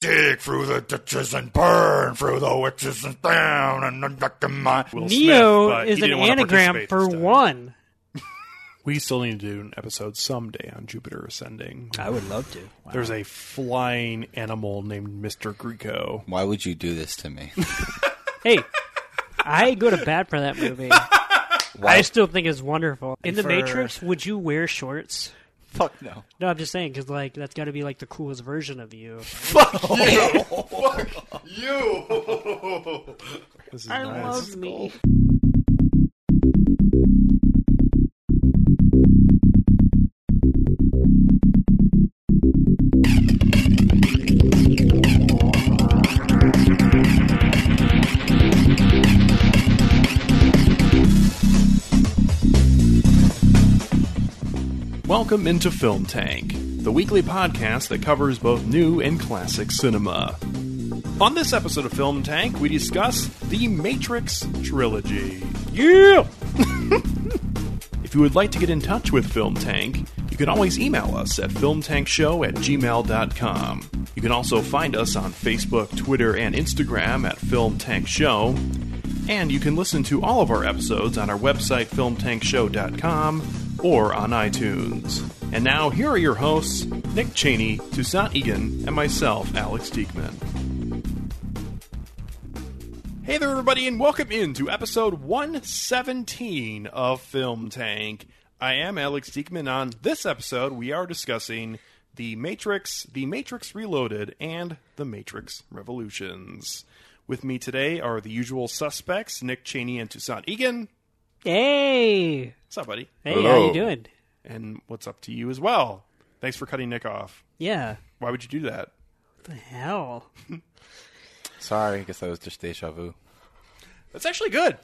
dig through the ditches and burn through the witches and down and then back in my. Will Neo Smith, is an anagram for one. We still need to do an episode someday on Jupiter Ascending. I would love to. There's a flying animal named Mr. Greco. Why would you do this to me? Hey, I go to bat for that movie. I still think it's wonderful. In the Matrix, would you wear shorts? Fuck no. No, I'm just saying because like that's got to be like the coolest version of you. Fuck you. Fuck you. This is I nice. love me. Welcome into Film Tank, the weekly podcast that covers both new and classic cinema. On this episode of Film Tank, we discuss the Matrix trilogy. Yeah! if you would like to get in touch with Film Tank, you can always email us at filmtankshow at gmail.com. You can also find us on Facebook, Twitter, and Instagram at Film Tank Show. And you can listen to all of our episodes on our website, filmtankshow.com, or on iTunes. And now, here are your hosts, Nick Cheney, Toussaint Egan, and myself, Alex Diekman. Hey there, everybody, and welcome into episode 117 of Film Tank. I am Alex Diekman. On this episode, we are discussing The Matrix, The Matrix Reloaded, and The Matrix Revolutions. With me today are the usual suspects, Nick Cheney and Toussaint Egan. Hey, What's up, buddy? hey, how Hello. you doing? And what's up to you as well? Thanks for cutting Nick off. Yeah. Why would you do that? What the hell? Sorry, I guess that was just deja vu. That's actually good.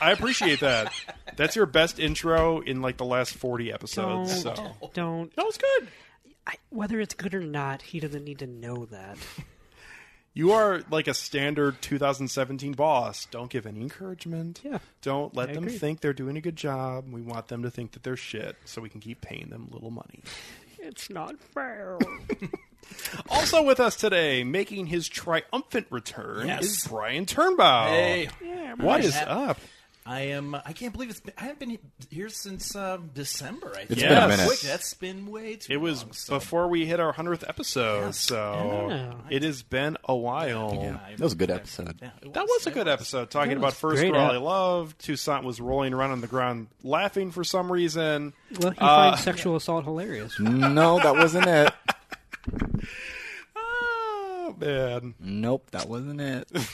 I appreciate that. That's your best intro in like the last 40 episodes. Don't, So. don't. No, it's good. I, whether it's good or not, he doesn't need to know that. You are like a standard 2017 boss. Don't give any encouragement. Yeah. Don't let I them agree. think they're doing a good job. We want them to think that they're shit so we can keep paying them little money. It's not fair. Also with us today, making his triumphant return, Yes. is Brian Turnbow. Hey, What is Hap- up? I am. I can't believe it's. Been, I haven't been here since uh, December. I think. It's been a minute. quick. That's been way too. It was long, so- before we hit our 100th episode, Yes. so it has been a while. Yeah, I- That was a good episode. yeah, it That was a It good episode talking about First great Girl ep- I Loved. Toussaint was rolling around on the ground laughing for some reason. well, he Uh, finds sexual assault hilarious. No, that wasn't it. Oh, man. Nope, that wasn't it.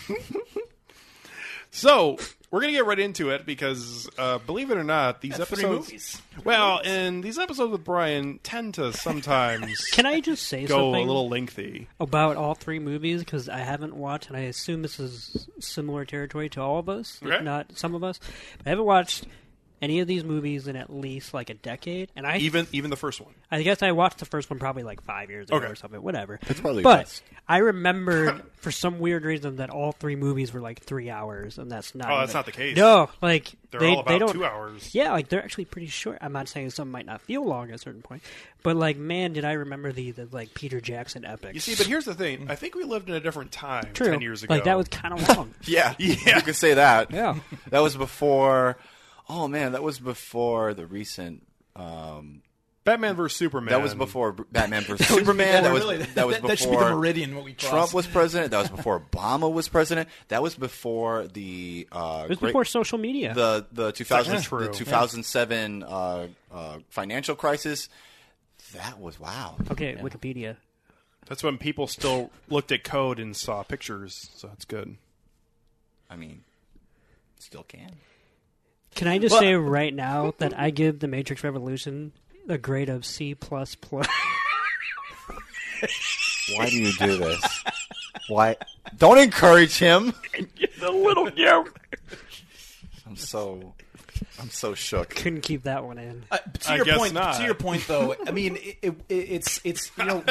So, we're going to get right into it because, uh, believe it or not, these Yeah, three episodes. movies. Well, and these episodes with Brian tend to sometimes Can I just say go something a little lengthy. about all three movies? Because I haven't watched, and I assume this is similar territory to all of us, Okay. if not some of us. I haven't watched any of these movies in at least like a decade, and I Even even the first one. I guess I watched the first one probably like five years ago Okay. or something, whatever. That's probably but best. I remembered for some weird reason that all three movies were like three hours, and that's not. Oh, that's even- not the case. No, like They're they, all they about don't. two hours. Yeah, like they're actually pretty short. I'm not saying some might not feel long at a certain point, but like, man, did I remember the, the like Peter Jackson epic? You see, but here's the thing. I think we lived in a different time True. 10 years ago. Like that was kind of long. Yeah, Yeah. you could say that. Yeah. that was before. Oh man, that was before the recent. Um, Batman vs. Superman. that was before Batman vs Superman. That was really, that was that should be the before meridian. What we cross. Trump was president. That was before Obama was president. That was before the uh, It was great- before social media. the the 2000 That's true. the 2007 uh, uh, financial crisis. That was wow. okay, Wikipedia. That's when people still looked at code and saw pictures, so that's good. I mean, still can. Can I just Well- say right now that I give the Matrix Revolution a grade of C plus plus? Why do you do this? Why? Don't encourage him. the little joke. I'm so, I'm so shook. Couldn't keep that one in. Uh, to I your guess point, not. to your point, though, I mean, it, it, it's it's you know,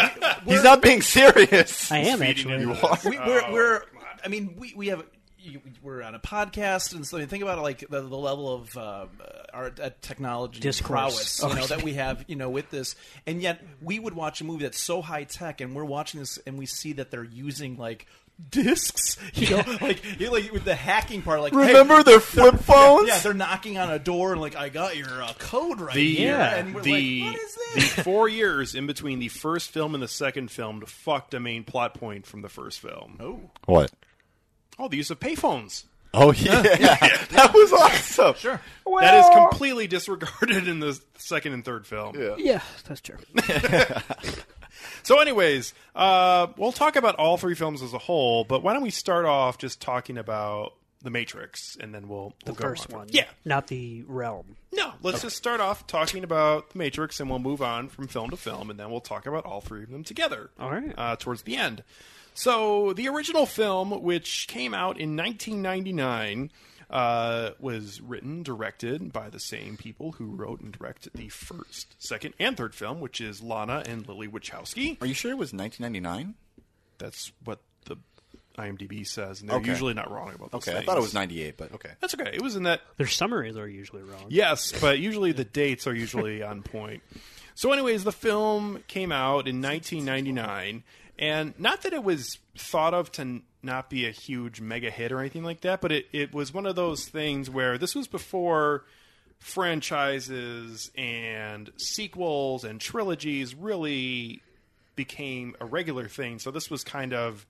we, He's not being serious. I am actually. you. we, we're, we're I mean, we, we have you, we're on a podcast, and so you think about it, like the, the level of uh, our uh, technology Discourse. prowess, you know, that we have, you know, with this, and yet we would watch a movie that's so high tech, and we're watching this, and we see that they're using like discs, you know, like you know, like with the hacking part, like hey, Remember their flip phones? yeah, they're knocking on a door and like, I got your uh, code right The, here, Yeah. and we're the, like, what is the four years in between the first film and the second film fucked a main plot point from the first film. oh, What? Oh, the use of payphones. Oh yeah, yeah. that was awesome. Sure. that is completely disregarded in the second and third film. Yeah. Yeah, that's true. So, anyways, uh, we'll talk about all three films as a whole, but why don't we start off just talking about The Matrix, and then we'll, The we'll go first on. one. Yeah. Not the realm. No, let's just start off talking about The Matrix, and we'll move on from film to film, and then we'll talk about all three of them together. All right. Uh, towards the end. So, the original film, which came out in 1999, uh, was written, directed by the same people who wrote and directed the first, second, and third film, which is Lana and Lily Wachowski. Are you sure it was 1999? That's what the IMDb says, and they're Okay. usually not wrong about those Okay, I thought it was 98, but okay. That's okay. It was in that Their summaries are usually wrong. Yes, but usually the dates are usually on point. So, anyways, the film came out in 1999, and not that it was thought of to not be a huge mega hit or anything like that, but it, it was one of those things where this was before franchises and sequels and trilogies really became a regular thing. So, this was kind of.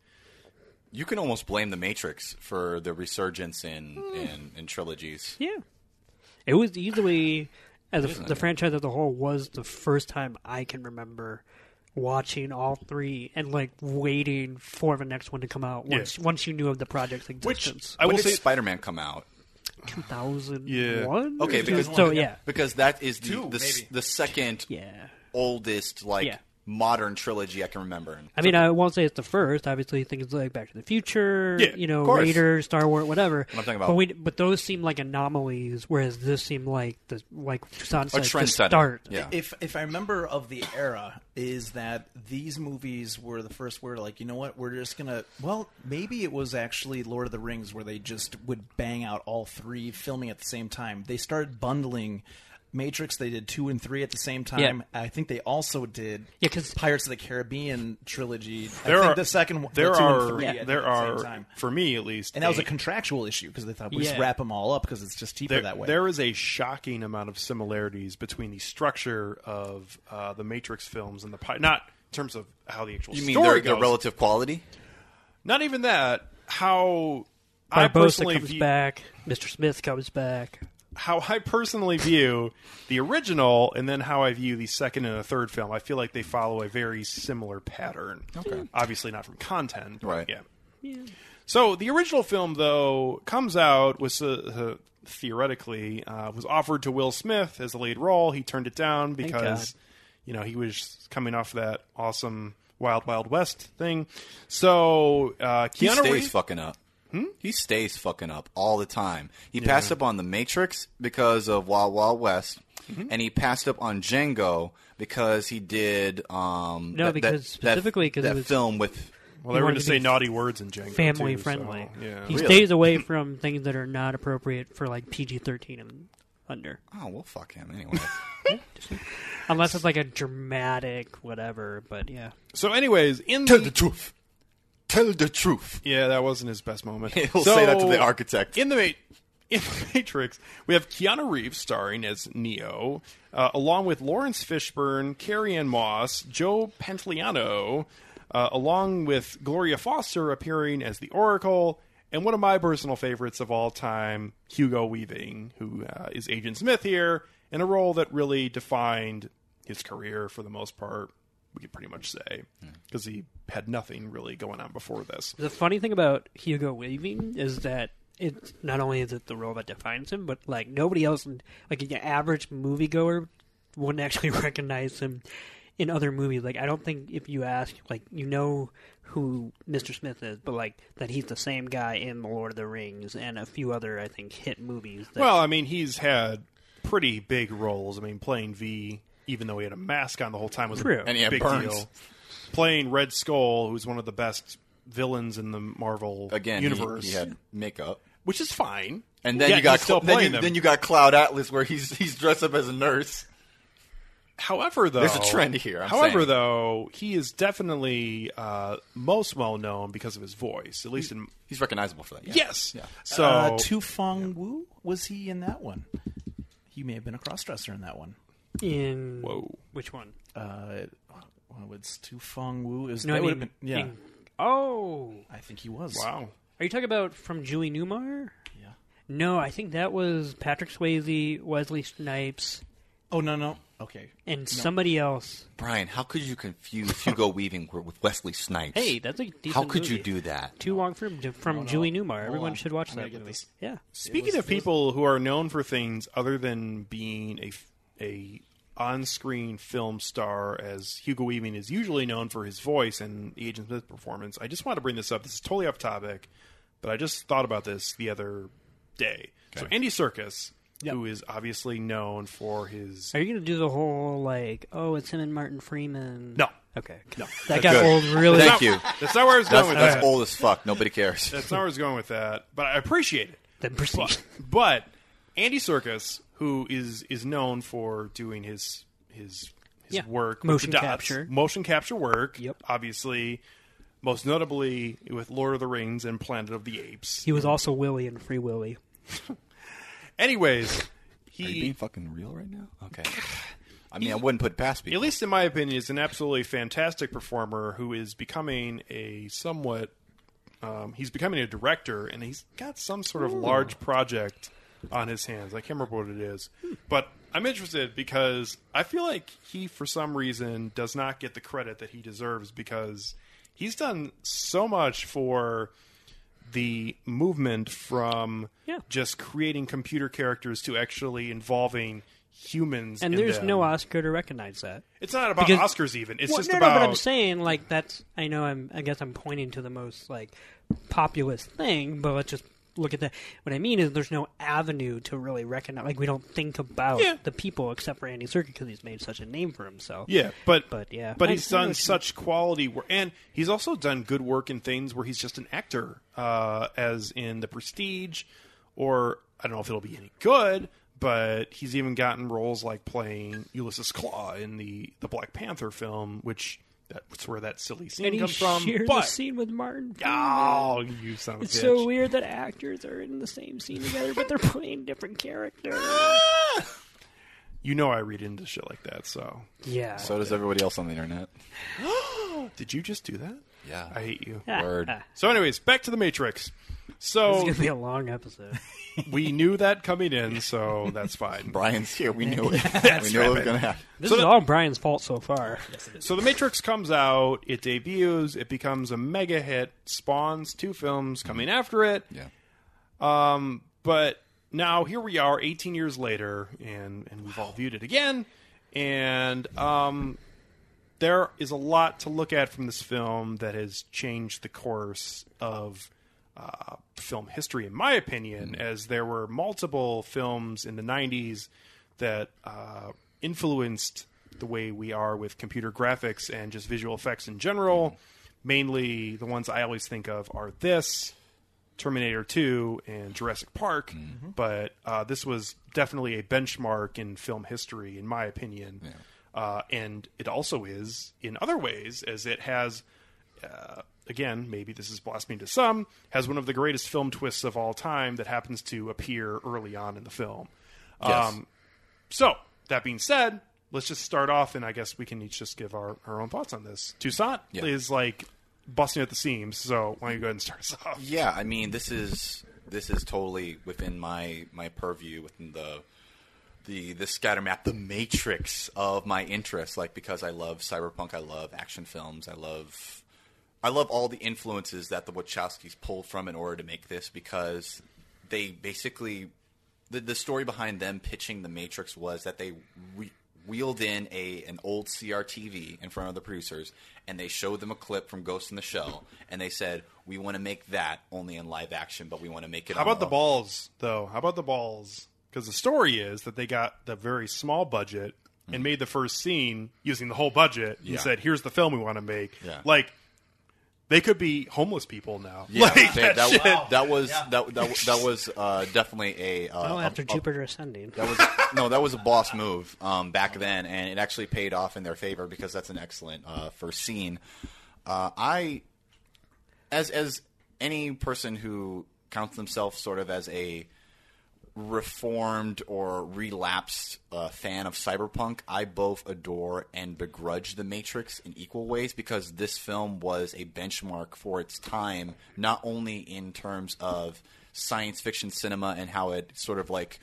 You can almost blame The Matrix for the resurgence in hmm. in, in trilogies. Yeah. It was easily, as a, the franchise as a whole, was the first time I can remember watching all three and like waiting for the next one to come out once once you knew of the project's Which existence. I when will did say. Spider-Man come out? 2001. Okay, because so yeah, because that is the Two, the, the second yeah. oldest like Yeah. Modern trilogy I can remember. I mean, I won't say it's the first. Obviously, things like Back to the Future, Yeah, you know. Raiders, Star Wars, whatever. I'm talking about- But, we, but those seem like anomalies, whereas this seemed like the like Toussaint a said, the start. Yeah. if if I remember of the era, is that these movies were the first where like you know what we're just gonna well maybe it was actually Lord of the Rings where they just would bang out all three filming at the same time. They started bundling. Matrix, they did two and three at the same time. I think they also did yeah, cause, Pirates of the Caribbean trilogy. There I think are the second, one- There the two are and three I think, there at the same are time. for me at least, and that was a a- contractual issue because they thought we just wrap them all up because it's just cheaper there, that way. there is a shocking amount of similarities between the structure of uh, the Matrix films and the Pi- not in terms of how the actual you mean story their, their goes. relative quality? Not even that. How I Barbossa comes view, back. Mr. Smith comes back. How I personally view the original, and then how I view the second and the third film. I feel like they follow a very similar pattern. Okay. Obviously, not from content. Right. Yeah. So the original film, though, comes out was uh, uh, theoretically uh, was offered to Will Smith as the lead role. He turned it down because you know he was coming off that awesome Wild Wild West thing. So uh, He Keanu stays Reeves, fucking up. He stays fucking up all the time. He passed up on The Matrix because of Wild Wild West, Mm-hmm. and he passed up on Django because he did. Um, No, that- because that- specifically 'cause that it was- film with. well, they were wanted going to to say be naughty words in Django. family too, so, friendly. yeah. He Really? stays away from things that are not appropriate for like PG thirteen and under, Oh well, fuck him anyway. unless it's like a dramatic whatever. But yeah, So, anyways, in Tell the, the truth. Tell the truth. yeah, that wasn't his best moment. He'll So, say that to the architect. In the Ma- in the Matrix, we have Keanu Reeves starring as Neo, uh, along with Laurence Fishburne, Carrie Ann Moss, Joe Pantoliano, uh, along with Gloria Foster appearing as the Oracle, and one of my personal favorites of all time, Hugo Weaving, who uh, is Agent Smith here, in a role that really defined his career for the most part. We could pretty much say hmm. because he had nothing really going on before this. the funny thing about Hugo Weaving is that it's not only is it the role that defines him, but like nobody else, like an average moviegoer, wouldn't actually recognize him in other movies. Like I don't think if you ask, like you know who Mr. Smith is, but like that he's the same guy in The Lord of the Rings and a few other I think hit movies. That, Well, I mean, he's had pretty big roles. I mean, playing V, even though he had a mask on the whole time, was True. a And he had big burns. deal. Playing Red Skull, who's one of the best villains in the Marvel Again, he- universe, he, had makeup. which is fine. And then Yet you got he's still Cl- then, playing you, them. then you got Cloud Atlas where he's he's dressed up as a nurse. However, though, There's a trend here, I'm however, saying. though, he is definitely uh, most well known because of his voice. At least in He's recognizable for that. Yeah. yes. Yeah. So uh, To Wong Foo was he in that one? He may have been a crossdresser in that one. In Whoa. which one? Uh, well, it's To Wong Foo. Is No, that I would mean, have been yeah. in- oh, I think he was. wow. are you talking about from Julie Newmar? Yeah. No, I think that was Patrick Swayze, Wesley Snipes, Oh no no. Okay. and somebody else. Brian, how could you confuse Hugo Weaving with Wesley Snipes? Hey, that's a decent how could movie. you do that? Too long from from no. Julie Newmar. Hold Everyone on. should watch I'm gonna that get movie. this. Yeah. Speaking was- of people who are known for things other than being a a on-screen film star, as Hugo Weaving is usually known for his voice and the Agent Smith performance, I just want to bring this up. This is totally off topic, but I just thought about this the other day. So Andy Serkis, who is obviously known for his Are you gonna do the whole like, oh, it's him and Martin Freeman? no, Okay. No. That got Good. old really. Thank you. that's not where I was That's, going with that's that. old as fuck. Nobody cares. That's not where I was going with that, but I appreciate it. Then proceed. But Andy Serkis, who is is known for doing his his his Yeah. work, with Motion the dots, capture. motion capture work. Yep. Obviously, most notably with Lord of the Rings and Planet of the Apes. He was also Willie in Free Willy. Anyways, Are you being fucking real right now? Okay. I mean, I wouldn't put past people. at least in my opinion, is an absolutely fantastic performer who is becoming a somewhat. Um, he's becoming a director, and he's got some sort of large project on his hands. I can't remember what it is, but I'm interested because I feel like he, for some reason, does not get the credit that he deserves because he's done so much for the movement from Yeah. just creating computer characters to actually involving humans. And there's them. no Oscar to recognize that. It's not about Because- Oscars even. It's Well, just no, about. no, but I'm saying like that's. I know. I'm. I guess I'm pointing to the most like populist thing, but let's just look at that. What I mean is, there's no avenue to really recognize. Like we don't think about Yeah. the people except for Andy Serkis because he's made such a name for himself. yeah, but But, yeah. but I- he's done such quality work, and he's also done good work in things where he's just an actor, uh, as in The Prestige, or I don't know if it'll be any good, but he's even gotten roles like playing Ulysses Klaue in the the Black Panther film, which that's where that silly scene And he comes from. shared but the scene with Martin. Freeman. oh, you son of It's bitch. so weird that actors are in the same scene together, but they're playing different characters. Ah! You know I read into shit like that, so Yeah. So does everybody else on the internet. did you just do that? Yeah. I hate you. Word. So, anyways, back to the Matrix. Is it's gonna be a long episode. we knew that coming in, so that's fine. Brian's here. We knew it. we knew it was going to happen. This So is the- all Brian's fault so far. Yes, So the Matrix comes out, it debuts, it becomes a mega hit, spawns two films coming after it. Yeah. Um, but now here we are, 18 years later, and and we've all viewed it again, and um, there is a lot to look at from this film that has changed the course of uh, film history, in my opinion, as there were multiple films in the 90s that uh, influenced the way we are with computer graphics and just visual effects in general. Mainly, the ones I always think of are this, Terminator 2 and Jurassic Park, but uh, this was definitely a benchmark in film history, in my opinion. Uh, and it also is in other ways, as it has, uh, again, maybe this is blasphemy to some, has one of the greatest film twists of all time that happens to appear early on in the film. Yes. Um, so, that being said, let's just start off, and I guess we can each just give our, our own thoughts on this. Toussaint Yeah. is like busting at the seams, so why don't you go ahead and start us off? Yeah, I mean, this is this is totally within my my purview, within the the the scatter map, the matrix of my interests. Like because I love cyberpunk, I love action films, I love I love all the influences that the Wachowskis pulled from in order to make this. Because they basically the the story behind them pitching the Matrix was that they re- wheeled in a an old CRTV in front of the producers, and they showed them a clip from Ghost in the Shell, and they said, "We want to make that only in live action, but we want to make it." How about the a- balls, though? How about the balls? Because the story is that they got the very small budget and mm. made the first scene using the whole budget Yeah. and said, "Here's the film we want to make." Yeah. Like They could be homeless people now. Yeah, Like, that, that, shit. that was that, that, that was uh, definitely a, uh, Well, after a- Jupiter Ascending. That was no, that was a boss move um, back then, and it actually paid off in their favor because that's an excellent uh, first scene. Uh, I, as as any person who counts themselves sort of as a reformed or relapsed uh, fan of cyberpunk, I both adore and begrudge The Matrix in equal ways because this film was a benchmark for its time, not only in terms of science fiction cinema and how it sort of like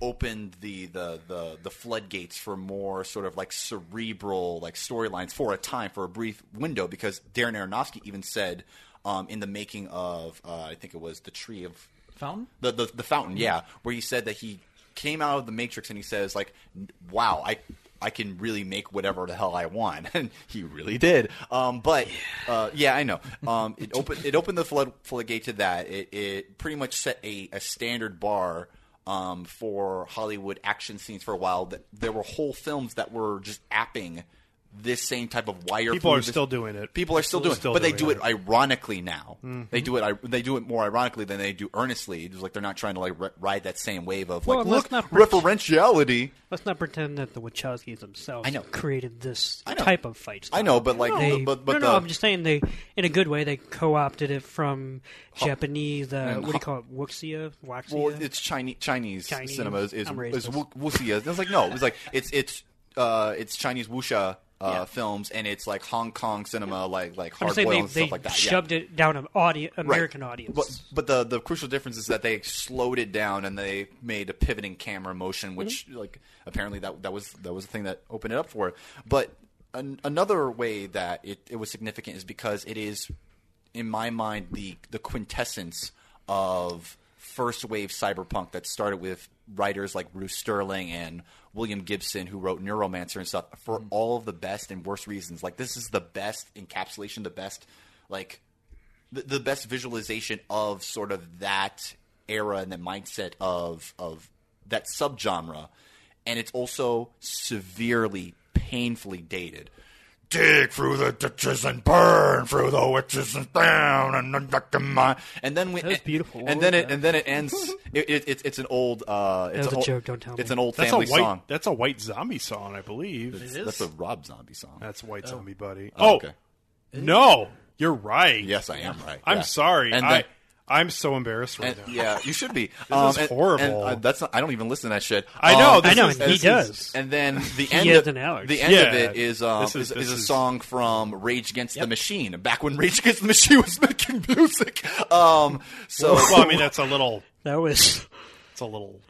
opened the, the, the, the floodgates for more sort of like cerebral like storylines for a time for a brief window because Darren Aronofsky even said um, in the making of uh, I think it was the Tree of Fountain? the, the the fountain, yeah, where he said that he came out of the Matrix and he says like, "Wow, I I can really make whatever the hell I want," and he really did. Um, but uh, yeah, I know. Um, it opened it opened the flood floodgate to that. It it pretty much set a, a standard bar. Um, for Hollywood action scenes for a while, that there were whole films that were just apping this same type of wire. People through are this- still doing it. People are still Still- doing, still it, but they do it. it ironically now. Mm-hmm. They do it. They do it more ironically than they do earnestly. It's like they're not trying to like ri- ride that same wave of Well, like let's look not pre- referentiality. Let's not pretend that the Wachowskis themselves I know. created this I know. type of fight. Style. I know, but like, They, but but no, the, no, I'm just saying they, in a good way, they co-opted it from Japanese. Uh, and what do you call it? Wuxia, Waxia. well, it's Chinese Chinese, Chinese. cinema is is, I'm is wuxia. It's like no, it's like it's it's uh it's Chinese wuxia. Uh, Yeah. films and it's like Hong Kong cinema, like like I'm hard boiled they, and they stuff like that. yeah. shoved it down an audience, Right. American audience. But, but the the crucial difference is that they slowed it down and they made a pivoting camera motion, which like apparently that that was that was the thing that opened it up for it. But an, another way that it, it was significant is because it is, in my mind, the the quintessence of first wave cyberpunk that started with writers like Bruce Sterling and William Gibson, who wrote Neuromancer and stuff, for mm. all of the best and worst reasons. Like this is the best encapsulation, the best like the, the best visualization of sort of that era and the mindset of of that subgenre, and it's also severely, painfully dated. Dig through the ditches and burn through the witches and down and the my and then we That was beautiful. What and then it and then it ends. It, it, it's it's an old. Uh, it's was a old- joke, don't tell me. It's an old That's a white. song. That's a white zombie song, I believe. is? That's a Rob Zombie song. That's white zombie, buddy. Oh, Oh, okay. no, you're right. Yes, I am right. I'm yeah. sorry. And I, then- I'm so embarrassed right And, now. yeah, you should be. This is and- horrible. And, uh, that's not, I don't even listen to that shit. I know, Um, I know, is- he this is- does. And then the He end has of an allergy. the end of it is um, This is- is, is a song from Rage Against the Machine. Back when Rage Against the Machine was making music. Um, so well, I mean, that's a little. that was It's a little.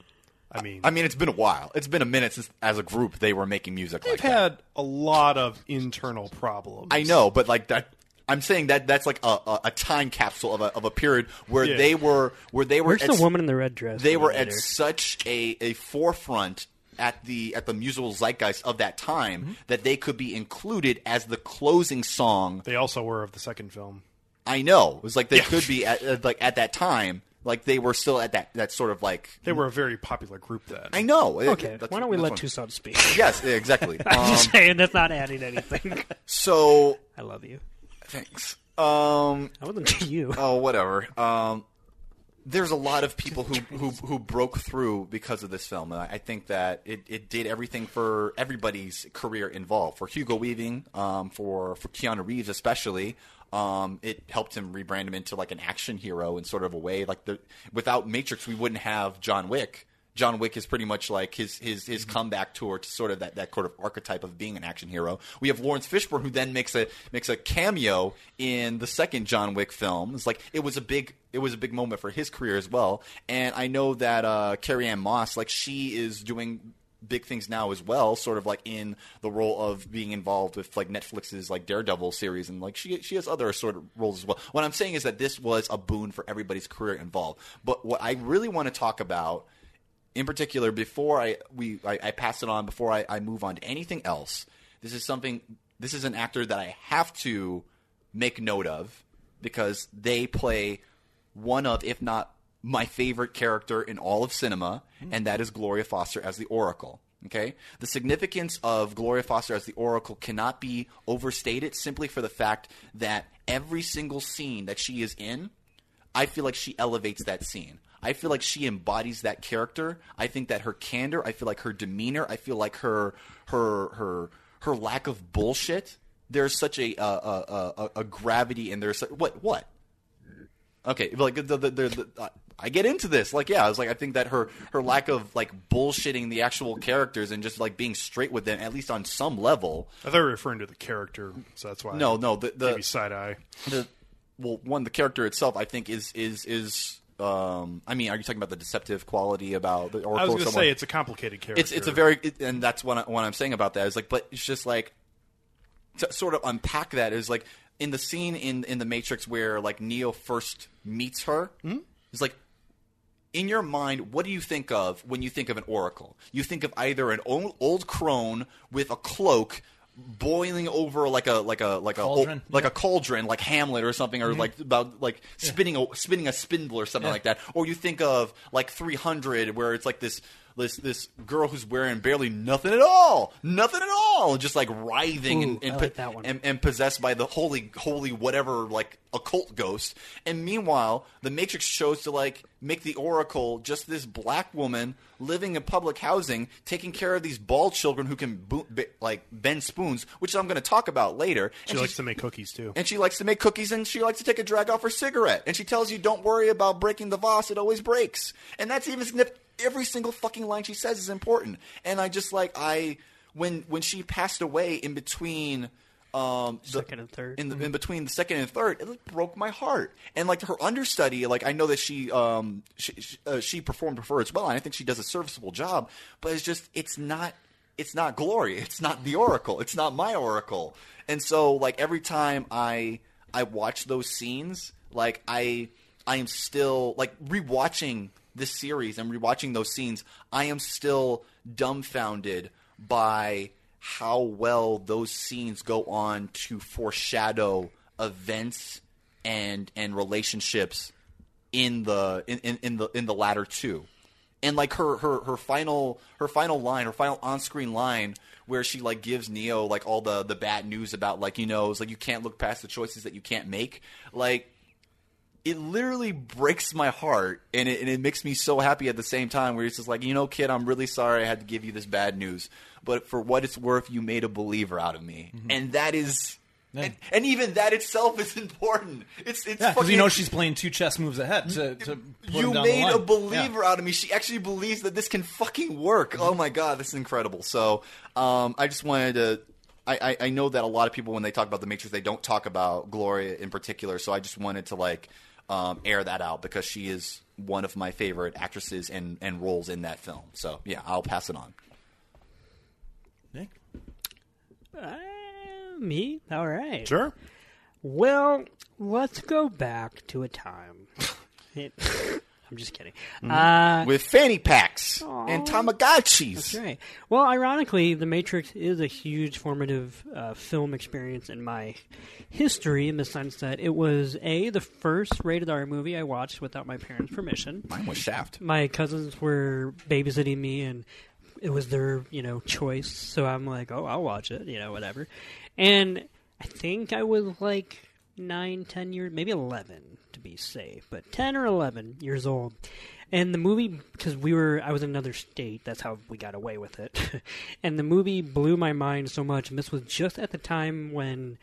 I mean, I mean, it's been a while. It's been a minute since, as a group, they were making music they've like that. had a lot of internal problems. I know, but like that. I'm saying that that's like a, a, a time capsule of a, of a period where Yeah. they were where they were where's at the woman in the red dress? they were at such a, a forefront at the at the musical zeitgeist of that time Mm-hmm. that they could be included as the closing song. They also were of the second film. I know it was like they Yeah. could be at, at, like at that time, like they were still at that that sort of like. They were a very popular group then. I know. Okay, That's- why don't we let what- Toussaint speak? Yes, exactly. I'm um, just saying that's not adding anything. so I love you. Thanks. Um, I wasn't to you. oh whatever um there's a lot of people who, who who broke through because of this film and I, I think that it, it did everything for everybody's career involved for Hugo Weaving um for for Keanu Reeves especially um it helped him rebrand him into like an action hero in sort of a way like the without Matrix we wouldn't have John Wick John Wick is pretty much like his his his comeback tour to sort of that, that sort of archetype of being an action hero. We have Laurence Fishburne who then makes a makes a cameo in the second John Wick film. It's like it was a big it was a big moment for his career as well. And I know that uh, Carrie Ann Moss, like she is doing big things now as well, sort of like in the role of being involved with like Netflix's like Daredevil series, and like she she has other sort of roles as well. What I'm saying is that this was a boon for everybody's career involved. But what I really want to talk about in particular, before I we I, I pass it on, before I, I move on to anything else, this is something. This is an actor that I have to make note of because they play one of, if not my favorite character in all of cinema, hmm. and that is Gloria Foster as the Oracle. Okay? The significance of Gloria Foster as the Oracle cannot be overstated simply for the fact that every single scene that she is in, I feel like she elevates that scene. I feel like she embodies that character. I think that her candor, I feel like her demeanor, I feel like her her her her lack of bullshit. There's such a a, a, a, a gravity and there's what what Okay, like the, the, the, uh, I get into this. Like, yeah, I was like, I think that her her lack of like bullshitting the actual characters and just like being straight with them, at least on some level. I thought you were referring to the character, so that's why. No, no, the maybe the, side eye. the well, one the character itself, I think is is is. Um, I mean, are you talking about the deceptive quality about the Oracle? I was going to say it's a complicated character. it's it's a very it, and that's what, I, what I'm saying about that is like, but it's just like to sort of unpack that is like in the scene in in the Matrix where like Neo first meets her. It's like in your mind, what do you think of when you think of an oracle? You think of either an old, old crone with a cloak boiling over like a like a like a Cauldron, like yeah. a cauldron like Hamlet or something or mm-hmm. like about like spinning a spinning a spindle or something Yeah. like that or you think of like 300 where it's like this this this girl who's wearing barely nothing at all nothing at all just like writhing Ooh, and and, like that one. and and possessed by the holy holy whatever like occult ghost and meanwhile the matrix chose to like make the oracle just this black woman living in public housing taking care of these bald children who can bo- be, like bend spoons which i'm going to talk about later She and likes to make cookies too. and she likes to make cookies and she likes to take a drag off her cigarette. And she tells you, don't worry about breaking the vase, it always breaks. And that's even significant. Every single fucking line she says is important. And I just like, I, when, when she passed away in between, um, the, Second and third. in, the, in between the second and third, it like, broke my heart. And like her understudy, like I know that she um she she, uh, she performed for her as well, and I think she does a serviceable job. But it's just it's not it's not glory. it's not the Oracle, it's not my Oracle. And so like every time I I watch those scenes, like I I am still like rewatching this series and rewatching those scenes. I am still dumbfounded by how well those scenes go on to foreshadow events and and relationships in the in, in, in the in the latter two. And like her, her her final her final line, her final on screen line where she like gives Neo like all the the bad news about like you know it's like you can't look past the choices that you can't make. Like it literally breaks my heart and it, and it makes me so happy at the same time where it's just like you know kid i'm really sorry i had to give you this bad news but for what it's worth you made a believer out of me and that is and, and even that itself is important it's it's because fucking you know she's playing two chess moves ahead to, to you him down the made a believer Yeah. out of me. She actually believes that this can fucking work. Oh my god, this is incredible. So, um, I just wanted to. I, I, I know that a lot of people, when they talk about the Matrix, they don't talk about Gloria in particular. So I just wanted to like um, air that out because she is one of my favorite actresses and, and roles in that film. So yeah, I'll pass it on. Nick? Uh, me? All right. Sure. Well, let's go back to a time. It- I'm just kidding. Mm-hmm. Uh, With fanny packs and Tamagotchis. That's right. Well, ironically, The Matrix is a huge formative uh, film experience in my history in the sense that it was a the first rated R movie I watched without my parents' permission. Mine was Shaft. My cousins were babysitting me, and it was their you know choice. So I'm like, oh, I'll watch it, you know, whatever. And I think I was like nine, ten years, maybe eleven to be safe, but ten or eleven years old. And the movie, because we were, I was in another state. That's how we got away with it. and the movie blew my mind so much. And this was just at the time when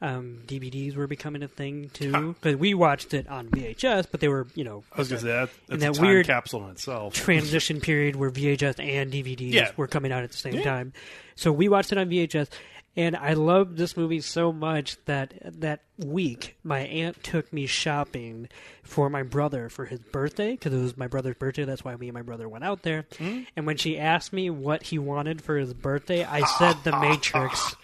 um, DVDs were becoming a thing too. Because we watched it on VHS, but they were, you know, I was going to say that, in that's that a time weird capsule in itself. transition period where VHS and DVDs Yeah. were coming out at the same Yeah. time. So we watched it on VHS, and I loved this movie so much that that week my aunt took me shopping for my brother for his birthday because it was my brother's birthday. That's why me and my brother went out there. Hmm? And when she asked me what he wanted for his birthday, I said The Matrix.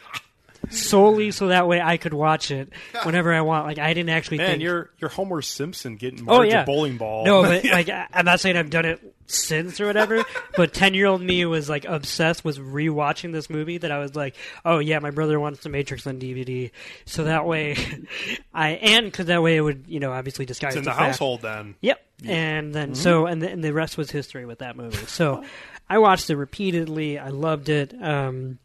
solely so that way I could watch it whenever I want. Like I didn't actually Man, think. you're you're Homer Simpson getting oh Marge yeah, a bowling ball. No, but like I- I'm not saying I've done it since or whatever. but ten year old me was like obsessed with rewatching this movie. That I was like, oh yeah, my brother wants the Matrix on DVD, so that way I and because that way it would you know obviously disguise it's in the fact- household then. Yep. And then so and the, and the rest was history with that movie. So I watched it repeatedly. I loved it. Um,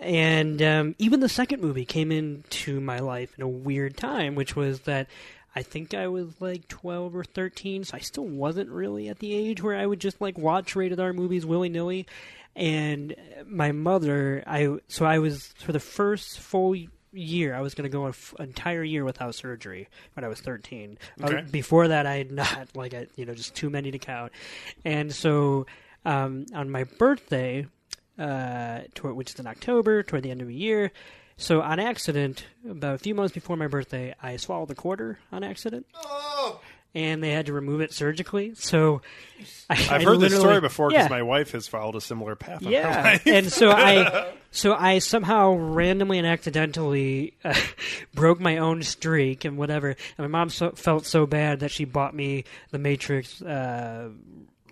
and um, even the second movie came into my life in a weird time, which was that I think I was like 12 or 13, so I still wasn't really at the age where I would just like watch rated R movies willy nilly. And my mother, I so I was for the first full year, I was going to go an f- entire year without surgery when I was 13. Uh, before that, I had not like I, you know just too many to count. And so um, on my birthday, uh, toward, which is in October, toward the end of the year. So on accident, about a few months before my birthday, I swallowed a quarter on accident, Oh! and they had to remove it surgically. So I, I've I heard this story before because yeah. my wife has followed a similar path. Yeah, and so I, so I somehow randomly and accidentally uh, broke my own streak and whatever. And my mom so, felt so bad that she bought me The Matrix uh,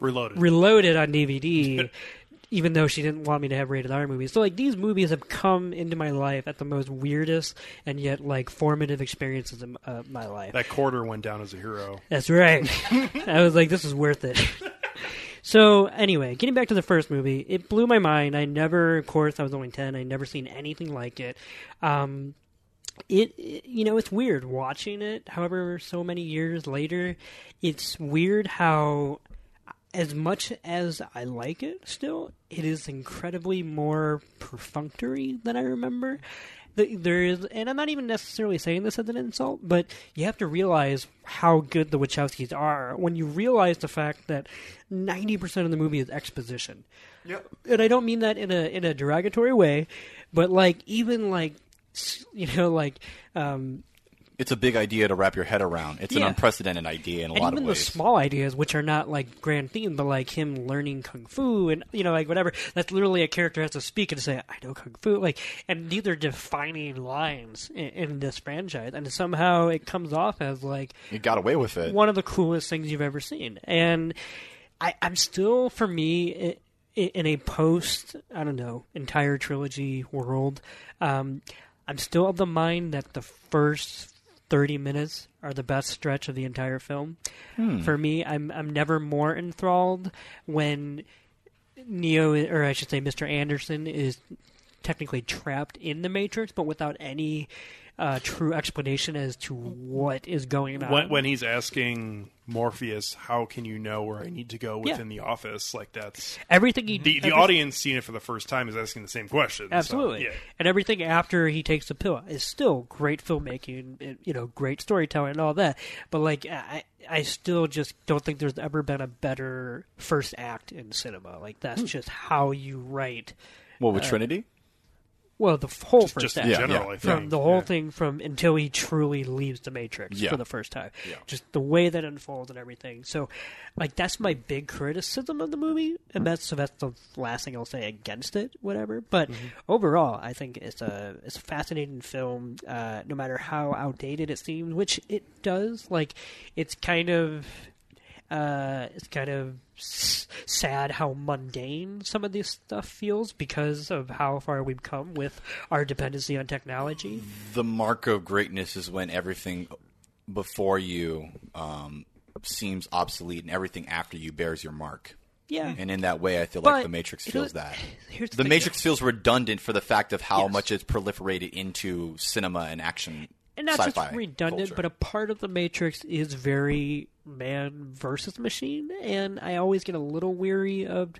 Reloaded. Reloaded on DVD, even though she didn't want me to have rated R movies. So like these movies have come into my life at the most weirdest and yet like formative experiences of uh, my life. that quarter went down as a hero. That's right. I was like, this is worth it. so, anyway, getting back to the first movie, it blew my mind. I never, of course, I was only 10, I never seen anything like it. Um, it, it- you know, it's weird watching it, however, so many years later. It's weird how, as much as I like it still, it is incredibly more perfunctory than I remember. There is, and I'm not even necessarily saying this as an insult, but you have to realize how good the Wachowskis are when you realize the fact that 90% of the movie is exposition. Yep. And I don't mean that in a in a derogatory way, but like even like you know like um, It's a big idea to wrap your head around. It's an unprecedented idea in a and lot even of the small ideas, which are not like grand theme, but like him learning kung fu and you know like whatever. That's literally a character has to speak and say, "I know kung fu." Like, and these are defining lines in, in this franchise, and somehow it comes off as like you got away with it. one of the coolest things you've ever seen. And I, I'm still, for me, i- i- in a post, I don't know, entire trilogy world, um, I'm still of the mind that the first 30 minutes are the best stretch of the entire film. Hmm. For me, I'm I'm never more enthralled when Neo, or I should say, Mr. Anderson is technically trapped in the Matrix, but without any uh, true explanation as to what is going on. When, when he's asking Morpheus, "How can you know where I need to go Yeah. within the office?" Like that's everything he the the every- audience seeing it for the first time is asking the same question. So, Absolutely, yeah. and everything after he takes the pill is still great filmmaking, and, you know, great storytelling and all that. But like, I, I still just don't think there's ever been a better first act in cinema. Like that's Hmm. just how you write. Well, with Trinity, Well, the f- whole first just act. in Yeah, yeah. From think. the whole Yeah. thing from until he truly leaves the matrix Yeah. for the first time Yeah. just the way that unfolds and everything so like that's my big criticism of the movie and that's so that's the last thing i'll say against it whatever but overall i think it's a it's a fascinating film uh, no matter how outdated it seems which it does like it's kind of uh, it's kind of s- sad how mundane some of this stuff feels because of how far we've come with our dependency on technology. the mark of greatness is when everything before you um, seems obsolete and everything after you bears your mark. Yeah, And in that way, I feel But, like the Matrix feels that. the The Matrix feels redundant for the fact of how Yes. much it's proliferated into cinema and action. And not just redundant, culture. but a part of the Matrix is very man versus machine, and I always get a little weary of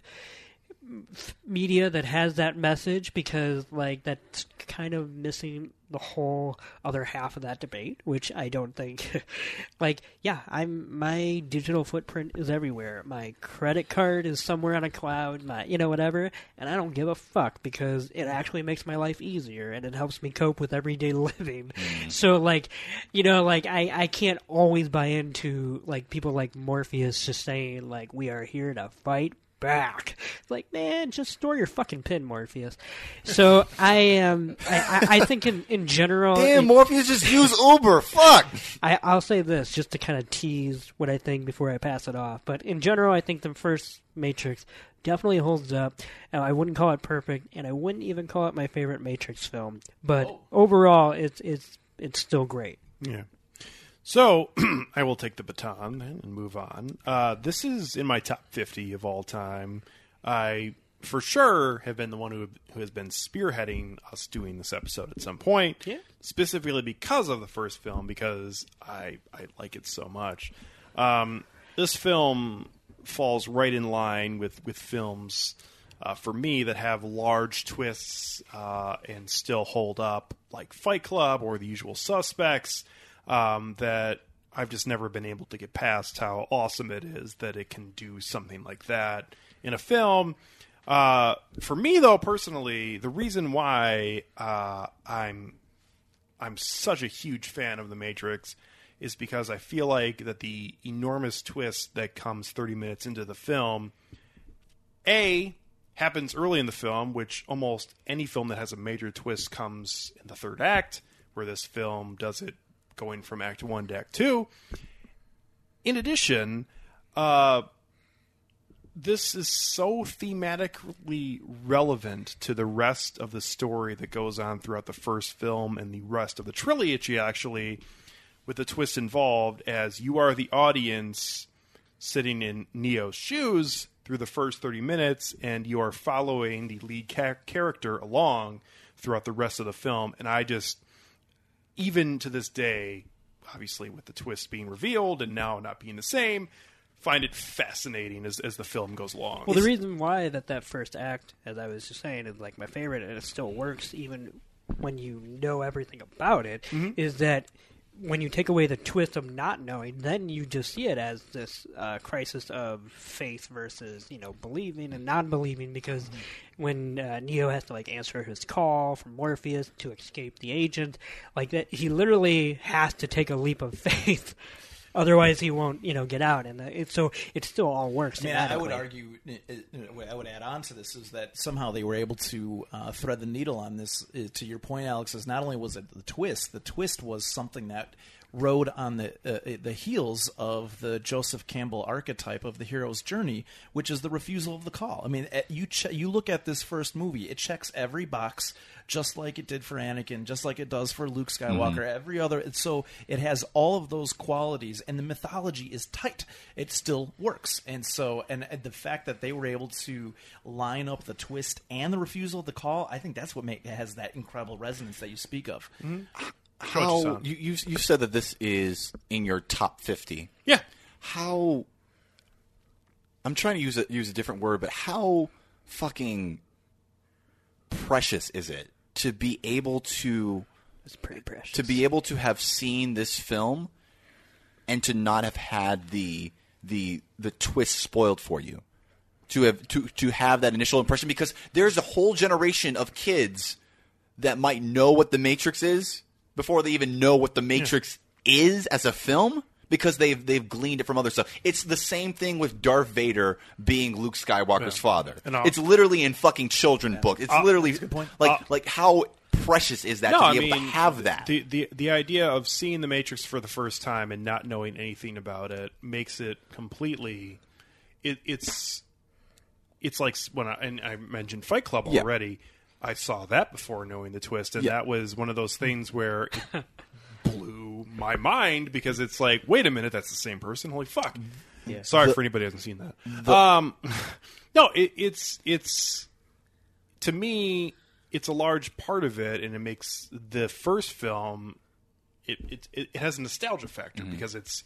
media that has that message because like that's kind of missing the whole other half of that debate which i don't think like yeah i'm my digital footprint is everywhere. My credit card is somewhere on a cloud my you know whatever. And i don't give a fuck because it actually makes my life easier and it helps me cope with everyday living. Mm. So like you know like i i can't always buy into like people like morpheus just saying like we are here to fight back. It's like, man, just store your fucking pin, Morpheus. So I am. I, I, I think in in general, Damn, it- Morpheus just use Uber. Fuck. I, I'll say this just to kind of tease what I think before I pass it off. But in general, I think the first Matrix definitely holds up. And I wouldn't call it perfect, and I wouldn't even call it my favorite Matrix film. But oh. overall, it's it's it's still great. Yeah. So I will take the baton and move on. Uh, this is in my top 50 of all time. I for sure have been the one who, who has been spearheading us doing this episode at some point. Yeah. Specifically because of the first film, because I I like it so much. Um, this film falls right in line with with films uh, for me that have large twists uh, and still hold up, like Fight Club or The Usual Suspects. Um, that I've just never been able to get past how awesome it is that it can do something like that in a film. Uh, for me, though, personally, the reason why uh, I'm I'm such a huge fan of The Matrix is because I feel like that the enormous twist that comes 30 minutes into the film, A, happens early in the film, which almost any film that has a major twist comes in the third act, where this film does it going from act one to act two. In addition, uh, this is so thematically relevant to the rest of the story that goes on throughout the first film and the rest of the trilogy, actually, with the twist involved, as you are the audience sitting in Neo's shoes through the first 30 minutes, and you are following the lead ca- character along throughout the rest of the film. And I just, even to this day, obviously with the twist being revealed and now not being the same, find it fascinating as, as the film goes along. Well, the reason why that that first act, as I was just saying, is like my favorite, and it still works even when you know everything about it, mm-hmm. is that when you take away the twist of not knowing, then you just see it as this uh, crisis of faith versus you know believing and non-believing. Because when uh, Neo has to like answer his call from Morpheus to escape the agent, like that, he literally has to take a leap of faith. Otherwise, he won't, you know, get out, and uh, it, so it still all works. I mean, I would argue, uh, uh, I would add on to this is that somehow they were able to uh, thread the needle on this. To your point, Alex, is not only was it the twist, the twist was something that rode on the uh, the heels of the Joseph Campbell archetype of the hero's journey, which is the refusal of the call. I mean, uh, you ch- you look at this first movie, it checks every box, just like it did for Anakin, just like it does for Luke Skywalker. Every other, so it has all of those qualities, and the mythology is tight. It still works, and so and the fact that they were able to line up the twist and the refusal of the call, I think that's what make, has that incredible resonance that you speak of. How you, you you said that this is in your top fifty? yeah. How? I'm trying to use a use a different word, but how fucking precious is it to be able to It's pretty precious. to be able to have seen this film and to not have had the the the twist spoiled for you to have to to have that initial impression because there's a whole generation of kids that might know what the matrix is before they even know what the matrix is as a film because they've they've gleaned it from other stuff. It's the same thing with Darth Vader being Luke Skywalker's father. And it's literally in fucking children book. It's literally like Uh, like how precious is that No, to I be mean able to have that? The, the the idea of seeing the Matrix for the first time and not knowing anything about it makes it completely. It, it's it's like when I and I mentioned Fight Club Yeah. I saw that before knowing the twist, and Yeah. that was one of those things where it blew my mind because it's like, wait a minute, that's the same person. Holy fuck! Yeah. Sorry The- for anybody who hasn't seen that. um, no, it, it's it's to me, it's a large part of it, and it makes the first film. It it, it has a nostalgia factor Mm-hmm. because it's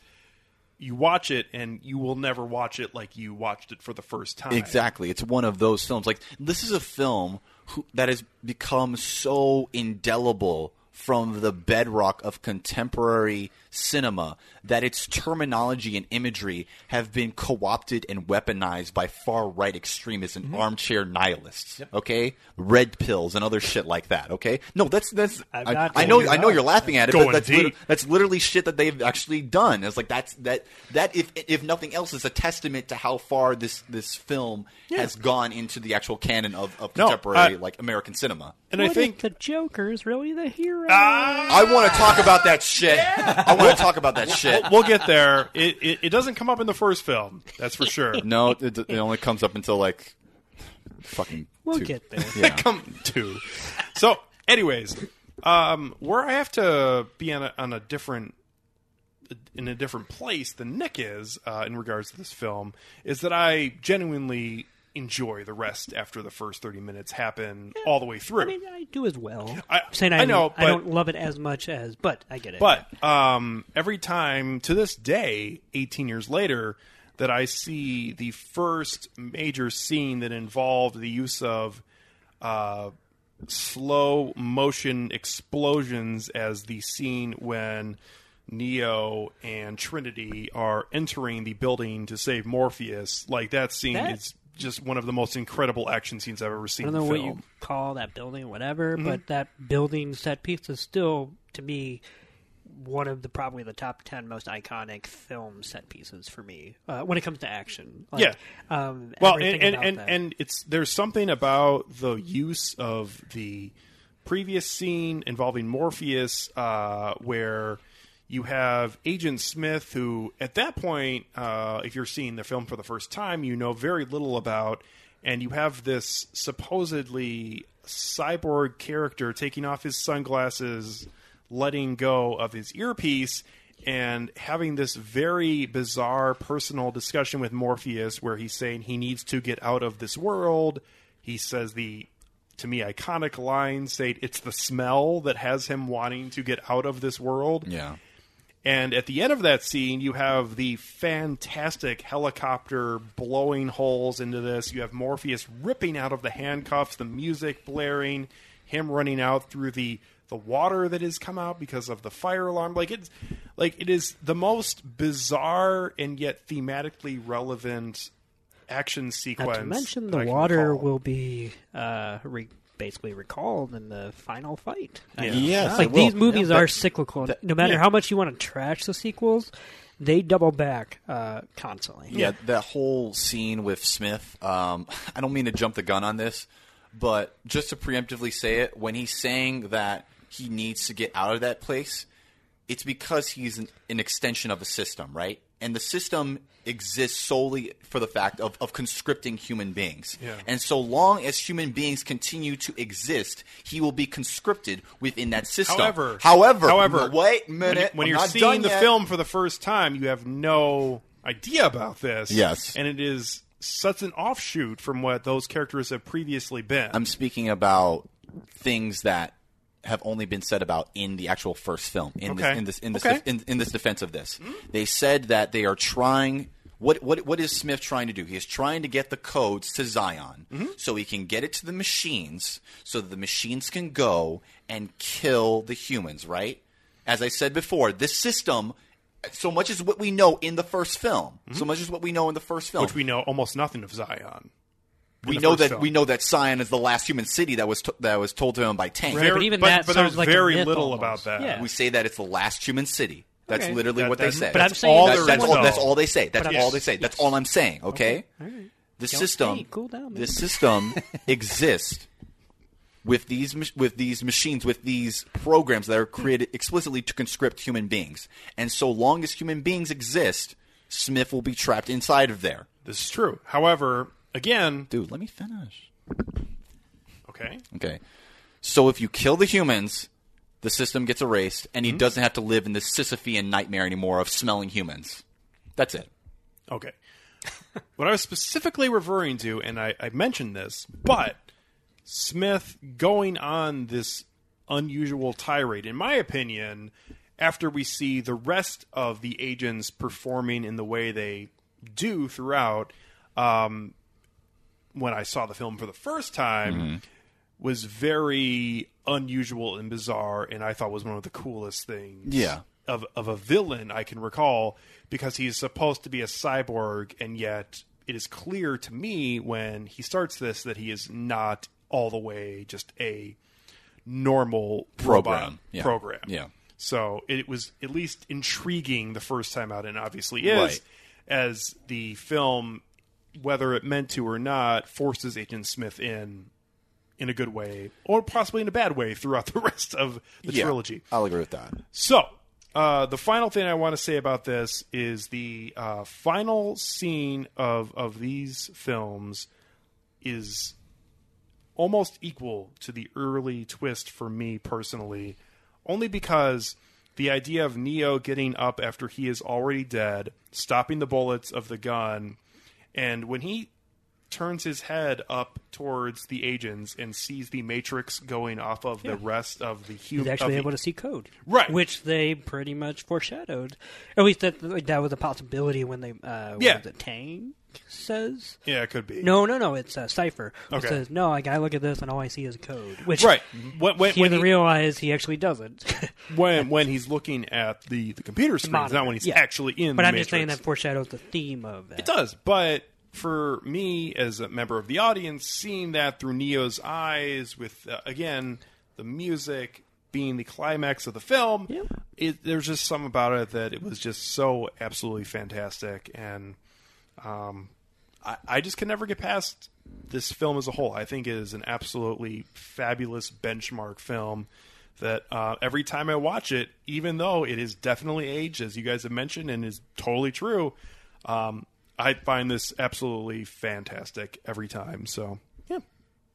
you watch it and you will never watch it like you watched it for the first time. Exactly. It's one of those films. Like this is a film who, that has become so indelible from the bedrock of contemporary cinema that its terminology and imagery have been co-opted and weaponized by far-right extremists and mm-hmm. armchair nihilists. Okay, red pills and other shit like that. Okay, no, that's that's. I'm I, know. I know you're laughing at it, Going but that's deep. lit- that's literally shit that they've actually done. It's like that's that that if if nothing else is a testament to how far this this film has gone into the actual canon of, of No, contemporary I- like American cinema. And What I think the Joker is really the hero? I want to talk about that shit. I want to talk about that shit. we'll get there. It, it it doesn't come up in the first film. That's for sure. No, it, it only comes up until like fucking. we'll two. get there. Yeah. come to. So, anyways, um, where I have to be on a, on a different in a different place than Nick is uh, in regards to this film is that I genuinely enjoy the rest after the first thirty minutes happen all the way through. I mean, I do as well. I- I'm saying I I, know, I don't love it as much as, but I get it. But um, every time to this day, 18 years later, that I see the first major scene that involved the use of uh, slow motion explosions as the scene when Neo and Trinity are entering the building to save Morpheus, like that scene That- is just one of the most incredible action scenes I've ever seen. I don't know what you call that building, whatever, Mm-hmm. but that building set piece is still, to me, one of the probably the top ten most iconic film set pieces for me uh, when it comes to action. Like, Yeah. um, well and and and, and it's there's something about the use of the previous scene involving morpheus uh, where you have agent smith who at that point uh, if you're seeing the film for the first time you know very little about and you have this supposedly cyborg character taking off his sunglasses letting go of his earpiece and having this very bizarre personal discussion with Morpheus where he's saying he needs to get out of this world. He says the to me iconic line saying it's the smell that has him wanting to get out of this world. Yeah. And at the end of that scene, you have the fantastic helicopter blowing holes into this. You have Morpheus ripping out of the handcuffs, the music blaring, him running out through the the water that has come out because of the fire alarm. Like it's like it is the most bizarre and yet thematically relevant action sequence. Not to mention the water recall. will be uh, re- basically recalled in the final fight. Yeah. Yes, like these movies Yeah, are cyclical. that- no matter yeah. how much you want to trash the sequels, they double back uh, constantly. Yeah, that whole scene with Smith. Um, I don't mean to jump the gun on this, but just to preemptively say it, when he's saying that he needs to get out of that place, it's because he's an, an extension of a system, right? And the system exists solely for the fact of, of conscripting human beings. Yeah. And so long as human beings continue to exist, he will be conscripted within that system. However, however, however, wait a when, minute. when you're not seeing the yet. film for the first time, you have no idea about this. Yes. and it is such an offshoot from what those characters have previously been. I'm speaking about things that have only been said about in the actual first film. In Okay. this, in this, in this, Okay. In, in this defense of this, they said that they are trying. What, what what is Smith trying to do? He is trying to get the codes to Zion Mm-hmm. so he can get it to the machines, so that the machines can go and kill the humans. Right? As I said before, this system. So much as what we know in the first film, so much as what we know in the first film, Mm-hmm. which we know almost nothing of Zion. We know that film. we know that Zion is the last human city that was t- that was told to him by Tank. Right, but even that but sounds there's like very little almost. about that. Yeah. We say that it's the last human city. That's Okay. literally That- what they say. But I'm that's saying all. that's That's, that's all. That's all they say. That's But all I'm- they say. That's yes. all I'm saying. Okay. All right. The system. hey, cool down, man. the system exists with these with these machines with these programs that are created explicitly to conscript human beings. And so long as human beings exist, Smith will be trapped inside of there. This is true. However, again, Dude, let me finish. okay, Okay. So if you kill the humans, the system gets erased, and he doesn't have to live in this Sisyphean nightmare anymore of smelling humans. That's it. okay. what I was specifically referring to, and I, I mentioned this, but Smith going on this unusual tirade, in my opinion, after we see the rest of the agents performing in the way they do throughout, um, when I saw the film for the first time, mm-hmm. was very unusual and bizarre, and I thought was one of the coolest things. Yeah. Of of a villain I can recall because he's supposed to be a cyborg, and yet it is clear to me when he starts this that he is not all the way just a normal Program, yeah. program. Yeah. So it was at least intriguing the first time out, and obviously is Right. as the film, whether it meant to or not, forces Agent Smith in in a good way, or possibly in a bad way throughout the rest of the Yeah, trilogy. I'll agree with that. So, uh, the final thing I want to say about this is the uh, final scene of of these films is almost equal to the early twist for me personally, only because the idea of Neo getting up after he is already dead, stopping the bullets of the gun, and when he turns his head up towards the agents and sees the matrix going off of the rest of the He's human actually of the- able to see code, Right. Which they pretty much foreshadowed. At least that that was a possibility when they uh, Yeah. it, Tank says. Yeah, it could be. No, no, no. It's uh, Cypher. Okay. says no. Like I look at this and all I see is code. Which Right. When, when, he when, doesn't he, realize he actually doesn't. when, when he's looking at the, the computer screen, monitor, not when he's yeah. actually in but I'm just saying that foreshadows the theme of that. It does, but for me as a member of the audience, seeing that through Neo's eyes, with uh, again the music being the climax of the film, Yeah. it, there's just something about it that it was just so absolutely fantastic, and um, I, I just can never get past this film as a whole. I think it is an absolutely fabulous benchmark film. That uh, every time I watch it, even though it is definitely aged, as you guys have mentioned, and is totally true, um, I find this absolutely fantastic every time. So, yeah.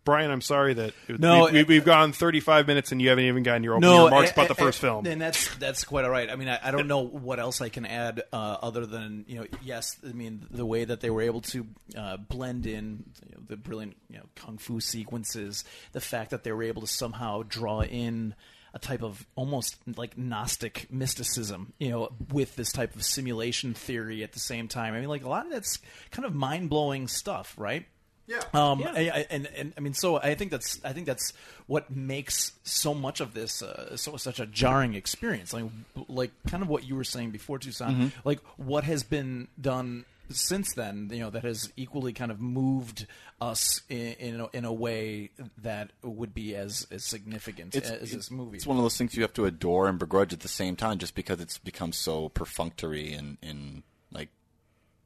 Brian, I'm sorry that No, we, it- we, have gone 35 minutes and you haven't even gotten your opening no remarks about the first film. and that's that's quite all right. I mean, I, I don't know what else I can add uh, other than you know, yes, I mean the way that they were able to uh, blend in you know, the brilliant you know kung fu sequences, the fact that they were able to somehow draw in a type of almost like Gnostic mysticism, you know, with this type of simulation theory at the same time. I mean, like a lot of that's kind of mind blowing stuff, right? Yeah. Um, I, I, and, and I mean, so I think that's I think that's what makes so much of this uh, so such a jarring experience. Like, like kind of what you were saying before, Toussaint. Like, what has been done since then, you know, that has equally kind of moved us in in a, in a way that would be as as significant as this movie. It's one of those things you have to adore and begrudge at the same time, just because it's become so perfunctory and in like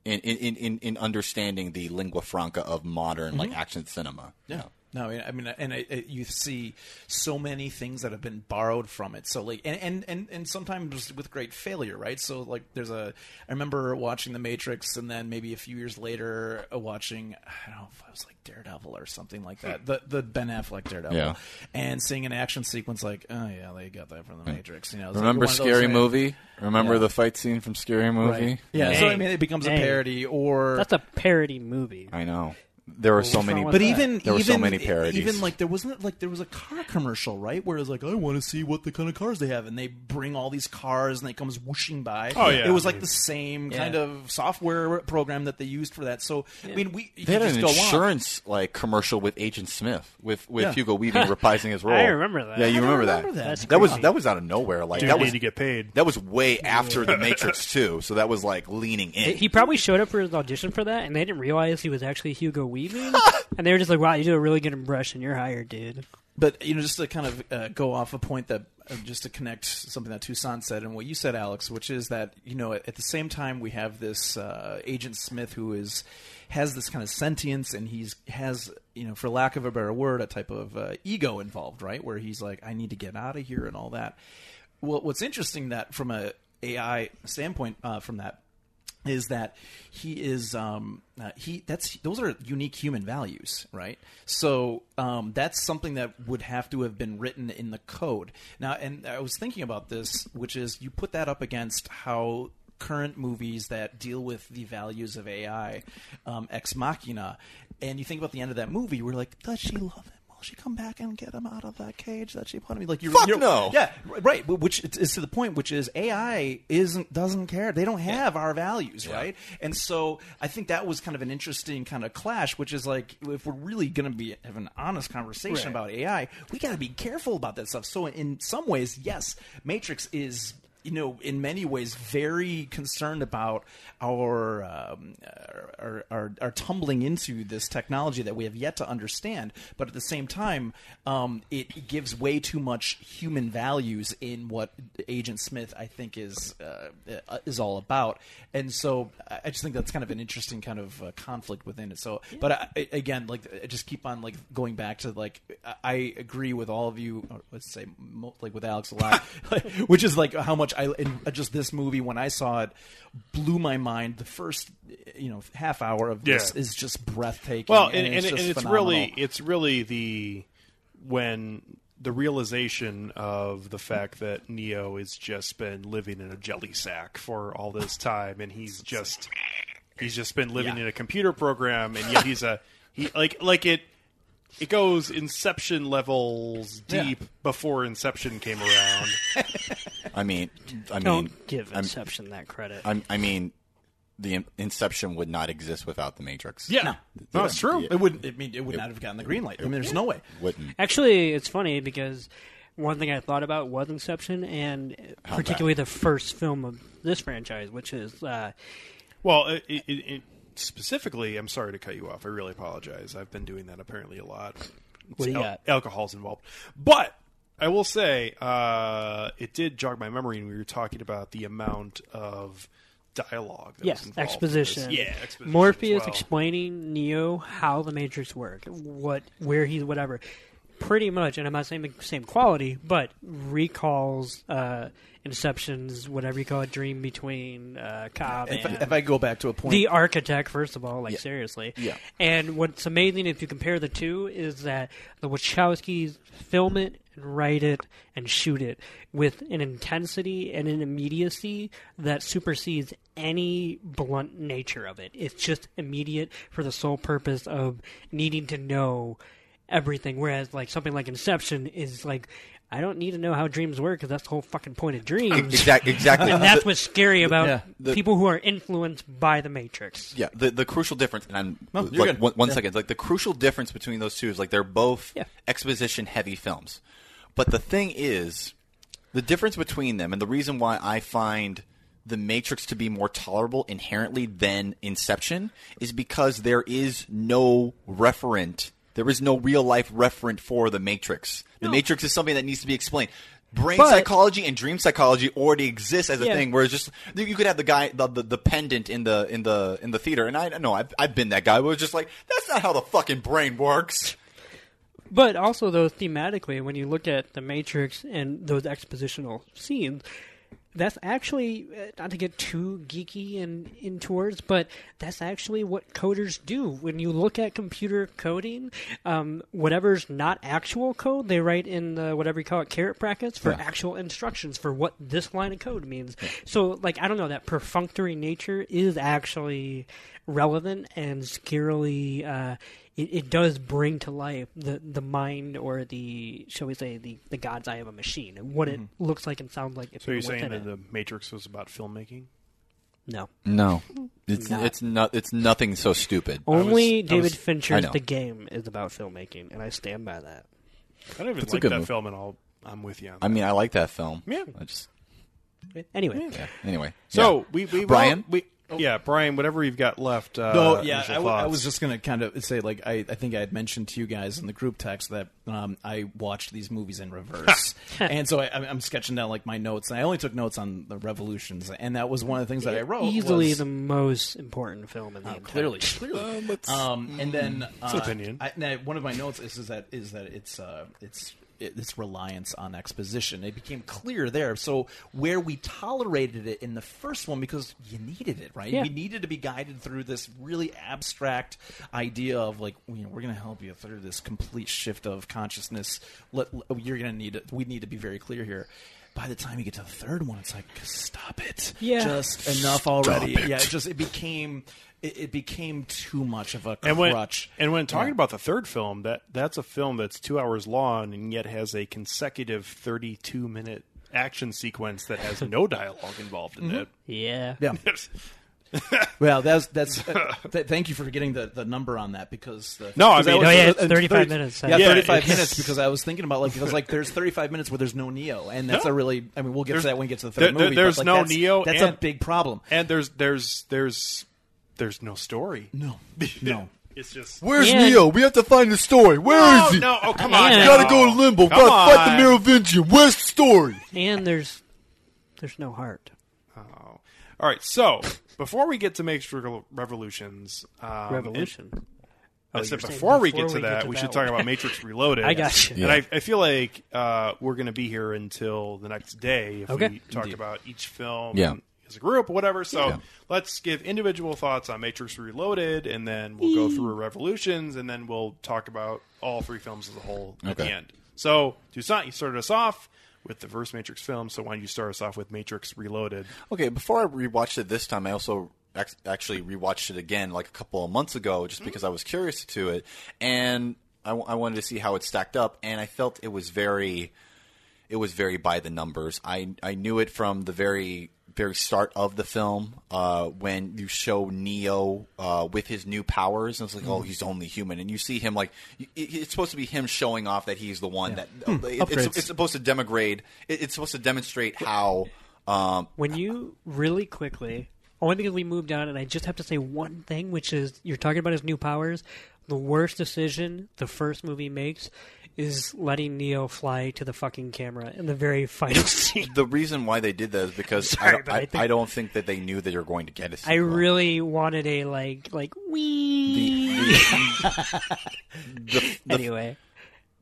in in, in in understanding the lingua franca of modern like mm-hmm. action cinema. Yeah. No, I mean- and I, I, you see so many things that have been borrowed from it. So like, and, and and and sometimes with great failure, right? So like, there's a. I remember watching The Matrix, and then maybe a few years later, uh, watching. I don't know if it was like Daredevil or something like that. The the Ben Affleck Daredevil. Yeah. And seeing an action sequence like, oh yeah, they got that from The Matrix. You know, it's like Remember those Scary things- Movie? Remember Yeah. the fight scene from Scary Movie? Right. Yeah. So I mean, it becomes a parody, or That's a parody movie. I know. There were oh, so many, wrong with But that? even there were even so many parodies. Even like there wasn't like there was a car commercial, right? Where it was like, I want to see what the kind of cars they have, and they bring all these cars and they comes whooshing by. Oh, yeah. it was like the same kind of software program that they used for that. So I mean, we they had just an go on. insurance like commercial with Agent Smith with with Yeah. Hugo Weaving reprising his role. I remember that. Yeah, you remember, remember that. that. That's That was that was out of nowhere. Like Dude that was to get paid. that was way after the Matrix 2, so that was like leaning in. He probably showed up for his audition for that, and they didn't realize he was actually Hugo Weaving, and they were just like, "Wow, you do a really good impression. You're hired, dude." But you know, just to kind of uh, go off a point that uh, just to connect something that Toussaint said and what you said, Alex, which is that you know at, at the same time we have this uh, Agent Smith who is has this kind of sentience and he's has you know for lack of a better word a type of uh, ego involved, right? Where he's like, I need to get out of here and all that. Well, what's interesting that from a AI standpoint, uh, from that is that he is um, uh, he that's those are unique human values, right? So um, that's something that would have to have been written in the code. Now, and I was thinking about this, which is you put that up against how current movies that deal with the values of AI, um, Ex Machina, and you think about the end of that movie, we're like, does she love him? She come back and get him out of that cage that she put him? in?" Like you, Fuck no. Yeah, right. Which is to the point, which is AI isn't doesn't care. They don't have our values, right? And so I think that was kind of an interesting kind of clash. Which is like, if we're really going to be have an honest conversation Right. about AI, we got to be careful about that stuff. So in some ways, yes, Matrix is you know, in many ways, very concerned about our, um, our, our our tumbling into this technology that we have yet to understand. But at the same time, um, it gives way too much human values in what Agent Smith, I think, is uh, uh, is all about. And so, I just think that's kind of an interesting kind of uh, conflict within it. So, but I, again, like, I just keep on like going back to like, I- agree with all of you. Or let's say, like with Alex a lot, which is like how much I in uh, just this movie when I saw it blew my mind. The first, you know, half hour of this Yeah. is just breathtaking. Well, and, and, and, it's, and just it's really it's really the when the realization of the fact that Neo has just been living in a jelly sack for all this time, and he's just he's just been living Yeah. in a computer program, and yet he's a he like like it. It goes Inception levels Yeah. deep before Inception came around. I mean, I mean, Don't give I'm- Inception that credit. I'm, I mean, the In- Inception would not exist without the Matrix. Yeah, no, it's true. Yeah. It wouldn't. It mean it would not have gotten the green light. I mean, there's no way. Wouldn't. Actually, it's funny because one thing I thought about was Inception, and particularly the first film of this franchise, which is uh, Well, it, it, it, specifically, I'm sorry to cut you off. I really apologize. I've been doing that apparently a lot. What do you Al- got? Alcohol's involved, but I will say uh, it did jog my memory, and we were talking about the amount of dialogue. That was yes, in this. exposition. Yeah, exposition Morpheus well. explaining Neo how the Matrix work, what where he's whatever. Pretty much, and I'm not saying the same quality, but recalls uh, Inception's whatever you call it, dream between uh, Cobb If, I- if I go back to a point, the architect first of all like seriously Yeah. and what's amazing if you compare the two is that the wachowskis film it and write it and shoot it with an intensity and an immediacy that supersedes any blunt nature of it it's just immediate for the sole purpose of needing to know everything whereas like something like inception is like I don't need to know how dreams work because that's the whole fucking point of dreams. Exactly. Exactly. And that's what's scary about Yeah. The- people who are influenced by the Matrix. Yeah, the the crucial difference, and I'm No, you're like one, one Yeah. second, like the crucial difference between those two is like they're both Yeah. exposition heavy films, but the thing is, the difference between them, and the reason why I find the Matrix to be more tolerable inherently than Inception is because there is no referent, there is no real life referent for the Matrix. The Matrix is something that needs to be explained. Brain But- psychology and dream psychology already exists as a Yeah. thing. Whereas just you could have the guy, the, the the pendant in the in the in the theater, and I know I've I've been that guy. Where it's just like that's not how the fucking brain works. But also, though, thematically, when you look at the Matrix and those expositional scenes, that's actually uh, not to get too geeky and in towards, but that's actually what coders do. When you look at computer coding, um, whatever's not actual code, they write in the, whatever you call it caret brackets for actual instructions for what this line of code means. So, like, I don't know, that perfunctory nature is actually relevant and scarily. Uh, it, it does bring to life the, the mind or the shall we say the, the god's eye of a machine and what it mm-hmm. looks like and sounds like if So you're you're saying that it. the Matrix was about filmmaking? no No, it's Not. it's not it's nothing so stupid. only I David was- I Fincher's know. The Game is about filmmaking and I stand by that I don't even It's a like good that movie. film, and I'll, I'm with you on that. I mean, I like that film. Yeah. I just anyway yeah. Anyway, so yeah. we, we Brian? we yeah Brian, whatever you've got left. Uh, No, yeah, initial I, w- I was just gonna kind of say like I, I think I had mentioned to you guys in the group text that um, I watched these movies in reverse, and so I, I'm- I'm sketching down like my notes, and I only took notes on the revolutions, and that was one of the things that I wrote. easily was, the most important film in the entire clearly, clearly. um, and then uh, an opinion. I, now, one of my notes is, is that is that it's uh, it's its reliance on exposition. It became clear there. So where we tolerated it in the first one because you needed it, right? Yeah. You needed to be guided through this really abstract idea of like, you know, we're going to help you through this complete shift of consciousness. Let, you're going to need it. We need to be very clear here. By the time you get to the third one, it's like, stop it. Yeah. Just enough already. Yeah, it just it became it, it became too much of a And when, crutch. and when talking about the third film, that that's a film that's two hours long and yet has a consecutive thirty-two minute action sequence that has no dialogue involved in mm-hmm. it. Yeah. yeah. Well, that's that's. Uh, th- thank you for getting the, the number on that because the, No, I mean- was- No, yeah, uh, it's 35 minutes. Yeah, Yeah, thirty five minutes because I was thinking about like because like there's thirty five minutes where there's no Neo, and that's No. a really. I mean, we'll get There's- to that when we get to the third there- movie. there's but, like, no that's, Neo That's a big problem. And there's there's there's there's no story. No, no. It's just Where's And- Neo? We have to find the story. Where is no, he? no. Oh, come on! And- Gotta go to Limbo. Come Gotta fight the on. Merovingian. Where's the story? And there's there's no heart. Oh. All right. So before we get to Matrix Revolutions, um, Revolution. I Oh, said you're before we before get to we get that, we that should talk about Matrix Reloaded. I got you. And I, I feel like uh, we're going to be here until the next day if Okay. we talk about each film Yeah. as a group or whatever. So Yeah. let's give individual thoughts on Matrix Reloaded, and then we'll go through Revolutions, and then we'll talk about all three films as a whole at the end. So, Toussaint, you started us off with the first Matrix film, so why don't you start us off with Matrix Reloaded? Okay, before I rewatched it this time, I also ac- actually rewatched it again like a couple of months ago, just because I was curious to it, and I, w- I wanted to see how it stacked up, and I felt it was very, it was very by the numbers. I I knew it from the very very start of the film uh, when you show Neo uh, with his new powers, and it's like, oh, he's only human, and you see him like it- it's supposed to be him showing off that he's the one that it- it's, it's supposed to demonstrate. it- It's supposed to demonstrate how. Um, When you really quickly, only because we moved on, and I just have to say one thing, which is you're talking about his new powers. The worst decision the first movie makes is letting Neo fly to the fucking camera in the very final scene. The reason why they did that is because Sorry, I, don't, I I, think- I don't think that they knew that you're going to get a sequel. I really wanted a like like the, wee. the, the, anyway,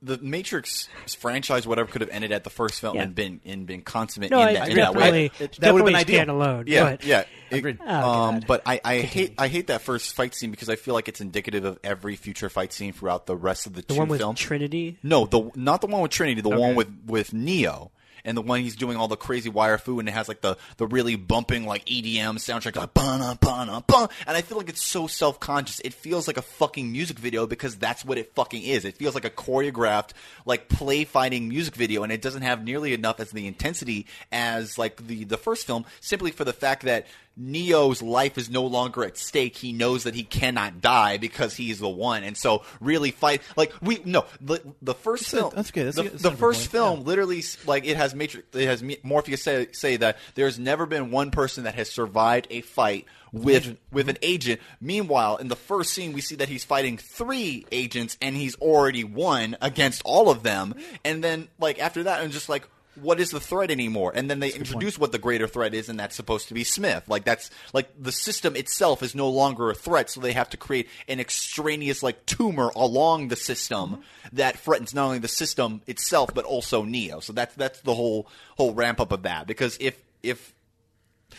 the Matrix franchise, whatever, could have ended at the first film Yeah. and been and been consummate no, in I that, in that way. definitely It- that would've been ideal. alone. Yeah, but yeah. It- Oh, um, but I, I hate I hate that first fight scene because I feel like it's indicative of every future fight scene throughout the rest of the, the two one with films. Trinity. No, the not the one with Trinity, the Okay. one with with Neo. And the one he's doing all the crazy wire fu and it has like the, the really bumping like EDM soundtrack like ba ba ba and I feel like it's so self conscious. It feels like a fucking music video because that's what it fucking is. It feels like a choreographed like play fighting music video and it doesn't have nearly enough as the intensity as like the the first film simply for the fact that Neo's life is no longer at stake. He knows that he cannot die because he's the one, and so really fight like we no the the first That's a- film. that's good. That's the, a good- that's the first point. film Yeah. literally like it has Matrix. It has Morpheus say say that there's never been one person that has survived a fight with with an agent. Meanwhile, in the first scene, we see that he's fighting three agents, and he's already won against all of them. And then like after that, I'm just like. What is the threat anymore? And then they introduce what the greater threat is, and that's supposed to be Smith. Like that's like the system itself is no longer a threat, so they have to create an extraneous like tumor along the system mm-hmm. that threatens not only the system itself but also Neo. So that's that's the whole whole ramp up of that. Because if if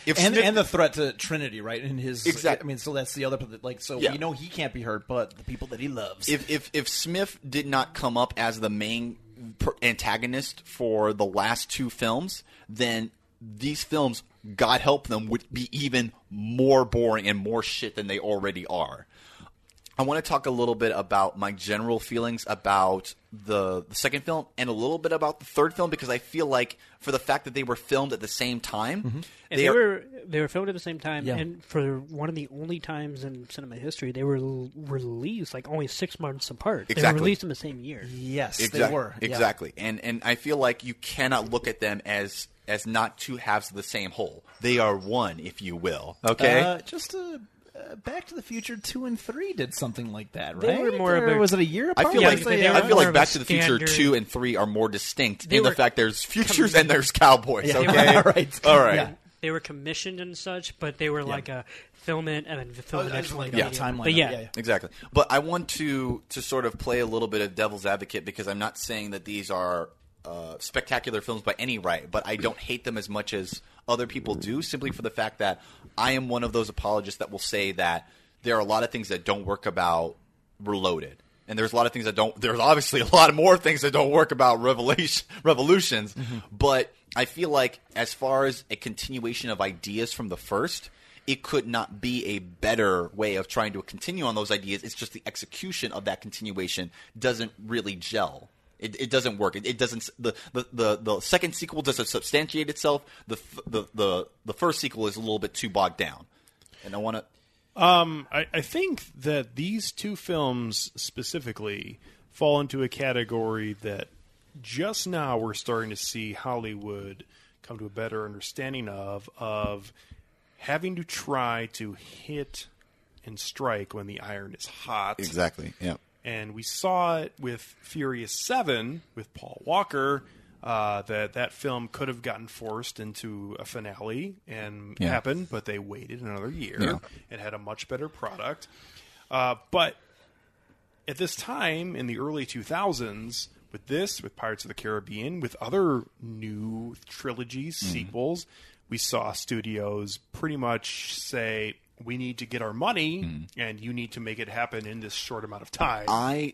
if and Smith- and the threat to Trinity, right? In his Exact- I mean, so that's the other like. So Yeah. we know he can't be hurt, but the people that he loves. if if if Smith did not come up as the main antagonist for the last two films, then these films, God help them, would be even more boring and more shit than they already are. I want to talk a little bit about my general feelings about the, the second film and a little bit about the third film because I feel like for the fact that they were filmed at the same time, And they, they, are, were they were filmed at the same time, Yeah. and for one of the only times in cinema history, they were l- released like only six months apart. They Exactly. were released in the same year. yes, exactly, they were yeah. exactly, and and I feel like you cannot look at them as as not two halves of the same whole. They are one, if you will. Okay. Uh, just uh, uh, Back to the Future two and three did something like that, right? They right? were more of Or a- was it a year I apart? feel Yeah, like they- they I were feel more like of a Back to the Future standard- two and three are more distinct They in the were fact there's futures com- and there's cowboys. Yeah, they Okay, were- right. all right. Yeah. They were commissioned and such, but they were like a film it and then film Oh, the I next just one. like Yeah. timeline. But yeah. yeah, yeah. Exactly. But I want to to sort of play a little bit of devil's advocate because I'm not saying that these are uh, spectacular films by any right, but I don't hate them as much as other people do, simply for the fact that I am one of those apologists that will say that there are a lot of things that don't work about Reloaded. And there's a lot of things that don't. There's obviously a lot more things that don't work about Revelation, Revolutions. But I feel like as far as a continuation of ideas from the first, it could not be a better way of trying to continue on those ideas. It's just the execution of that continuation doesn't really gel. It, it doesn't work. It, it doesn't. The, the, the, the second sequel doesn't substantiate itself. The, the the the first sequel is a little bit too bogged down. And I want to. Um, I, I think that these two films specifically fall into a category that just now we're starting to see Hollywood come to a better understanding of of having to try to hit and strike when the iron is hot. Exactly. Yeah. And we saw it with Furious Seven with Paul Walker. Uh, that that film could have gotten forced into a finale and Yeah. happened, but they waited another year Yeah. and had a much better product. Uh, but at this time in the early 2000s, with this, with Pirates of the Caribbean, with other new trilogies, Mm-hmm. sequels, we saw studios pretty much say, "We need to get our money, Mm-hmm. and you need to make it happen in this short amount of time." I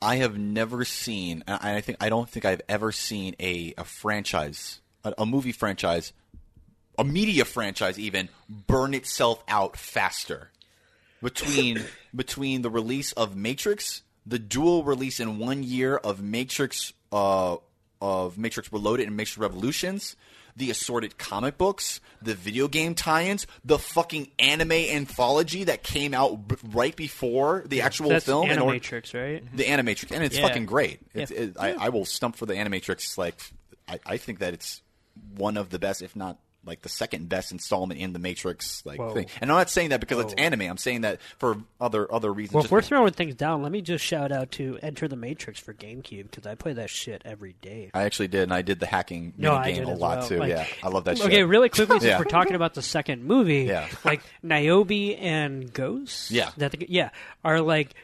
I have never seen. and I think I don't think I've ever seen a a franchise, a, a movie franchise, a media franchise even burn itself out faster between between the release of Matrix, the dual release in one year of Matrix uh, of Matrix Reloaded and Matrix Revolutions, the assorted comic books, the video game tie-ins, the fucking anime anthology that came out b- right before the actual That's film. Animatrix, right? the mm-hmm. Animatrix, and it's Yeah. fucking great. It's, Yeah. it, I, I will stump for the Animatrix. Like, I, I think that it's one of the best, if not like the second best installment in the Matrix like Whoa. thing. And I'm not saying that because it's anime. I'm saying that for other other reasons. Well, if we're throwing things down, let me just shout out to Enter the Matrix for GameCube because I play that shit every day. I actually did, and I did the hacking No, I game did a lot well. too. Like- yeah, I love that shit. Okay, really quickly, since Yeah. we're talking about the second movie, Yeah. like Niobe and Ghost, Yeah. that the, yeah, are like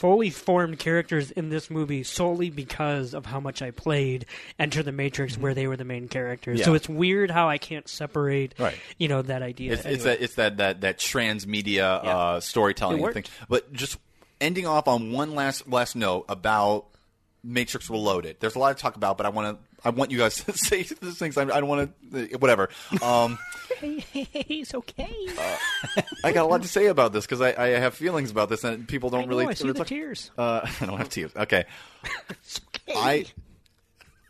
fully formed characters in this movie solely because of how much I played Enter the Matrix, where they were the main characters. Yeah. So it's weird how I can't separate, Right. you know, that idea. It's, it's that it's that that that transmedia uh, storytelling thing. But just ending off on one last last note about Matrix Reloaded. There's a lot to talk about, but I want to. I want you guys to say these things. I, I don't want to. Whatever. Um, it's okay. I got a lot to say about this because I, I have feelings about this, and people don't I know, really. I see the talk- tears. Uh, I don't have tears. Okay. It's okay. I.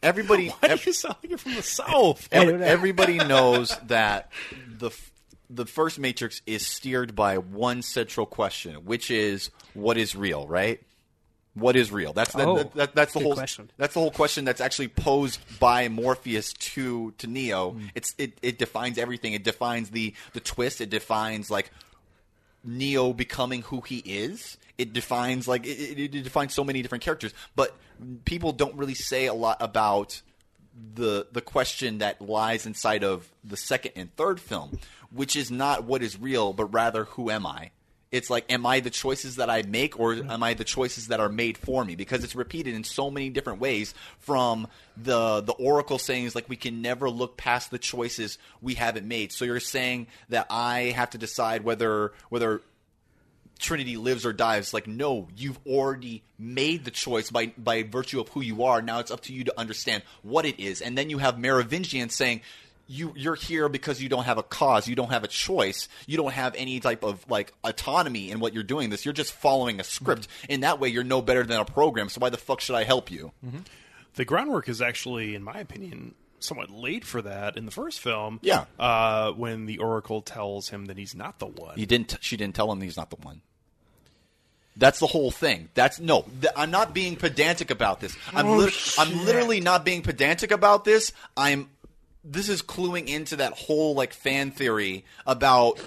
Everybody. Why do you sound like you're from the south? Every- everybody knows that the the first Matrix is steered by one central question, which is what is real, right? What is real? That's that, Oh, that, that- that's the whole question. that's the whole question that's actually posed by Morpheus to to Neo. Hmm. It's it, it defines everything. It defines the the twist. It defines like Neo becoming who he is. It defines like it, it, it defines so many different characters, but people don't really say a lot about the the question that lies inside of the second and third film, which is not what is real, but rather who am I? It's like, am I the choices that I make, or am I the choices that are made for me? Because it's repeated in so many different ways. From the the Oracle saying is like, we can never look past the choices we haven't made. So you're saying that I have to decide whether whether Trinity lives or dies. Like, no, you've already made the choice by by virtue of who you are. Now it's up to you to understand what it is. And then you have Merovingian saying. You, you're here because you don't have a cause. You don't have a choice. You don't have any type of like autonomy in what you're doing. This you're just following a script. In that way, you're no better than a program. So why the fuck should I help you? The groundwork is actually, in my opinion, somewhat late for that in the first film. Yeah. Uh, when the Oracle tells him that he's not the one. He didn't. She didn't tell him he's not the one. That's the whole thing. That's no. Th- I'm not being pedantic about this. I'm Oh, I'm literally not being pedantic about this. I'm. This is cluing into that whole like fan theory about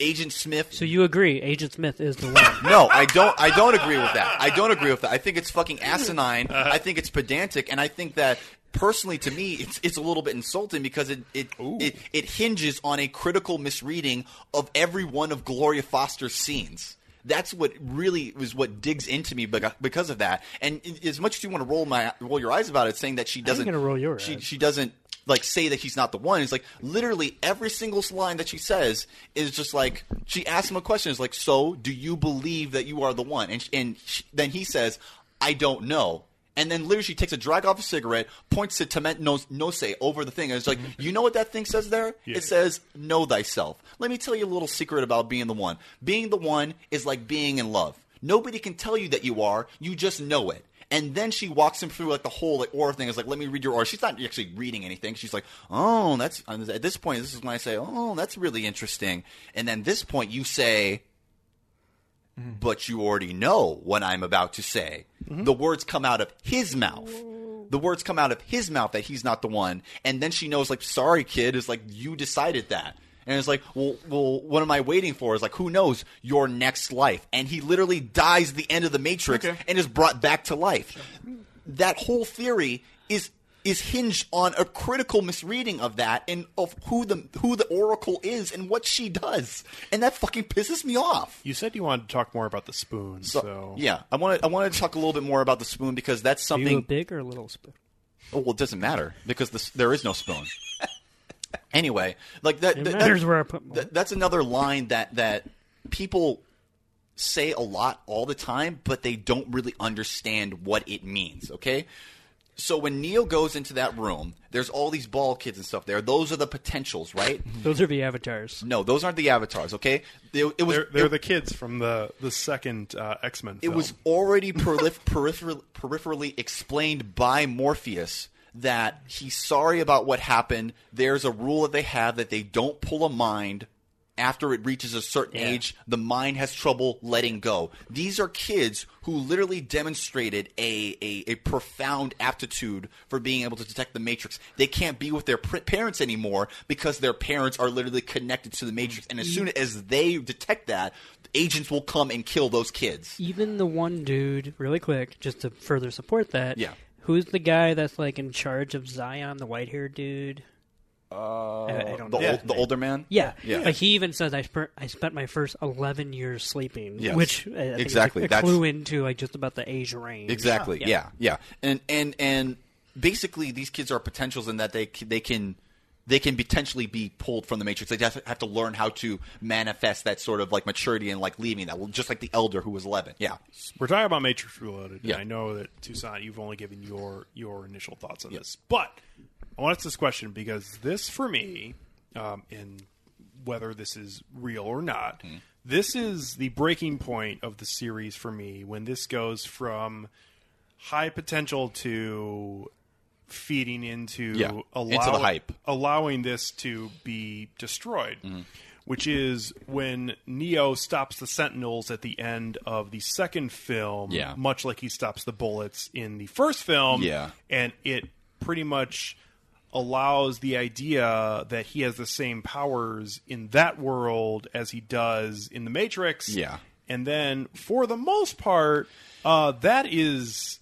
Agent Smith. So you agree, Agent Smith is the one? No, I don't. I don't agree with that. I don't agree with that. I think it's fucking asinine. Uh-huh. I think it's pedantic, and I think that personally, to me, it's it's a little bit insulting because it it it, it hinges on a critical misreading of every one of Gloria Foster's scenes. That's what really is what digs into me because of that. And as much as you want to roll my roll your eyes about it, saying that she doesn't roll your she eyes. she doesn't like say that he's not the one. It's like literally every single line that she says is just like she asks him a question. It's like, so do you believe that you are the one? And and she, then he says, I don't know. And then literally she takes a drag off a cigarette, points to Temet no, Nosce over the thing, and it's like, mm-hmm. you know what that thing says there? Yeah. It says, know thyself. Let me tell you a little secret about being the one. Being the one is like being in love. Nobody can tell you that you are, you just know it. And then she walks him through like the whole like aura thing. Is like, let me read your aura. She's not actually reading anything. She's like, oh, that's uh, at this point. This is when I say, oh, that's really interesting. And then this point, you say, mm-hmm. but you already know what I'm about to say. Mm-hmm. The words come out of his mouth. The words come out of his mouth that he's not the one, and then she knows, like, sorry, kid, is like you decided that. And it's like, well, well, what am I waiting for? Is like, who knows your next life? And he literally dies at the end of the Matrix Okay. and is brought back to life. That whole theory is is hinged on a critical misreading of that and of who the who the Oracle is and what she does, and that fucking pisses me off. You said you wanted to talk more about the spoon, so, Yeah, I want to. I wanted to talk a little bit more about the spoon because that's Are you a something. big or a little spoon? Oh, well, it doesn't matter because this, there is no spoon. anyway, like that. It that- matters that- where I put mine. that- that's another line that that people say a lot all the time, but they don't really understand what it means. Okay. So when Neo goes into that room, there's all these ball kids and stuff there. Those are the potentials, right? Those are the avatars. No, those aren't the avatars. Okay, They- it was they're, they're it- the kids from the the second uh, X Men. It was already perif- peripheral, peripherally explained by Morpheus that he's sorry about what happened. There's a rule that they have that they don't pull a mind after it reaches a certain Yeah. age. The mind has trouble letting go. These are kids who literally demonstrated a, a, a profound aptitude for being able to detect the Matrix. They can't be with their pr- parents anymore because their parents are literally connected to the Matrix. And as soon as they detect that, agents will come and kill those kids. Even the one dude, really quick, just to further support that. Yeah. Who's the guy that's like in charge of Zion, the white haired dude? Uh, I, I don't The, know. old, the older man? Yeah, Yeah. Like he even says, "I spent I spent my first eleven years sleeping," Yes. which uh, I think Exactly. is a, a That's- clue into like just about the age range. Exactly. Yeah. yeah. And and and basically, these kids are potentials in that they they can they can potentially be pulled from the matrix. They just have to learn how to manifest that sort of like maturity and like leaving that. Well, just like the elder who was eleven. Yeah. We're talking about Matrix Reloaded. Yeah. I know that Toussaint, you've only given your your initial thoughts on this, but I want to ask this question because this, for me, um, and whether this is real or not, Hmm. this is the breaking point of the series for me when this goes from high potential to feeding into Yeah, into the hype. allowing this to be destroyed, Mm-hmm. which is when Neo stops the Sentinels at the end of the second film, Yeah. much like he stops the bullets in the first film, Yeah. and it pretty much allows the idea that he has the same powers in that world as he does in the Matrix. Yeah. And then, for the most part, uh, that is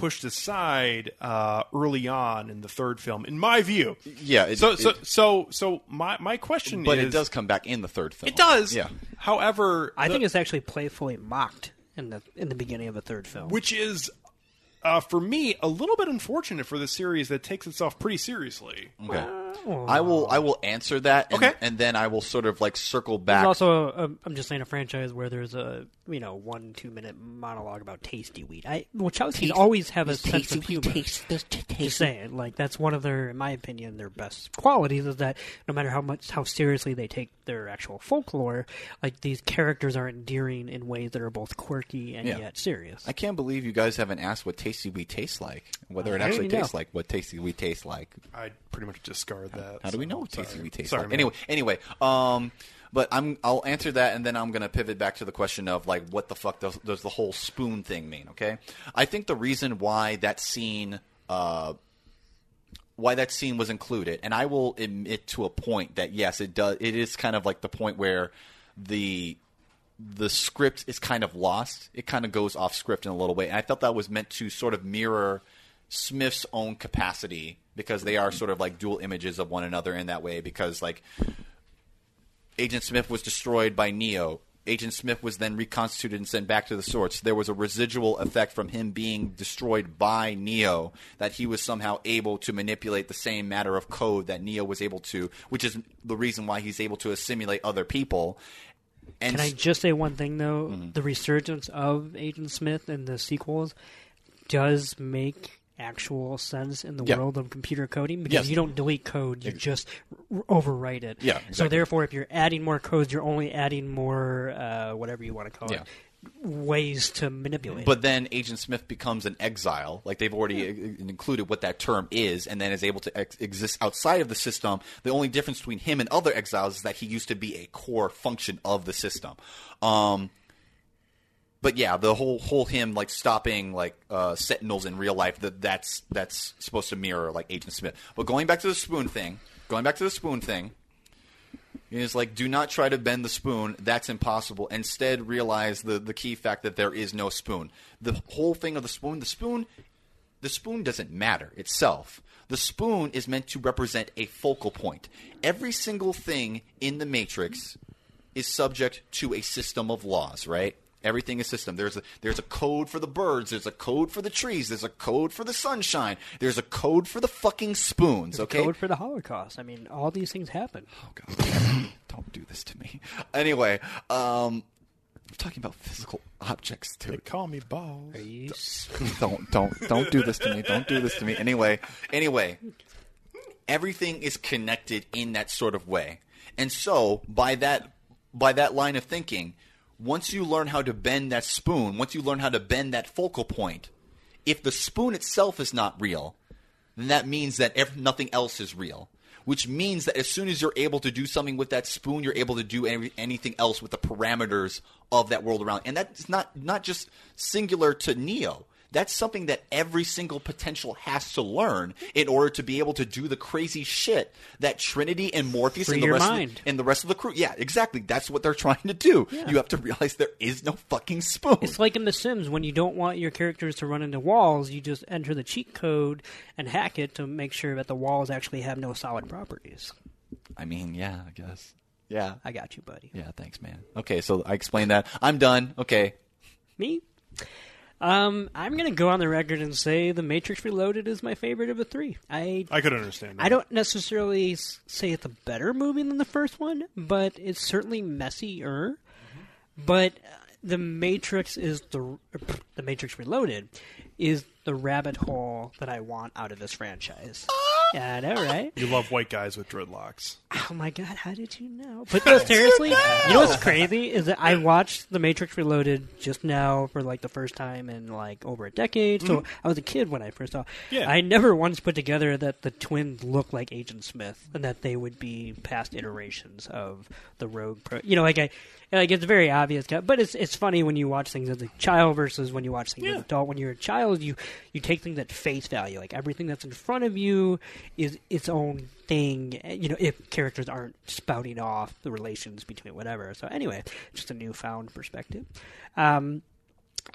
pushed aside uh, early on in the third film, in my view. Yeah, it- so, so, it- so, so, my my question But is, it does come back in the third film. It does. Yeah. However, I the- think it's actually playfully mocked in the in the beginning of the third film. which is. Uh, for me, a little bit unfortunate for the series that takes itself pretty seriously. Okay. I will I will answer that. And, Okay. And then I will sort of like circle There's back. also a, a, I'm just saying a franchise where there's a you know one two minute monologue about tasty wheat. I Wachowski always have a sense of humor. Taste, Just saying, like that's one of their, in my opinion, their best qualities is that no matter how much how seriously they take their actual folklore, like these characters are endearing in ways that are both quirky and Yeah. yet serious. I can't believe you guys haven't asked what Tasty Wheat tastes like. Whether it How do actually you know? tastes like what Tasty Wheat tastes like. I pretty much discard that. How do we know what sorry. tasty wheat tastes Sorry, like? man. Anyway, anyway, um, but I'm I'll answer that, and then I'm gonna pivot back to the question of like, what the fuck does does the whole spoon thing mean? Okay, I think the reason why that scene, uh, why that scene was included, and I will admit to a point that yes, it does. It is kind of like the point where the the script is kind of lost. It kind of goes off script in a little way. And I felt that was meant to sort of mirror Smith's own capacity because they are sort of like dual images of one another in that way. Because like Agent Smith was destroyed by Neo. Agent Smith was then reconstituted and sent back to the source. There was a residual effect from him being destroyed by Neo that he was somehow able to manipulate the same matter of code that Neo was able to, which is the reason why he's able to assimilate other people. And Can I just say one thing though? Mm-hmm. The resurgence of Agent Smith in the sequels does make actual sense in the Yeah. world of computer coding because Yes. you don't delete code, you just r- overwrite it. Yeah, So therefore, if you're adding more codes, you're only adding more uh, whatever you want to call Yeah. it ways to manipulate. But then Agent Smith becomes an exile. Like they've already uh, included what that term is, and then is able to ex- exist outside of the system. The only difference between him and other exiles is that he used to be a core function of the system. Um, but yeah, the whole whole him like stopping like uh, sentinels in real life that that's that's supposed to mirror like Agent Smith. But going back to the spoon thing, going back to the spoon thing, is like do not try to bend the spoon. That's impossible. Instead, realize the the key fact that there is no spoon. The whole thing of the spoon, the spoon, the spoon doesn't matter itself. The spoon is meant to represent a focal point. Every single thing in the matrix is subject to a system of laws, right? Everything is system. There's a there's a code for the birds. There's a code for the trees. There's a code for the sunshine. There's a code for the fucking spoons. Okay. code for the Holocaust. I mean, all these things happen. Oh God! Don't do this to me. Anyway, um, I'm talking about physical objects They too. call me balls. Are you s- don't don't don't do this to me. Don't do this to me. Anyway, anyway, everything is connected in that sort of way, and so by that by that line of thinking, once you learn how to bend that spoon, once you learn how to bend that focal point, if the spoon itself is not real, then that means that ev- nothing else is real. Which means that as soon as you're able to do something with that spoon, you're able to do any, anything else with the parameters of that world around. And that's not not just singular to Neo. That's something that every single potential has to learn in order to be able to do the crazy shit that Trinity and Morpheus Free and the rest mind. Of the, and the rest of the crew. Yeah, exactly. That's what they're trying to do. You have to realize there is no fucking spoon. It's like in The Sims when you don't want your characters to run into walls, you just enter the cheat code and hack it to make sure that the walls actually have no solid properties. I mean, yeah, I guess. Yeah. I got you, buddy. Yeah, thanks, man. Okay, so I explained that. I'm done. Okay. Me? Um, I'm gonna go on the record and say The Matrix Reloaded is my favorite of the three. I I could understand. That. I don't necessarily say it's a better movie than the first one, but it's certainly messier. But uh, the Matrix is the the Matrix Reloaded is the rabbit hole that I want out of this franchise. Yeah, I know, right? You love white guys with dreadlocks. Oh my god, how did you know? But no, seriously, you know what's crazy is that I watched The Matrix Reloaded just now for like the first time in like over a decade. So mm-hmm. I was a kid when I first saw. Yeah. I never once put together that the twins look like Agent Smith and that they would be past iterations of the Rogue. Pro- you know, like I. Like it's very obvious, but it's it's funny when you watch things as a child versus when you watch things as an adult. When you're a child, you you take things at face value. Like everything that's in front of you is its own thing. You know, if characters aren't spouting off the relations between whatever. So anyway, just a newfound perspective. Um,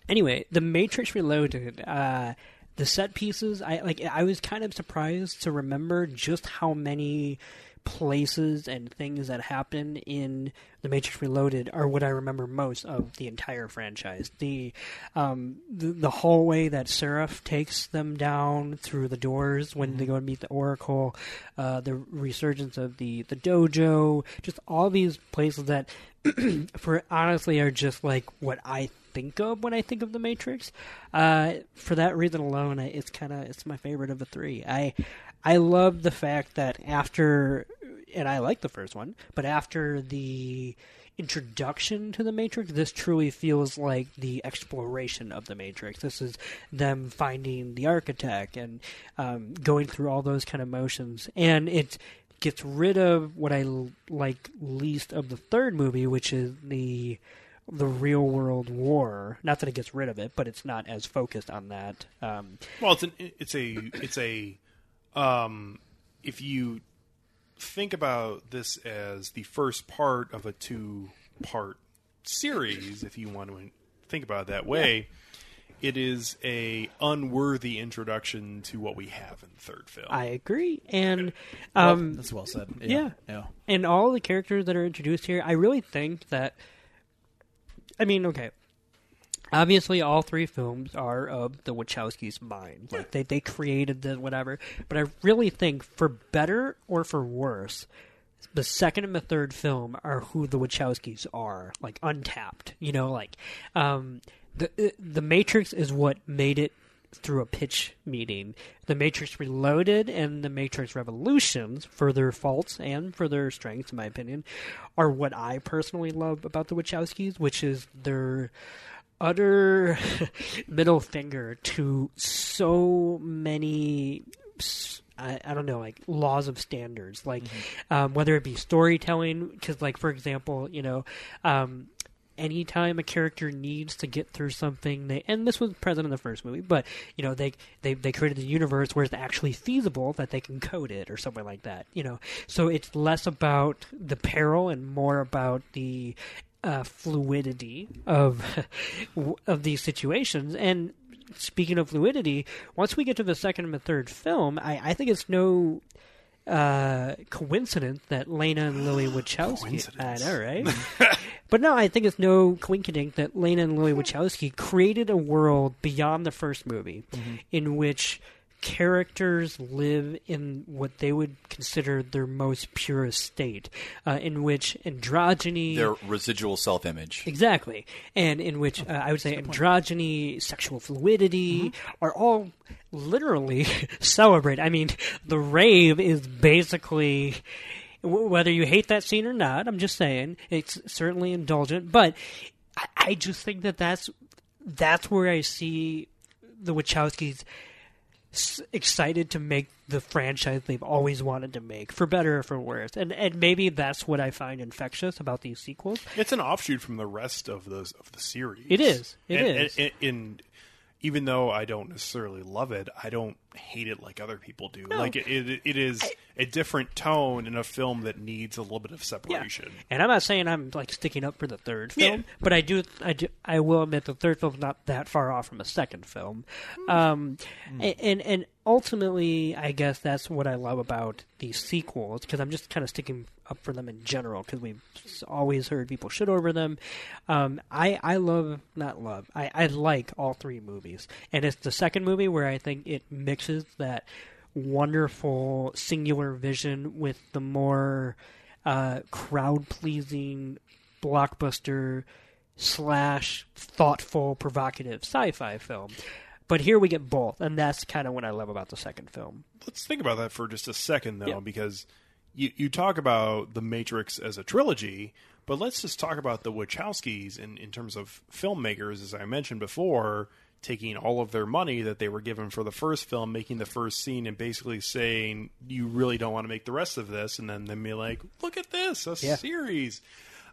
anyway, the Matrix Reloaded. Uh, the set pieces, I like. I was kind of surprised to remember just how many places and things that happen in the Matrix Reloaded are what I remember most of the entire franchise. The um, the, the hallway that Seraph takes them down through the doors when they go to meet the Oracle, uh, the resurgence of the the dojo, just all these places that, for honestly, are just like what I think of when I think of the Matrix. Uh, for that reason alone, I- it's kind of it's my favorite of the three. I I love the fact that after, and I like the first one, but after the introduction to the Matrix, this truly feels like the exploration of the Matrix. This is them finding the architect and um, going through all those kind of motions, and it gets rid of what I l- like least of the third movie, which is the the real world war. Not that it gets rid of it, but it's not as focused on that. Um, Well, it's an it's a it's a um, if you think about this as the first part of a two part series, if you want to think about it that way, it is a unworthy introduction to what we have in the third film. I agree, and Well, um, that's well said. yeah. yeah. and all the characters that are introduced here, I really think that. I mean, okay. Obviously, all three films are of the Wachowskis' mind. Like they they created the whatever. But I really think, for better or for worse, the second and the third film are who the Wachowskis are, like untapped. You know, like um, the the Matrix is what made it through a pitch meeting. The Matrix Reloaded and The Matrix Revolutions, for their faults and for their strengths, in my opinion, are what I personally love about the Wachowskis, which is their utter middle finger to so many I, I don't know like laws of standards. Like um, whether it be storytelling because like for example you know um, anytime a character needs to get through something they and this was present in the first movie but you know they they, they created the universe where it's actually feasible that they can code it or something like that you know. So it's less about the peril and more about the uh, fluidity of of these situations and speaking of fluidity once we get to the second and the third film i, I think it's no uh, coincidence that Lana and Lily Wachowski. I know, right? but no, I think it's no coincidence that Lana and Lily Wachowski created a world beyond the first movie, in which characters live in what they would consider their most purest state, uh, in which androgyny. Their residual self-image. Exactly, and in which uh, I would say androgyny, sexual fluidity are all literally celebrated. I mean, the rave is basically whether you hate that scene or not. I'm just saying it's certainly indulgent, but I, I just think that that's that's where I see the Wachowskis s- excited to make the franchise they've always wanted to make, for better or for worse. And and maybe that's what I find infectious about these sequels. It's an offshoot from the rest of the of the series. It is. It and, is. And, and, and even though I don't necessarily love it, I don't hate it like other people do. Like it, it, it is a different tone in a film that needs a little bit of separation. And I'm not saying I'm like sticking up for the third film, Yeah. but I do, I do, I will admit the third film's not that far off from the second film. Um, a- and and ultimately, I guess that's what I love about these sequels because I'm just kind of sticking up for them in general because we've always heard people shit over them. Um, I I love not love I I like all three movies, and it's the second movie where I think it mixes that wonderful singular vision with the more uh, crowd pleasing blockbuster slash thoughtful provocative sci-fi film. But here we get both, and that's kind of what I love about the second film. Let's think about that for just a second, though, Yeah. because you you talk about the Matrix as a trilogy, but let's just talk about the Wachowskis in in terms of filmmakers, as I mentioned before, taking all of their money that they were given for the first film, making the first scene, and basically saying you really don't want to make the rest of this, and then them be like, look at this, a Yeah. series.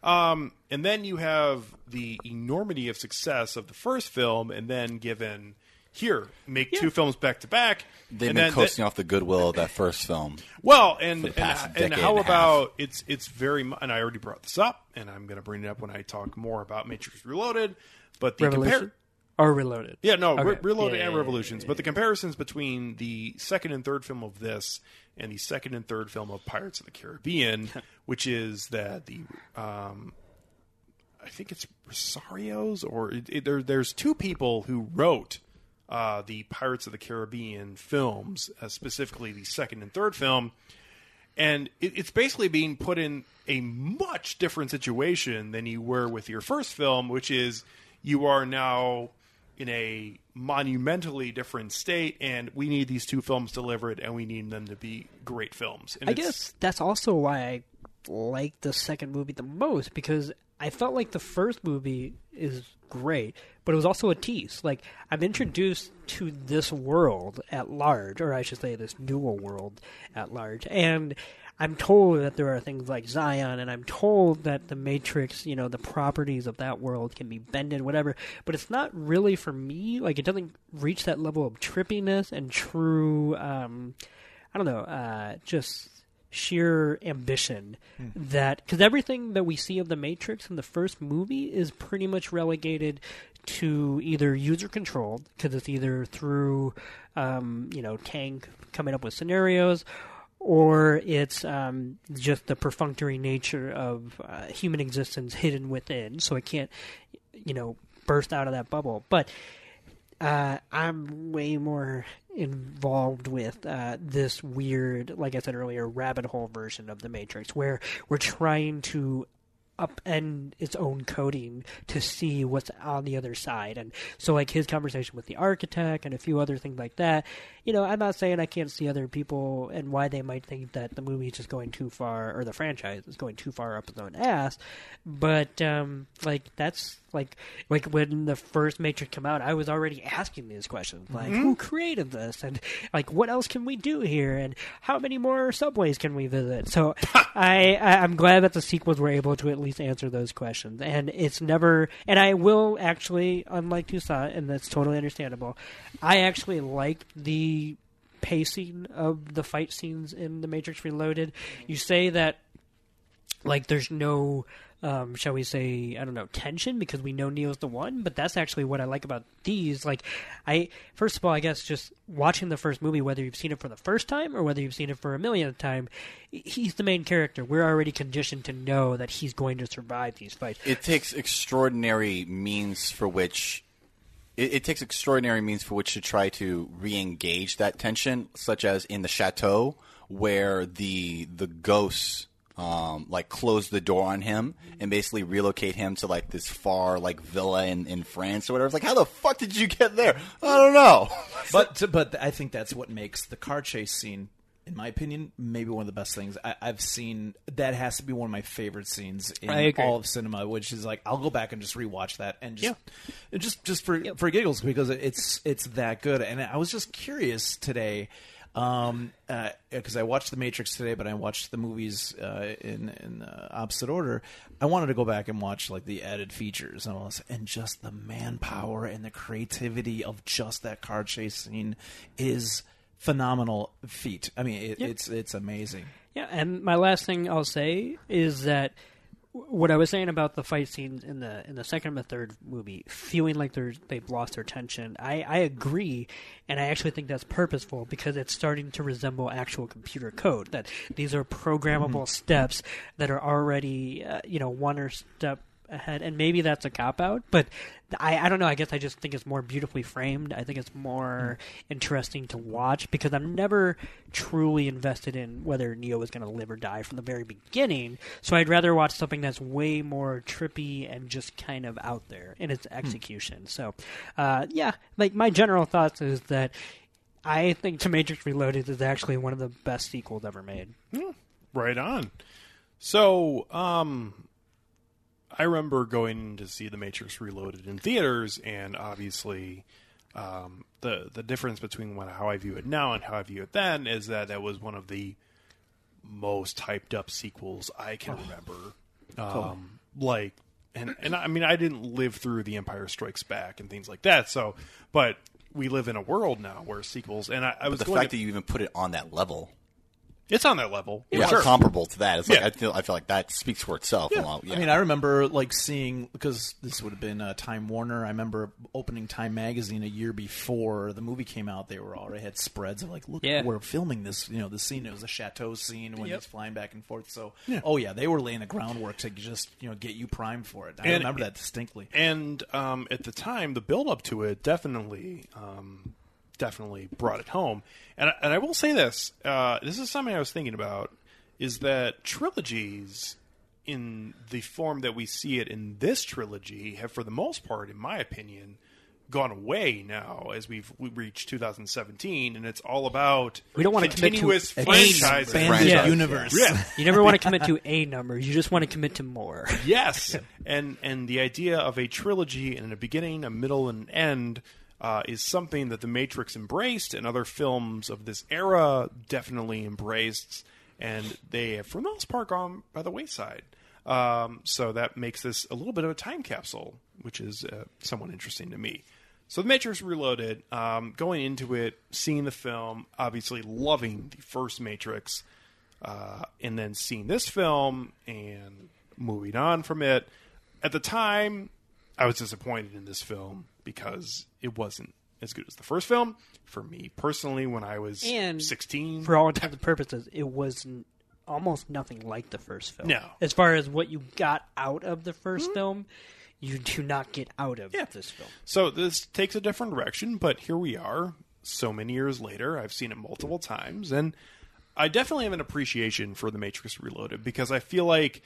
Um, and then you have the enormity of success of the first film, and then given here, make two films back to back. They've and been then coasting off the goodwill of that first film. well, and for the past and, and how and a half. about it's it's very mu- and I already brought this up, and I'm going to bring it up when I talk more about Matrix Reloaded. But the Revolution compar- or Reloaded? yeah, no, Re- Reloaded Yeah, and yeah, Revolutions, but the comparisons between the second and third film of this and the second and third film of Pirates of the Caribbean, which is that the um, I think it's Rossio's or it, it, there, there's two people who wrote uh, the Pirates of the Caribbean films, uh, specifically the second and third film, and it, it's basically being put in a much different situation than you were with your first film, which is you are now in a monumentally different state, and we need these two films delivered, and we need them to be great films. And I it's- guess that's also why I like the second movie the most because I felt like the first movie is great, but it was also a tease. Like I'm introduced to this world at large, or I should say, this dual world at large, and I'm told that there are things like Zion, and I'm told that the Matrix, you know, the properties of that world can be bended, whatever. But it's not really for me. Like it doesn't reach that level of trippiness and true. Um, I don't know, uh, just sheer ambition that because everything that we see of the Matrix in the first movie is pretty much relegated to either user controlled because it's either through um, you know Tank coming up with scenarios or it's um, just the perfunctory nature of uh, human existence hidden within, so it can't, you know, burst out of that bubble. But uh, I'm way more involved with uh, this weird, like I said earlier, rabbit hole version of the Matrix, where we're trying to upend its own coding to see what's on the other side. And so, like his conversation with the architect and a few other things like that. You know, I'm not saying I can't see other people and why they might think that the movie is just going too far or the franchise is going too far up its own ass. But um, like that's like like when the first Matrix came out, I was already asking these questions like mm-hmm. who created this and like what else can we do here and how many more subways can we visit? So I, I I'm glad that the sequels were able to at least answer those questions. And it's never and I will actually, unlike Toussaint, and that's totally understandable, I actually like the pacing of the fight scenes in the Matrix Reloaded. You say that like there's no um, shall we say I don't know tension because we know Neo's the one, but that's actually what I like about these. Like I first of all, I guess just watching the first movie, whether you've seen it for the first time or whether you've seen it for a millionth time, he's the main character. We're already conditioned to know that he's going to survive these fights. It takes extraordinary means for which it, it takes extraordinary means for which to try to re-engage that tension, such as in the chateau where the the ghosts um, like close the door on him and basically relocate him to like this far like villa in, in France or whatever. It's like, how the fuck did you get there? I don't know. But but I think that's what makes the car chase scene, in my opinion, maybe one of the best things I, I've seen. That has to be one of my favorite scenes in all of cinema. Which is like I'll go back and just rewatch that and just and just just for for giggles because it's it's that good. And I was just curious today. Um, because I watched The Matrix today, but I watched the movies uh, in in uh, opposite order. I wanted to go back and watch like the added features and all this, and just the manpower and the creativity of just that car chase scene is phenomenal feat. I mean, it, it's it's amazing. Yeah, and my last thing I'll say is that what I was saying about the fight scenes in the in the second and the third movie, feeling like they're they've lost their tension. I, I agree, and I actually think that's purposeful because it's starting to resemble actual computer code. That these are programmable steps that are already uh, you know one or step ahead, and maybe that's a cop out, but I, I don't know. I guess I just think it's more beautifully framed. I think it's more interesting to watch because I'm never truly invested in whether Neo is going to live or die from the very beginning. So I'd rather watch something that's way more trippy and just kind of out there in its execution. So, uh, yeah, like my general thoughts is that I think Matrix Reloaded is actually one of the best sequels ever made. Right on. So, um, I remember going to see The Matrix Reloaded in theaters, and obviously, um, the the difference between what, how I view it now and how I view it then is that that was one of the most hyped up sequels I can remember. Um, like, and and I mean, I didn't live through The Empire Strikes Back and things like that. So, but we live in a world now where sequels, and I, I was the going fact to- that you even put it on that level, it's on that level. yeah, Sure. comparable to that. It's like Yeah. I feel I feel like that speaks for itself. Yeah. Well, yeah. I mean, I remember like seeing because this would have been uh, Time Warner. I remember opening Time magazine a year before the movie came out. They were already had spreads of like, look, Yeah. we're filming this. You know, the scene. It was a chateau scene when Yep. he's flying back and forth. So, oh yeah, they were laying the groundwork to just you know get you primed for it. I And- remember that distinctly. and um, at the time, the build up to it definitely, um, definitely brought it home. And I- and I will say this: uh, this is something I was thinking about. Is that trilogies in the form that we see it in this trilogy have, for the most part, in my opinion, gone away now as we've we reached 2017, and it's all about We don't wanna commit to continuous a franchises. Yeah. universe. Yeah. You never want to commit to a number. You just want to commit to more. Yes, and and the idea of a trilogy and a beginning, a middle, and an end uh, is something that the Matrix embraced, and other films of this era definitely embraced, and they have, for the most part, gone by the wayside. Um, so that makes this a little bit of a time capsule, which is uh, somewhat interesting to me. So the Matrix Reloaded, um, going into it, seeing the film, obviously loving the first Matrix, uh, and then seeing this film and moving on from it. At the time, I was disappointed in this film because it wasn't as good as the first film. For me personally, when I was And 16, for all intents and purposes, it was n- almost nothing like the first film. No. As far as what you got out of the 1st film, you do not get out of Yeah. this film. So this takes a different direction, but here we are, so many years later. I've seen it multiple times, and I definitely have an appreciation for The Matrix Reloaded because I feel like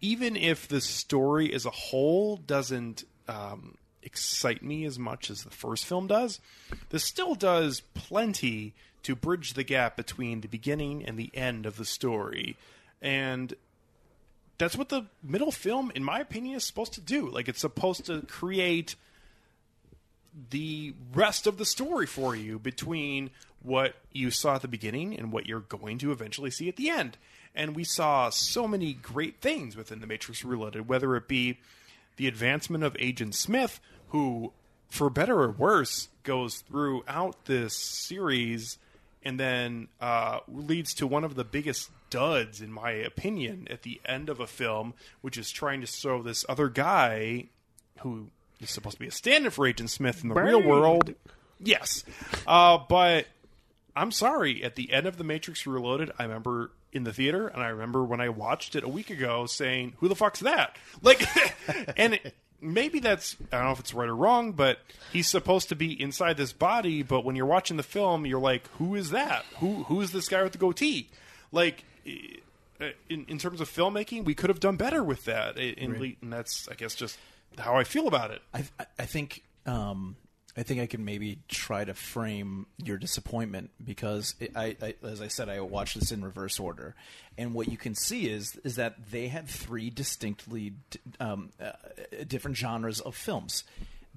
even if the story as a whole doesn't um, excite me as much as the first film does, this still does plenty to bridge the gap between the beginning and the end of the story. And that's what the middle film, in my opinion, is supposed to do. Like, it's supposed to create the rest of the story for you between what you saw at the beginning and what you're going to eventually see at the end. And we saw so many great things within The Matrix Reloaded, whether it be the advancement of Agent Smith, who, for better or worse, goes throughout this series and then uh, leads to one of the biggest duds, in my opinion, at the end of a film, which is trying to show this other guy who is supposed to be a stand-in for Agent Smith in the real world. Yes, uh, but I'm sorry. At the end of The Matrix Reloaded, I remember in the theater, and I remember when I watched it a week ago, saying, "Who the fuck's that?" Like, and it, maybe that's I don't know if it's right or wrong, but he's supposed to be inside this body. But when you're watching the film, you're like, "Who is that? Who who is this guy with the goatee?" Like. In, in terms of filmmaking, we could have done better with that, and, and that's, I guess, just how I feel about it. I, I think um, I think I can maybe try to frame your disappointment because it, I, I, as I said, I watched this in reverse order, and what you can see is is that they had three distinctly um, uh, different genres of films.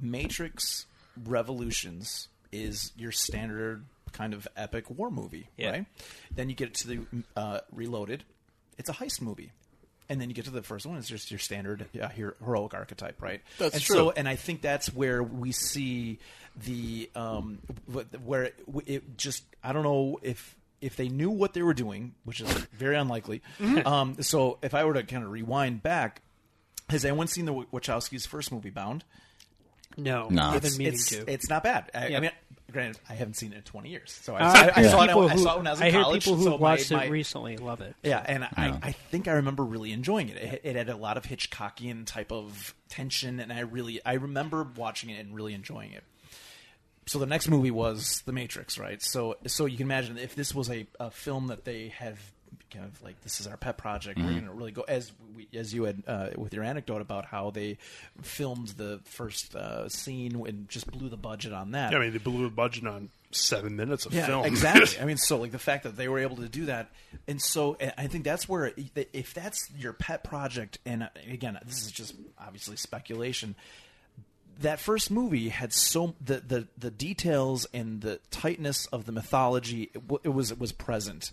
Matrix Revolutions is your standard kind of epic war movie, Yeah. right? Then you get to the uh, Reloaded, it's a heist movie. And then you get to the first one; it's just your standard uh, heroic archetype, right? That's and true. So, and I think that's where we see the um, where it, it just I don't know if if they knew what they were doing, which is very unlikely. um, so, if I were to kind of rewind back, has anyone seen the Wachowskis' first movie, Bound? No, No. I've It's, meaning it's, to. it's not bad. I, Yeah. I mean, granted, I haven't seen it in 20 years, so I, Uh, I, I yeah. saw, it, people I who- saw it when I was in I hear college. people who so my- watched my- it recently love it. Yeah, and I, I think I remember really enjoying it. it. It had a lot of Hitchcockian type of tension, and I really I remember watching it and really enjoying it. So the next movie was The Matrix, right? So so you can imagine if this was a, a film that they have kind of like this is our pet project. We're going to really go as we, as you had uh, with your anecdote about how they filmed the first uh, scene and just blew the budget on that. Yeah, I mean, they blew the budget on seven minutes of Yeah, film. exactly. I mean, so like the fact that they were able to do that, and so and I think that's where if that's your pet project, and uh, again, this is just obviously speculation. That first movie had so the the the details and the tightness of the mythology. It, w- it was it was present.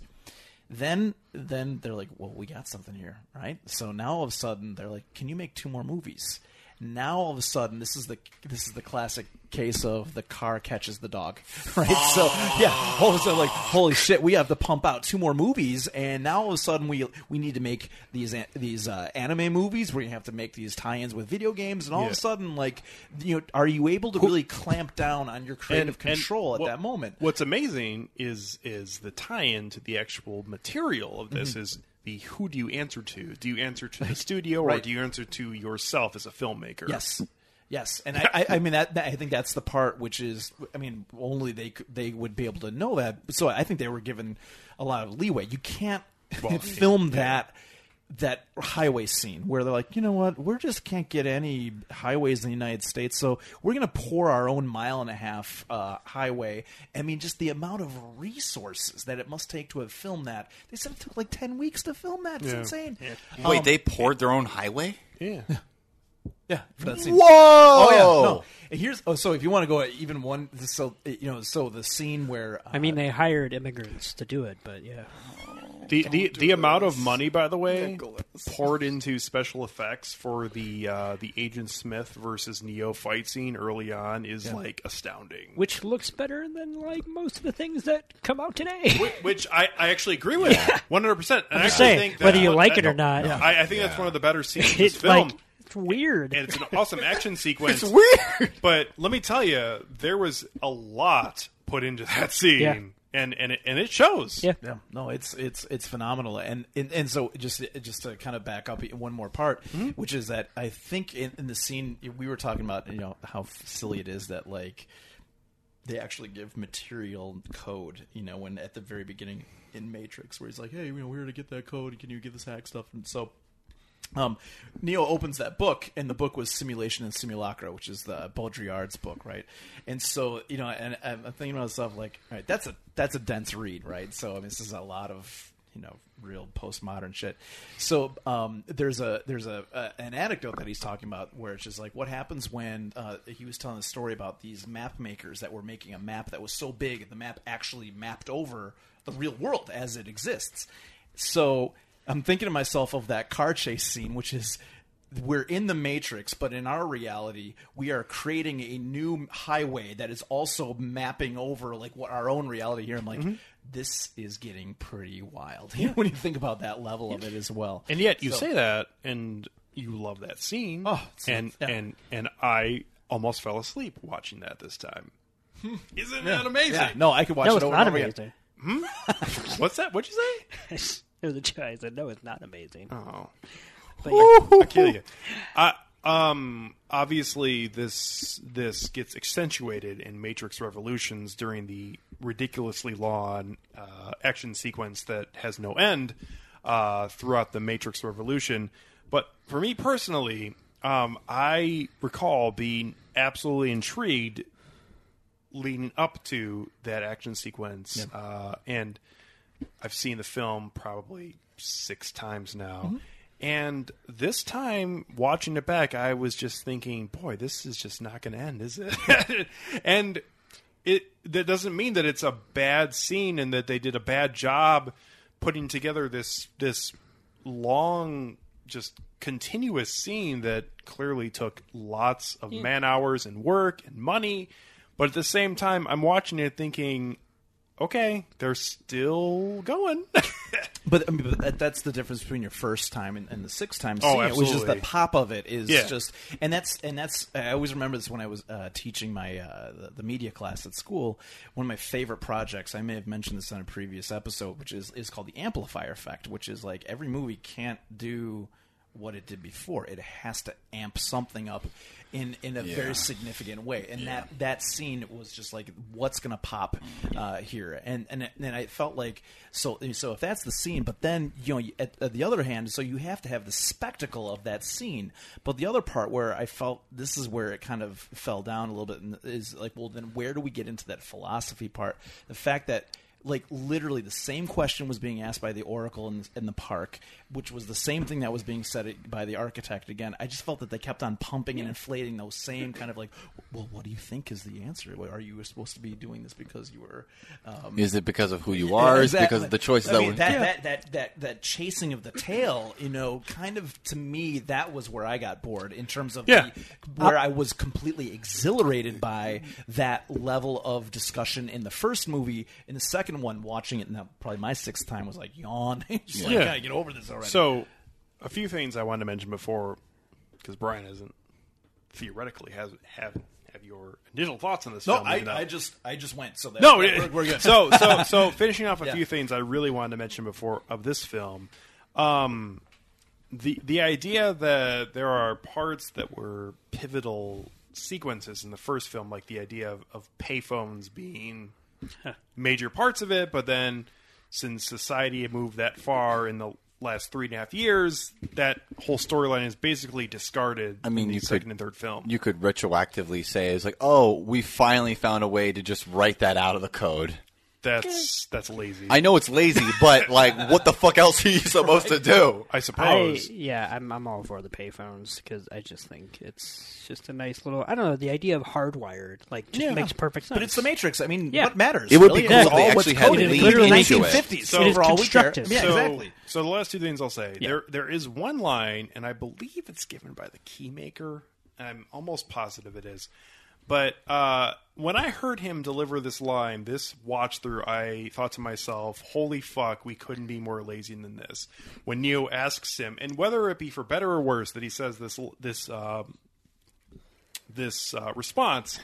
Then then they're like, well, we got something here, right? So now all of a sudden they're like, can you make two more movies? Now all of a sudden this is the this is the classic case of the car catches the dog, right? So yeah, all of a sudden like, holy shit, we have to pump out two more movies, and now all of a sudden we we need to make these an- these uh, anime movies where you have to make these tie-ins with video games, and all of Yeah. a sudden like, you know, are you able to really clamp down on your creative And- and control at what- that moment? What's amazing is is the tie-in to the actual material of Mm-hmm. this is the who do you answer to? Do you answer to the studio or do you answer to yourself as a filmmaker? Yes. Yes, and I, I, I mean that, that. I think that's the part which is. I mean, only they they would be able to know that. So I think they were given a lot of leeway. You can't film that that highway scene where they're like, you know what, we just can't get any highways in the United States, so we're going to pour our own mile and a half uh, highway. I mean, just the amount of resources that it must take to have filmed that. They said it took like ten weeks to film that. It's Yeah. insane. Wait, Um, they poured their own highway? Yeah. yeah, for that scene. Whoa! Oh yeah, no. And Here's oh, so if you want to go even one, so you know, so the scene where uh, I mean, they hired immigrants to do it, but yeah. The the, the amount of money, by the way, poured into special effects for the uh, the Agent Smith versus Neo fight scene early on is like astounding. Which looks better than like most of the things that come out today. Which I, I actually agree with one hundred percent. And I just actually saying, think that- whether you that- like it or not. I, I think that's one of the better scenes in this it's film. like it's weird. and it's an awesome action sequence. It's weird. But let me tell you, there was a lot put into that scene, Yeah. And and it, and it shows. yeah. Yeah, no, it's it's it's phenomenal, and and, and so just just to kind of back up one more part, mm-hmm. which is that I think in, in the scene we were talking about, you know, how silly it is that like they actually give material code, you know, when at the very beginning in Matrix, where he's like, hey, you know, we're to get that code, can you give this hack stuff, and so um, Neo opens that book, and the book was Simulation and Simulacra, which is the Baudrillard's book, right? And so, you know, and I'm thinking to myself, like, all right, that's a that's a dense read, right? So, I mean, this is a lot of you know real postmodern shit. So um, there's a there's a, a an anecdote that he's talking about where it's just like what happens when uh, he was telling a story about these map makers that were making a map that was so big the map actually mapped over the real world as it exists. So I'm thinking to myself of that car chase scene, which is we're in the matrix but in our reality we are creating a new highway that is also mapping over like what our own reality here i'm like mm-hmm. this is getting pretty wild when you think about that level of it as well And yet you So- say that, and you love that scene. Oh, and yeah. and and I almost fell asleep watching that this time. Hmm. Isn't that amazing? yeah no i could watch No, it it's over not and over again. amazing. Hmm? What's that? What'd you say? it was a joke. I said, no, it's not amazing. Oh, But yeah, I kill you. I, um, obviously, this this gets accentuated in Matrix Revolutions during the ridiculously long uh, action sequence that has no end uh, throughout the Matrix Revolution. But for me personally, um, I recall being absolutely intrigued leading up to that action sequence, uh, and I've seen the film probably six times now. Mm-hmm. And this time, watching it back, I was just thinking, boy, this is just not going to end, is it? and it that doesn't mean that it's a bad scene and that they did a bad job putting together this this long just continuous scene that clearly took lots of man hours and work and money but at the same time i'm watching it thinking okay they're still going But, I mean, but that's the difference between your first time and, and the sixth time Oh, seeing it. Which is the pop of it is Yeah. just, and that's and that's. I always remember this when I was uh, teaching my uh, the, the media class at school. One of my favorite projects. I may have mentioned this on a previous episode, which is is called the amplifier effect, which is like every movie can't do what it did before. It has to amp something up in in a Yeah. very significant way. And that that scene was just like what's going to pop uh, here. And and and I felt like so so if that's the scene, but then you know at, at the other hand, so you have to have the spectacle of that scene. But the other part where I felt this is where it kind of fell down a little bit and is like, well, then where do we get into that philosophy part? The fact that like literally the same question was being asked by the oracle in, in the park which was the same thing that was being said by the architect again i just felt that they kept on pumping and inflating those same kind of like well what do you think is the answer are you supposed to be doing this because you were um, Is it because of who you are? Is it because of the choices I that mean, were that, that, that, that, that chasing of the tail, you know, kind of to me, that was where I got bored in terms of Yeah. the, where I was completely exhilarated by that level of discussion in the first movie. In the second one, watching it now, probably my sixth time was like yawn. Just like, Yeah. gotta get over this already. so a few things i wanted to mention before because brian isn't theoretically has have have your initial thoughts on this no, film I, I just, I just went. So that, No, that- it- we're, we're good. So, so, so, finishing off a Yeah. few things I really wanted to mention before of this film, um, the the idea that there are parts that were pivotal sequences in the first film, like the idea of, of payphones being major parts of it, but then since society had moved that far in the last three and a half years, that whole storyline is basically discarded. I mean, in the you second could- and third film. you could retroactively say it's like, oh, we finally found a way to just write that out of the code. That's that's lazy. I know it's lazy, but like, what the fuck else are you supposed to do? I I, suppose. yeah, I'm, I'm all for the payphones because I just think it's just a nice little. I don't know. The idea of hardwired like just Yeah. makes perfect sense. but it's the Matrix. I mean, Yeah. what matters? It would be really? cool It's if they all what's actually had coded. leaned Literally into it. 1950s. So- It is for all we care. constructive. Yeah, so, exactly. So the last two things I'll say there there is one line, and I believe it's given by the keymaker. I'm almost positive it is. But uh, when I heard him deliver this line, this watch through, I thought to myself, "Holy fuck, we couldn't be more lazy than this." When Neo asks him, and whether it be for better or worse, that he says this this um this uh, response,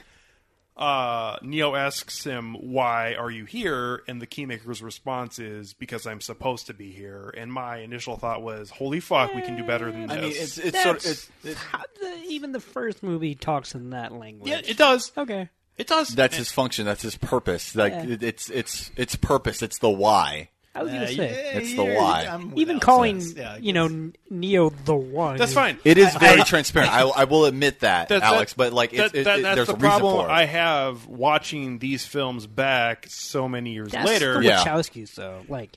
uh, Neo asks him, "Why are you here?" And the Keymaker's response is, "Because I'm supposed to be here." And my initial thought was, "Holy fuck, we can do better than this." I mean, it's it's sort of it's, it's how the, even the first movie talks in that language. yeah, it does. Okay. It does. that's his function. That's his purpose. Like Yeah. it, it's it's it's purpose. It's the why. I was gonna say. yeah, It's the yeah, why. I'm Even without calling sense. Yeah, I you know guess. N- Neo the one. That's fine. It is very transparent. I, I will admit that, That- that- Alex. but like, it's, that- it, that- it- that's there's the a reason problem for it. I have watching these films back so many years That's later. the Yeah. Wachowskis, though. Like,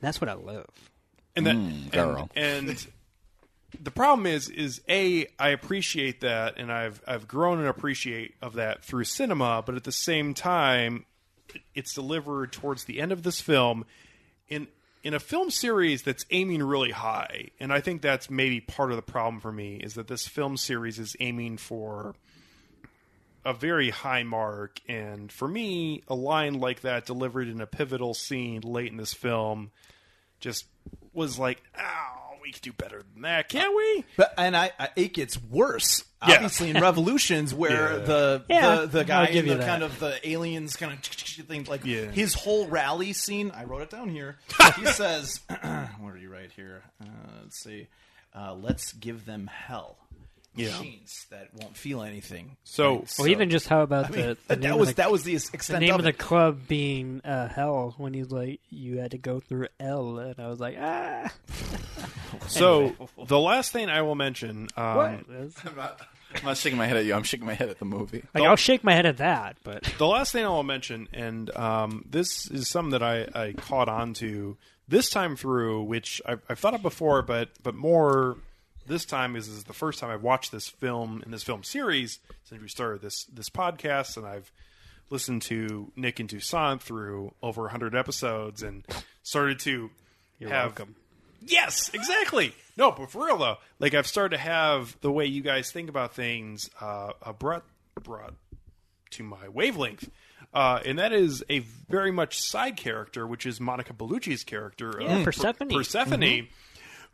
that's what I love. and that Mm, girl. and, and the problem is is a I appreciate that and I've I've grown and appreciate of that through cinema, but at the same time, it's delivered towards the end of this film in in a film series that's aiming really high, and I think that's maybe part of the problem for me is that this film series is aiming for a very high mark, and for me, a line like that delivered in a pivotal scene late in this film just was like, "Oh, we could do better than that, can't we?" But and I, I it gets worse. Yeah. Obviously, in Revolutions, where Yeah. the, Yeah, the the guy I'll give in you the that. kind of the aliens kind of thing, like Yeah. his whole rally scene. I wrote it down here. he says, "What are you right here? Uh, let's see. Uh, let's give them hell." Yeah. Machines that won't feel anything. So- Right? Well, even just how about I mean, the, the that, was the, that was the the name of of the club being uh, Hell when he's like, you had to go through L, and I was like, ah. So the last thing I will mention, um, What? I'm not, I'm not shaking my head at you. I'm shaking my head at the movie. Like, I'll shake my head at that, but the last thing I will mention, and um, this is something that I, I caught on to this time through, which I've, I've thought of before, but but more this time is, is the first time I've watched this film in this film series since we started this this podcast, and I've listened to Nick and Toussaint through over 100 episodes and started to you're have welcome. Yes, exactly. No, but for real though, like I've started to have the way you guys think about things uh, uh, brought brought to my wavelength, uh, and that is a very much side character, which is Monica Bellucci's character, of Yeah, Persephone. Persephone,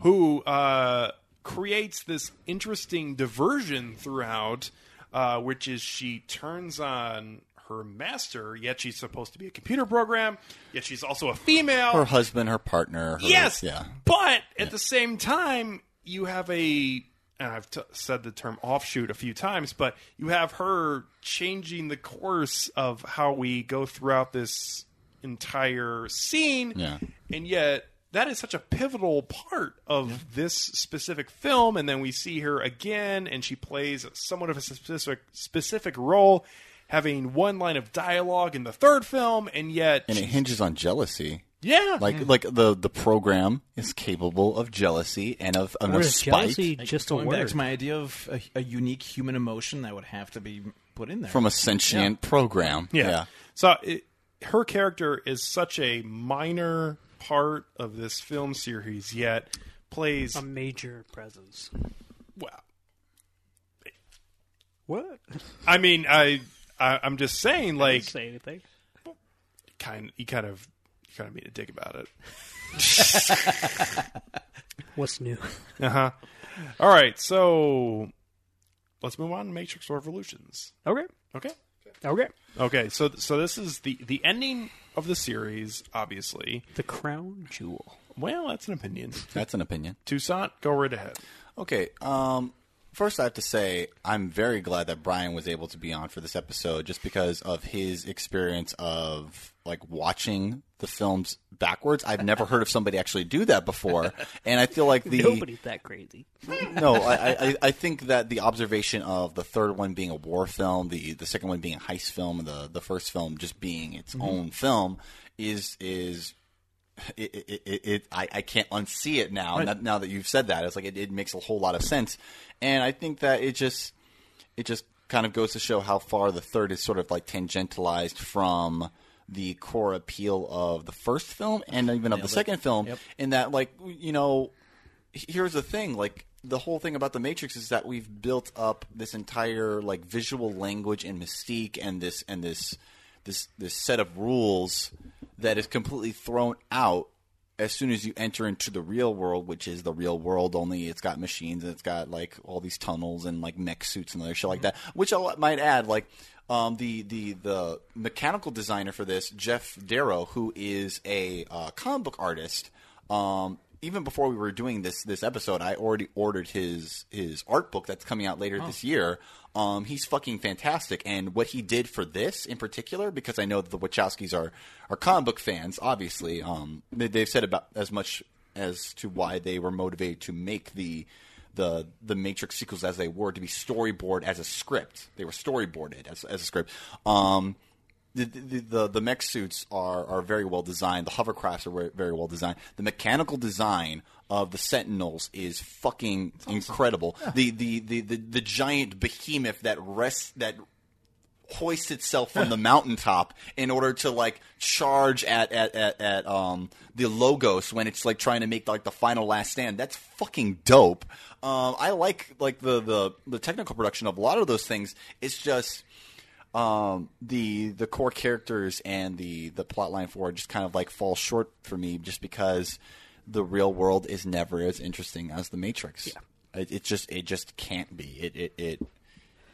who uh, creates this interesting diversion throughout, uh, which is she turns on her master, yet she's supposed to be a computer program, yet she's also a female. Her husband, her partner. Her, Yes. Yeah. But at the same time, you have a, and I've t- said the term offshoot a few times, but you have her changing the course of how we go throughout this entire scene. Yeah. And yet, that is such a pivotal part of this specific film. And then we see her again, and she plays somewhat of a specific specific role. Having one line of dialogue in the third film, and yet, And it hinges on jealousy. yeah, Like mm-hmm. like the the program is capable of jealousy and of, and Or of spite jealousy just a Going back to my idea of a, a unique human emotion that would have to be put in there. from a sentient program. Yeah. So it, her character is such a minor part of this film series, yet plays a major presence. well. What? I mean, I, I I'm just saying, like, say anything. kind you kind of you kind of made a dig about it. What's new? Uh huh. All right, so let's move on to Matrix Revolutions. Okay. Okay. Okay. Okay. So so this is the the ending of the series. Obviously, The crown jewel. well, that's an opinion. That's an opinion. Toussaint, go right ahead. Okay. Um, first, I have to say I'm very glad that Brian was able to be on for this episode, just because of his experience of like watching the films backwards. I've never heard of somebody actually do that before, and I feel like the Nobody's that crazy. no, I, I, I think that the observation of the third one being a war film, the the second one being a heist film, and the the first film just being its mm-hmm. own film is is it, it, it, it I, I can't unsee it now. Now, now that you've said that, it's like it, it makes a whole lot of sense, and I think that it just it just kind of goes to show how far the third is sort of like tangentialized from the core appeal of the first film and even of the second film in that like you know here's the thing like the whole thing about the matrix is that we've built up this entire like visual language and mystique and this and this this this set of rules that is completely thrown out as soon as you enter into the real world, which is the real world, only it's got machines and it's got like all these tunnels and like mech suits and other shit like that. Which I might add, like um, the the the mechanical designer for this, Geof Darrow, who is a uh, comic book artist, um, even before we were doing this this episode, I already ordered his his art book that's coming out later this year. Um, he's fucking fantastic, and what he did for this in particular, because I know that the Wachowskis are are comic book fans. Obviously, um, they, they've said about as much as to why they were motivated to make the the the Matrix sequels as they were to be storyboard as a script. They were storyboarded as as a script. Um, the, the the the mech suits are are very well designed. The hovercrafts are very, well designed. The mechanical design of the Sentinels is fucking incredible. The, the, the the the giant behemoth that rests that hoists itself from the mountaintop in order to like charge at at, at, at um the logos when it's like trying to make like the final last stand that's fucking dope um i like like the the the technical production of a lot of those things it's just um the the core characters and the the plot line for it just kind of like fall short for me just because the real world is never as interesting as the matrix yeah. it, it just it just can't be it it, it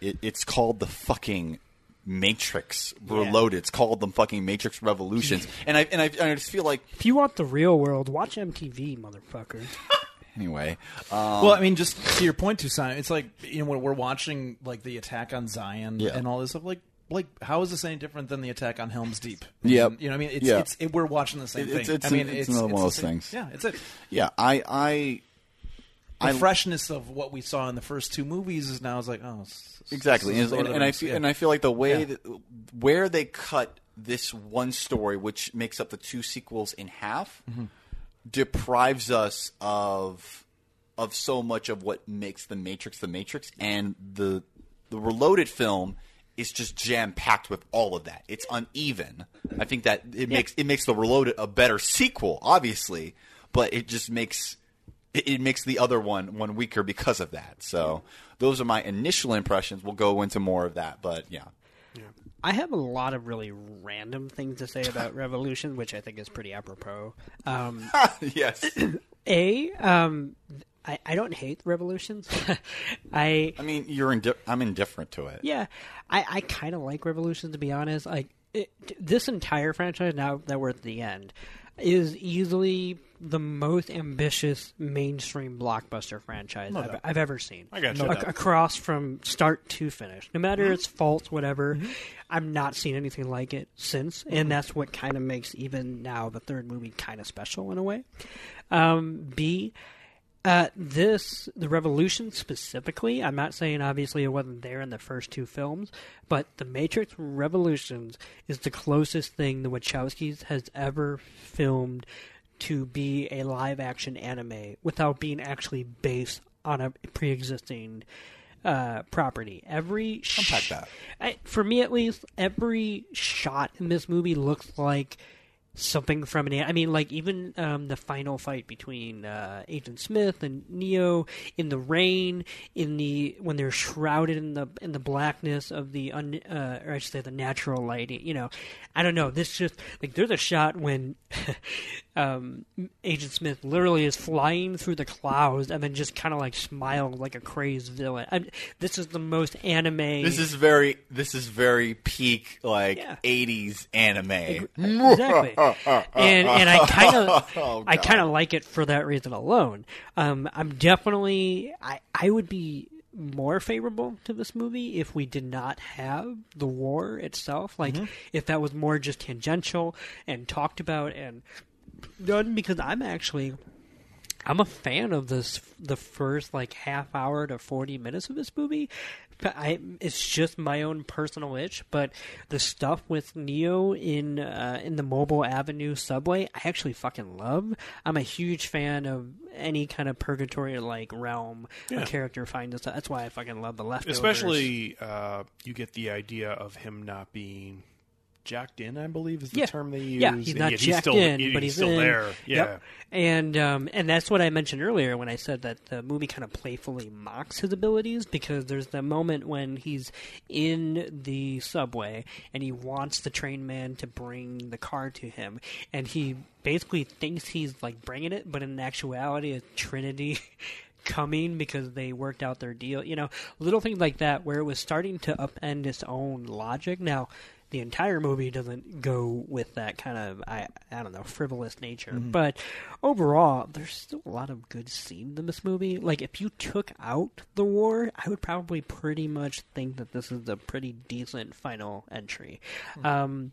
it, it's called the fucking Matrix Reloaded. It's called the fucking Matrix Revolutions, and I and I, and I just feel like If you want the real world, watch MTV, motherfucker. anyway. Um, Well, I mean, just to your point, Toussaint, it's like you know when we're watching like the attack on Zion Yeah. and all this stuff. Like, like how is this any different than the attack on Helm's Deep? Yep. you know, what I mean, it's Yeah. it's it, we're watching the same It's- thing. it's- I mean, it's it's, another one of those things. Yeah, it's it. yeah, I I The I- freshness of what we saw in the first two movies is now is like oh exactly, and, and, and I feel Yeah. and I feel like the way Yeah. that, where they cut this one story, which makes up the two sequels in half, Mm-hmm. deprives us of of so much of what makes the Matrix the Matrix, and the the Reloaded film is just jam packed with all of that. It's uneven. I think that it makes it makes the Reloaded a better sequel, obviously, but it just makes it, it makes the other one one weaker because of that. So those are my initial impressions. We'll go into more of that, but yeah. I have a lot of really random things to say about Revolution, which I think is pretty apropos. Um, yes. a, um, I, I don't hate Revolutions. I I mean, you're indi- I'm indifferent to it. yeah, I, I kind of like revolutions to be honest. Like it, this entire franchise, now that we're at the end, is easily the most ambitious mainstream blockbuster franchise I've, I've ever seen. I got you. Ac- across from start to finish, no matter mm-hmm. its faults, whatever. Mm-hmm. I've not seen anything like it since, and mm-hmm. that's what kind of makes even now the third movie kind of special in a way. Um, B, uh, this, the Revolution specifically, I'm not saying obviously it wasn't there in the first two films, but The Matrix Revolutions is the closest thing the Wachowskis has ever filmed to be a live action anime without being actually based on a pre existing uh, property. Every sh-. I, for me at least, every shot in this movie looks like something from an. I mean, like even um, the final fight between uh, Agent Smith and Neo in the rain, in the when they're shrouded in the in the blackness of the un, uh, or I should say the natural lighting. You know, I don't know. This just like there's a shot when um, Agent Smith literally is flying through the clouds and then just kind of like smiles like a crazed villain. i this is the most anime. This is very this is very peak like Yeah. 80s anime. exactly. And and I kind of Oh, I kind of like it for that reason alone. Um, I'm definitely I I would be more favorable to this movie if we did not have the war itself. Like Mm-hmm. if that was more just tangential and talked about and done. Because I'm actually I'm a fan of this the first like half hour to 40 minutes of this movie. I it's just my own personal itch, but the stuff with Neo in uh, in the Mobil Avenue subway, I actually fucking love. I'm a huge fan of any kind of purgatory like realm Yeah. a character finds. That's why I fucking love the leftovers. Especially, uh, you get the idea of him not being jacked in. I believe is the Yeah. term they use. Yeah, he's and not jacked still, in, but he's still in. there. Yeah. Yep. And um, and that's what I mentioned earlier when I said that the movie kind of playfully mocks his abilities because there's the moment when he's in the subway and he wants the train man to bring the car to him, and he basically thinks he's like bringing it, but in actuality, it's Trinity. coming because they worked out their deal you know little things like that where it was starting to upend its own logic now the entire movie doesn't go with that kind of I I don't know frivolous nature. But overall, there's still a lot of good scenes in this movie. Like if you took out the war, I would probably pretty much think that this is a pretty decent final entry. Um,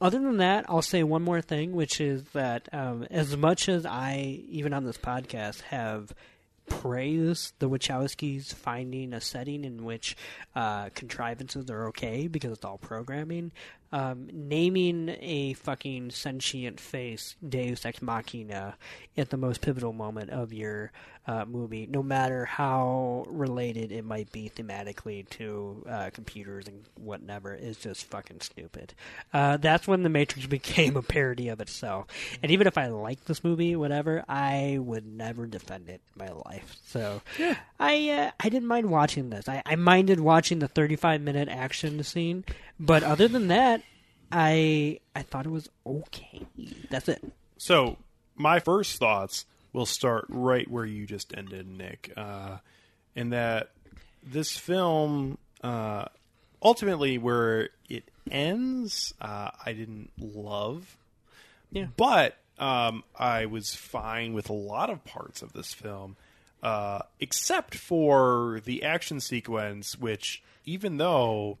other than that, I'll say one more thing, which is that um, as much as I, even on this podcast, have praised the Wachowskis finding a setting in which uh, contrivances are okay because it's all programming, um, naming a fucking sentient face Deus Ex Machina at the most pivotal moment of your uh, movie, no matter how related it might be thematically to uh, computers and whatever, is just fucking stupid. Uh, that's when The Matrix became a parody of itself. And even if I like this movie, whatever, I would never defend it in my life. So I uh, I didn't mind watching this. I, I minded watching the 35 minute action scene, but other than that, I I thought it was okay. That's it. So, my first thoughts will start right where you just ended, Nick, uh, in that this film, uh, ultimately, where it ends, uh, I didn't love. Yeah. But um, I was fine with a lot of parts of this film, uh, except for the action sequence, which, even though,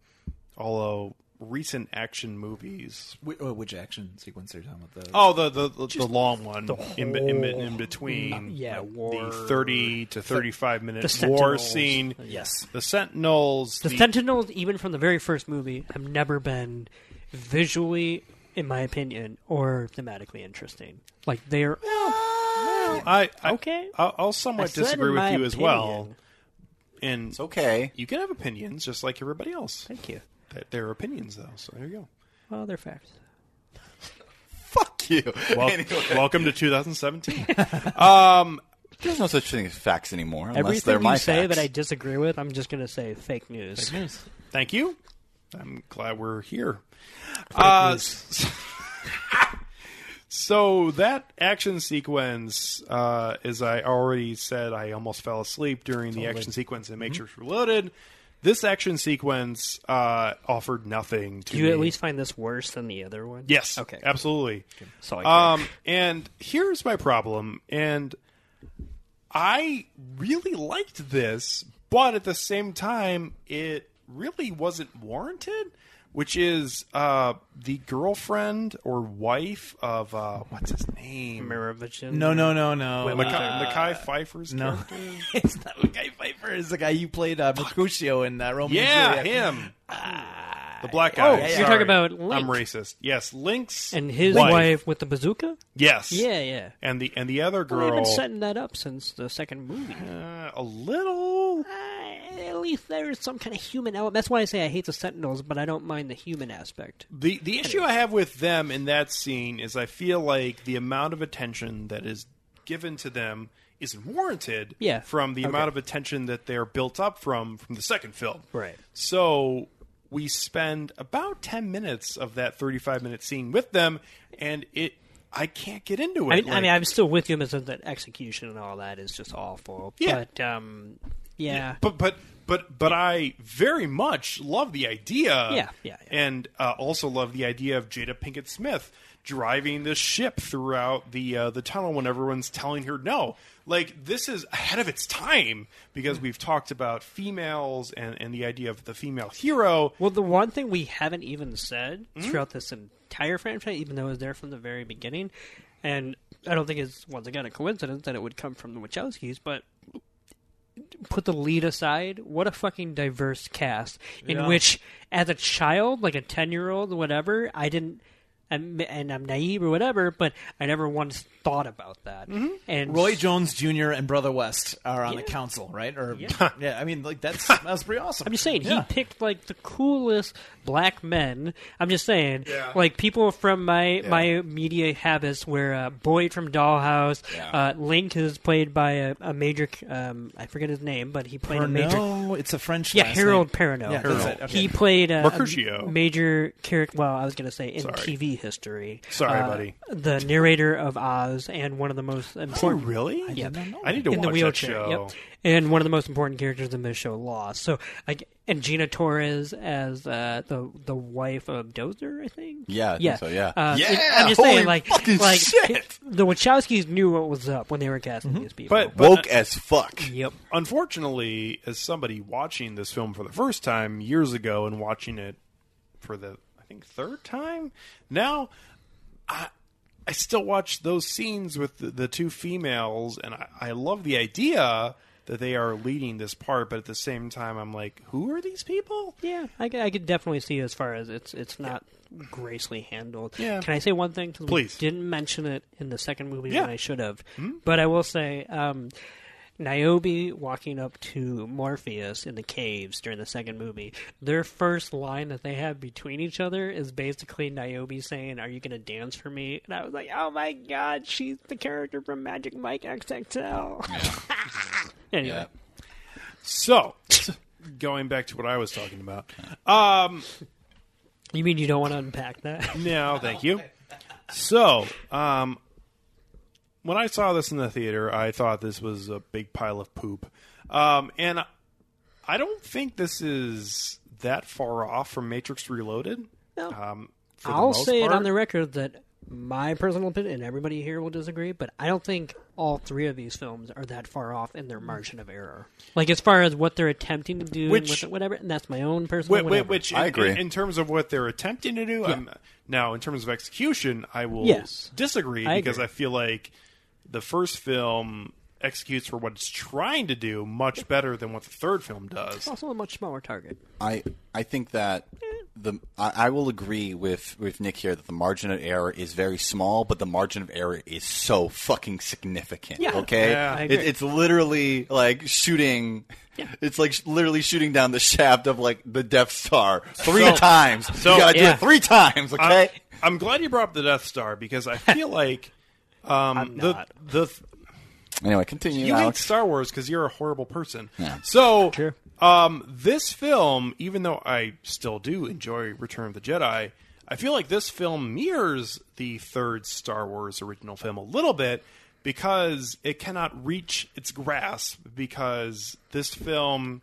although recent action movies Wh- uh, Which action sequence are you talking about? The Oh, the the the, the long one in, in, in, in between. Yeah, like war- the thirty to thirty-five minute The war Sentinels. scene. yes. The Sentinels. The Sentinels, even from the very first movie, have never been visually, in my opinion, or thematically interesting. Like they're I, I Okay. I'll, I'll I somewhat said disagree in with my you as well. opinion. And It's okay. you can have opinions just like everybody else. Thank you. They're- They're opinions though, so there you go. Well, they're facts. Fuck you. Well, Anyway, welcome to 2017. um, there's no such thing as facts anymore unless Everything they're you say facts. that I disagree with, I'm just going to say fake news. Fake news. Thank you. I'm glad we're here. Uh, s- so that action sequence, uh, as I already said, I almost fell asleep during the action sequence And make sure it's Reloaded. This action sequence uh, offered nothing to Do you me. at least find this worse than the other one? yes, Okay. absolutely. So I Um, and here's my problem, and I really liked this, but at the same time, it really wasn't warranted. Which is uh, the girlfriend or wife of uh, what's his name? Mirovichin. No, no, no, no. Wait, Mackay, Uh, Mackay Pfeiffer's no. character. it's not Guy Pfeiffer. It's the guy you played uh, Mercutio in uh, Romeo Yeah, and Juliet. The black guy. Oh, you're Sorry. talking about Link. I'm racist. Yes, Link's And his wife. wife. with the bazooka? Yes. Yeah, yeah. And the and the other Well, they've girl been setting that up since the second movie. uh, a little. Uh, at least there's some kind of human element. That's why I say I hate the Sentinels, but I don't mind the human aspect. The the issue I have with them in that scene is I feel like the amount of attention that is given to them isn't warranted Yeah. from the Okay. amount of attention that they're built up from from the second film. Right. So we spend about 10 minutes of that 35 minute scene with them and it I can't get into it. I mean, I mean I'm still with you in the execution and all that is just awful. Yeah. But, um, yeah. but but but but I very much love the idea. Yeah, yeah, yeah. and uh, also love the idea of Jada Pinkett Smith driving this ship throughout the uh, the tunnel when everyone's telling her no. Like this is ahead of its time because we've talked about females and and the idea of the female hero. Well, the one thing we haven't even said Hmm? throughout this entire franchise, even though it was there from the very beginning, and I don't think it's once again a coincidence that it would come from the Wachowskis, but put the lead aside, what a fucking diverse cast in Yeah. which, as a child, like a ten year old, whatever, I didn't. And, and I'm naive or whatever, but I never once thought about that. Mm-hmm. And Roy Jones Jr. and Brother West are on the council, right? Or Yeah. yeah, I mean, like that's that's pretty awesome. I'm just saying Yeah. he picked like the coolest black men. I'm just saying, Yeah. like people from my my media habits, where uh, Boyd from Dollhouse, Yeah. uh, Link is played by a, a major. Um, I forget his name, but he played a major. Pernaut, it's a French. Yeah, last Harold. Perrineau. Yeah, that's. Okay. He played uh, Mercutio. a major character. Well, I was going to say in Sorry. TV history. Sorry, Uh, buddy. The narrator of Oz and one of the most Oh, important. really? Yeah. I need to in watch the wheelchair. that show. Yep. And one of the most important characters in this show, Lost. So, like, and Gina Torres as uh, the the wife of Dozer, I think. Yeah, I think yeah, so, yeah. Uh, Yeah, and I'm just holy saying, like, like shit. the Wachowskis knew what was up when they were casting these people. But, but Woke as fuck. yep, unfortunately, as somebody watching this film for the first time years ago and watching it for the I think third time now, I I still watch those scenes with the, the two females, and I, I love the idea that they are leading this part, but at the same time, I'm like, who are these people? yeah, I could definitely see as far as it's it's not gracefully handled. Yeah. Can I say one thing? Please. didn't mention it in the second movie Yeah. when I should have, but I will say. Um, Niobe walking up to Morpheus in the caves during the second movie. Their first line that they have between each other is basically Niobe saying, "Are you going to dance for me?" And I was like, "Oh my god, she's the character from Magic Mike XXL." anyway, Yeah. So, going back to what I was talking about, um, you mean you don't want to unpack that? No, thank you. So, um, when I saw this in the theater, I thought this was a big pile of poop. Um, and I don't think this is that far off from Matrix Reloaded. No. Um, I'll most say it on the record that my personal opinion, and everybody here will disagree, but I don't think all three of these films are that far off in their margin of error. Like as far as what they're attempting to do, Which- and whatever. And that's my own personal. Wait, wait, whatever. which I agree. In, in terms of what they're attempting to do, I'm, now in terms of execution, I will Yes. disagree I because agree. I feel like the first film executes for what it's trying to do much better than what the third film does. It's also a much smaller target. I I think that the I, I will agree with with Nick here that the margin of error is very small, but the margin of error is so fucking significant. Yeah. Okay, Yeah. I It, it's literally like shooting. Yeah. It's like sh- literally shooting down the shaft of like the Death Star three So- times. so- you gotta Yeah. do it three times. Okay. I'm, I'm glad you brought up the Death Star because I feel like um, the not. the anyway, continue. you hate Alex. Star Wars because you're a horrible person. Yeah. So, Sure. um, this film, even though I still do enjoy Return of the Jedi, I feel like this film mirrors the third Star Wars original film a little bit because it cannot reach its grasp because this film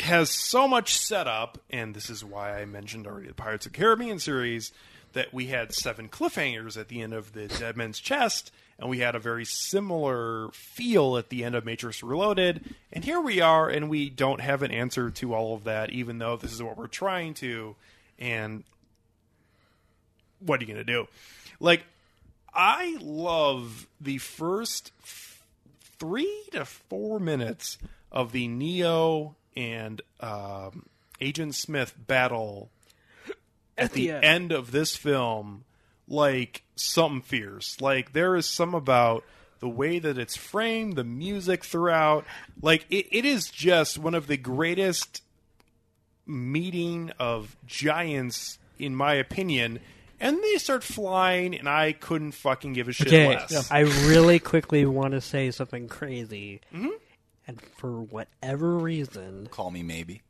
has so much setup, and this is why I mentioned already the Pirates of the Caribbean series, that we had seven cliffhangers at the end of the Dead Man's Chest, and we had a very similar feel at the end of Matrix Reloaded. And here we are, and we don't have an answer to all of that, even though this is what we're trying to. And what are you going to do? Like, I love the first f- three to four minutes of the Neo and um, Agent Smith battle at the the end. end of this film like something fierce. Like there is some about the way that it's framed, the music throughout. Like it, it is just one of the greatest meeting of giants, in my opinion. And they start flying, and I couldn't fucking give a shit Okay, less. I really quickly want to say something crazy, Mm-hmm. and for whatever reason, Call me maybe.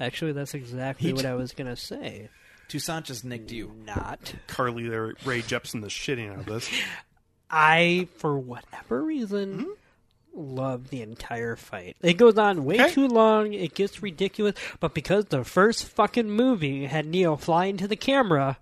Actually, that's exactly what I was gonna say. Toussaint just nicked you. Not. Carly there, Rae Jepsen the shitting out of this. I, for whatever reason, hmm? love the entire fight. It goes on way Okay. too long. It gets ridiculous. But because the first fucking movie had Neo fly into the camera,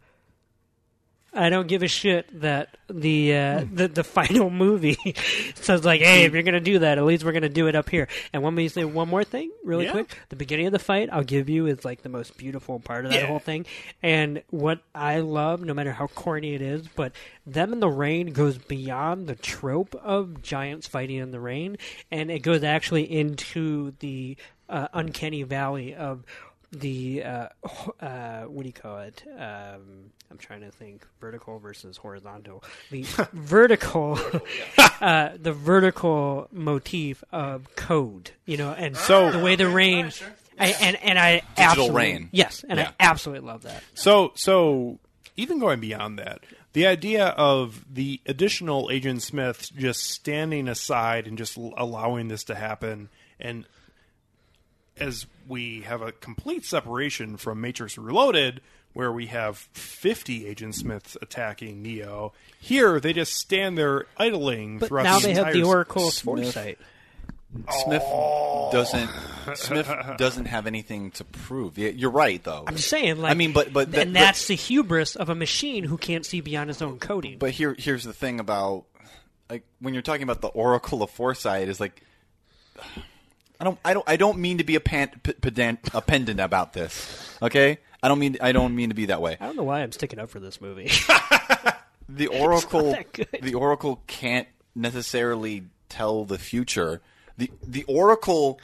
I don't give a shit that the uh, the the final movie says like, "Hey, if you're gonna do that, at least we're gonna do it up here." And let me say one more thing, really Yeah. quick. The beginning of the fight, I'll give you, is like the most beautiful part of that Yeah. whole thing. And what I love, no matter how corny it is, but them in the rain goes beyond the trope of giants fighting in the rain, and it goes actually into the uh, uncanny valley of the uh, uh, what do you call it? Um, I'm trying to think vertical versus horizontal. The vertical, uh, the vertical motif of code, you know, and So- the way the rain. I, and and I Digital absolutely rain. yes, and Yeah. I absolutely love that. So, so even going beyond that, the idea of the additional Agent Smith just standing aside and just l- allowing this to happen, and as we have a complete separation from Matrix Reloaded, where we have 50 Agent Smiths attacking Neo. Here, they just stand there idling But throughout now the they have the Oracle of Smith. Foresight. Smith oh. doesn't. Smith doesn't have anything to prove. You're right, though. I'm saying, like, I mean, but but and that- that's the hubris of a machine who can't see beyond his own coding. But here, here's the thing about like when you're talking about the Oracle of Foresight is like, I don't, I don't, I don't mean to be a pan, p- pedant, a pendant about this. Okay, I don't mean, I don't mean to be that way. I don't know why I'm sticking up for this movie. The Oracle, that good. the Oracle can't necessarily tell the future. The the Oracle,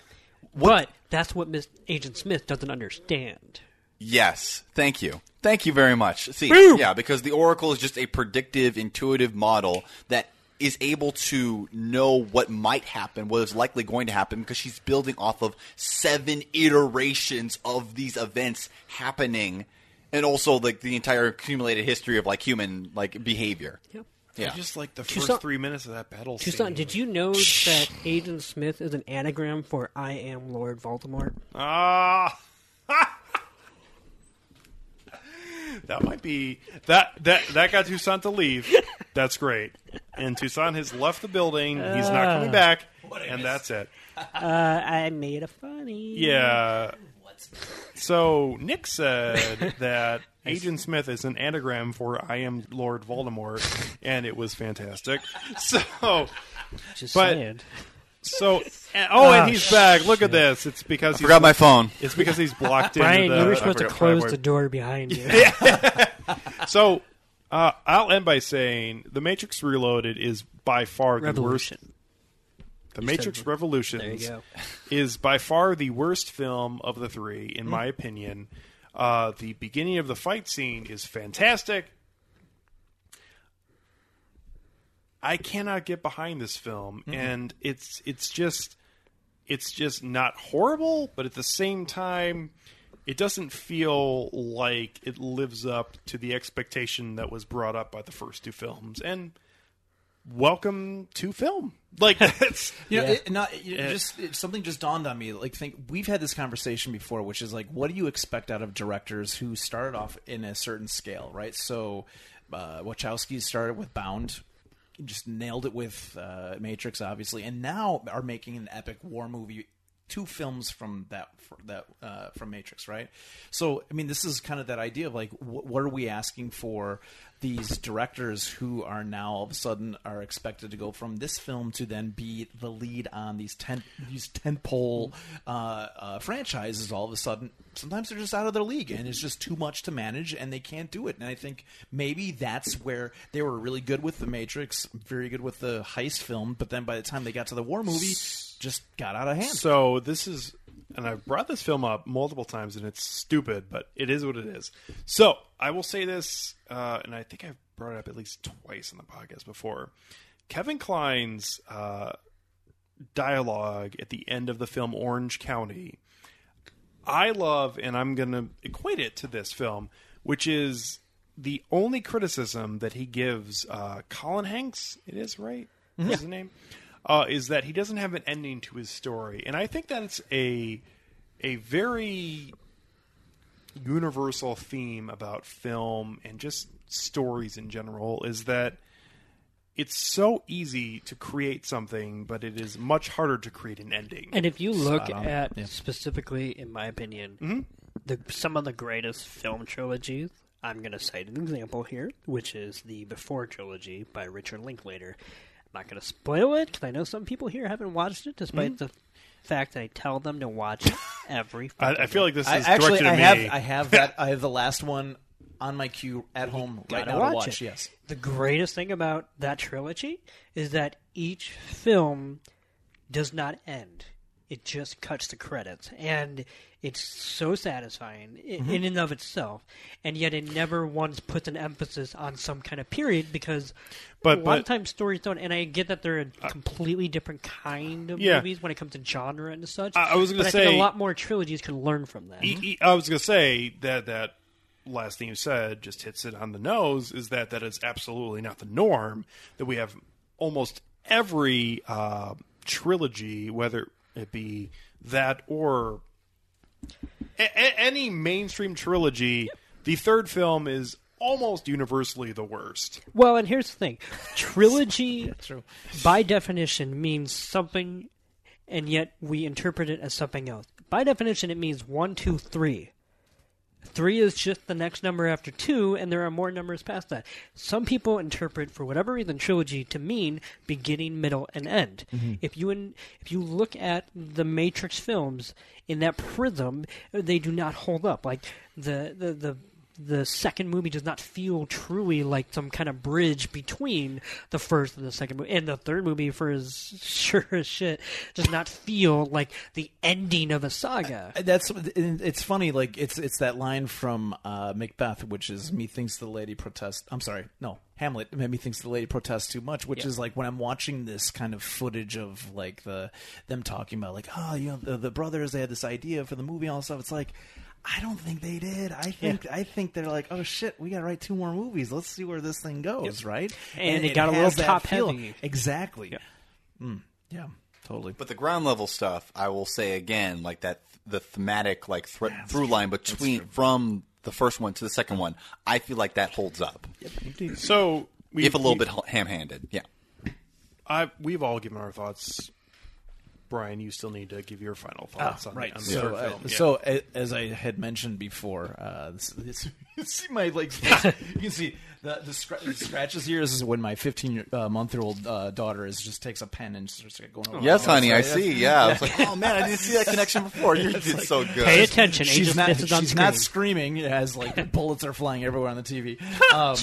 but that's what Miss Agent Smith doesn't understand. yes, thank you, thank you very much. See, Boom! yeah, because the Oracle is just a predictive, intuitive model that is able to know what might happen, what is likely going to happen, because she's building off of seven iterations of these events happening, and also like the entire accumulated history of like human like behavior. Yep. Yeah, I just like the Toussaint- first three minutes of that battle Toussaint, scene. did you know that Agent Smith is an anagram for I am Lord Voldemort? Ah. that might be that that that got Toussaint to leave. That's great. And Toussaint has left the building. He's not coming back, and that's it. Uh, I made a funny. Yeah. So Nick said that Agent Smith is an anagram for "I am Lord Voldemort," and it was fantastic. So, Just but- saying. So and- oh, and he's back. Look at this. It's because he's, forgot my phone. It's because he's blocked Brian, the. you were supposed to close the door behind you. So uh, I'll end by saying The Matrix Reloaded is by far the worst. Revolution. The Matrix There Revolutions you go. is by far the worst film of the three, in my opinion. Uh, the beginning of the fight scene is fantastic. I cannot get behind this film, and it's it's just it's just not horrible, but at the same time, it doesn't feel like it lives up to the expectation that was brought up by the first two films. And welcome to film. Like it's You know, Yeah. it, not it just it, something just dawned on me. Like, think we've had this conversation before, which is like, what do you expect out of directors who started off in a certain scale, right? So, uh, Wachowski started with Bound, just nailed it with uh, Matrix, obviously, and now are making an epic war movie. Two films from that that uh, from Matrix, right? So, I mean, this is kind of that idea of like, wh- what are we asking for these directors who are now all of a sudden are expected to go from this film to then be the lead on these tent these tentpole uh, uh, franchises. All of a sudden, sometimes they're just out of their league, and it's just too much to manage, and they can't do it. And I think maybe that's where they were really good with the Matrix, very good with the heist film, but then by the time they got to the war movie, just got out of hand. So this is, and I've brought this film up multiple times, and it's stupid, but it is what it is. So I will say this, uh, and I think I've brought it up at least twice in the podcast before. Kevin Kline's uh, dialogue at the end of the film Orange County, I love, and I'm going to equate it to this film, which is the only criticism that he gives uh, Colin Hanks. It is right. Is his name? Uh, is that he doesn't have an ending to his story, and I think that's a a very universal theme about film and just stories in general. Is that it's so easy to create something, but it is much harder to create an ending. And if you look Spot at Yeah. specifically, in my opinion, Mm-hmm. the, some of the greatest film trilogies, I'm going to cite an example here, which is the Before trilogy by Richard Linklater. I'm not going to spoil it because I know some people here haven't watched it, despite the fact that I tell them to watch it every. Mm-hmm. I, I feel like this I, is actually, directed I at have me. I have that I have the last one on my queue at home right now watch to watch. it. Yes. The greatest thing about that trilogy is that each film does not end. It just cuts the credits, and it's so satisfying i Mm-hmm. in and of itself. And yet, it never once puts an emphasis on some kind of period because But- a lot but- of times stories don't. And I get that they're a completely different kind of Yeah. movies when it comes to genre and such. I- I was I think say- a lot more trilogies can learn from that. E- e- I was going to say that that last thing you said just hits it on the nose. Is that that is absolutely not the norm. That we have almost every uh, trilogy, whether it be that or a- a- any mainstream trilogy, the third film is almost universally the worst. Well, and here's the thing: trilogy, by definition, means something, and yet we interpret it as something else. By definition, it means one, two, three. Three is just the next number after two, and there are more numbers past that. Some people interpret, for whatever reason, trilogy to mean beginning, middle, and end. Mm-hmm. If you in, if you look at the Matrix films in that prism, they do not hold up. Like the the the the second movie does not feel truly like some kind of bridge between the first and the second movie, and the third movie, for as sure as shit, does not feel like the ending of a saga. That's it's funny. Like it's it's that line from uh, Macbeth, which is "Methinks the lady protest." I'm sorry, no Hamlet. Methinks the lady protests too much, which Yeah. is like when I'm watching this kind of footage of like the them talking about like oh you know the, the brothers they had this idea for the movie and all stuff. It's like. I don't think they did. I think I think they're like, oh shit, we got to write two more movies. Let's see where this thing goes, right? And it got a little top feel. heavy. Exactly. Yeah. Mm, yeah, totally. But the ground level stuff, I will say again, like that, the thematic like thre- through line between from the first one to the second one, I feel like that holds up, So, we, if a little we- bit ham handed. Yeah. I, we've all given our thoughts. Brian, you still need to give your final thoughts on, right. the, on the so, third uh, film. Yeah. so a- as I had mentioned before, uh, this, this, you see my like, you can see the the, scra- the scratches here. This is when my 15 uh, month old uh, daughter is just takes a pen and starts going over. Yes, honey, I see. Yeah, I was like, oh man, I didn't see that connection before. You did so good. Pay attention. She's Agent not. Smith She's screen. not screaming as like bullets are flying everywhere on the TV. Um,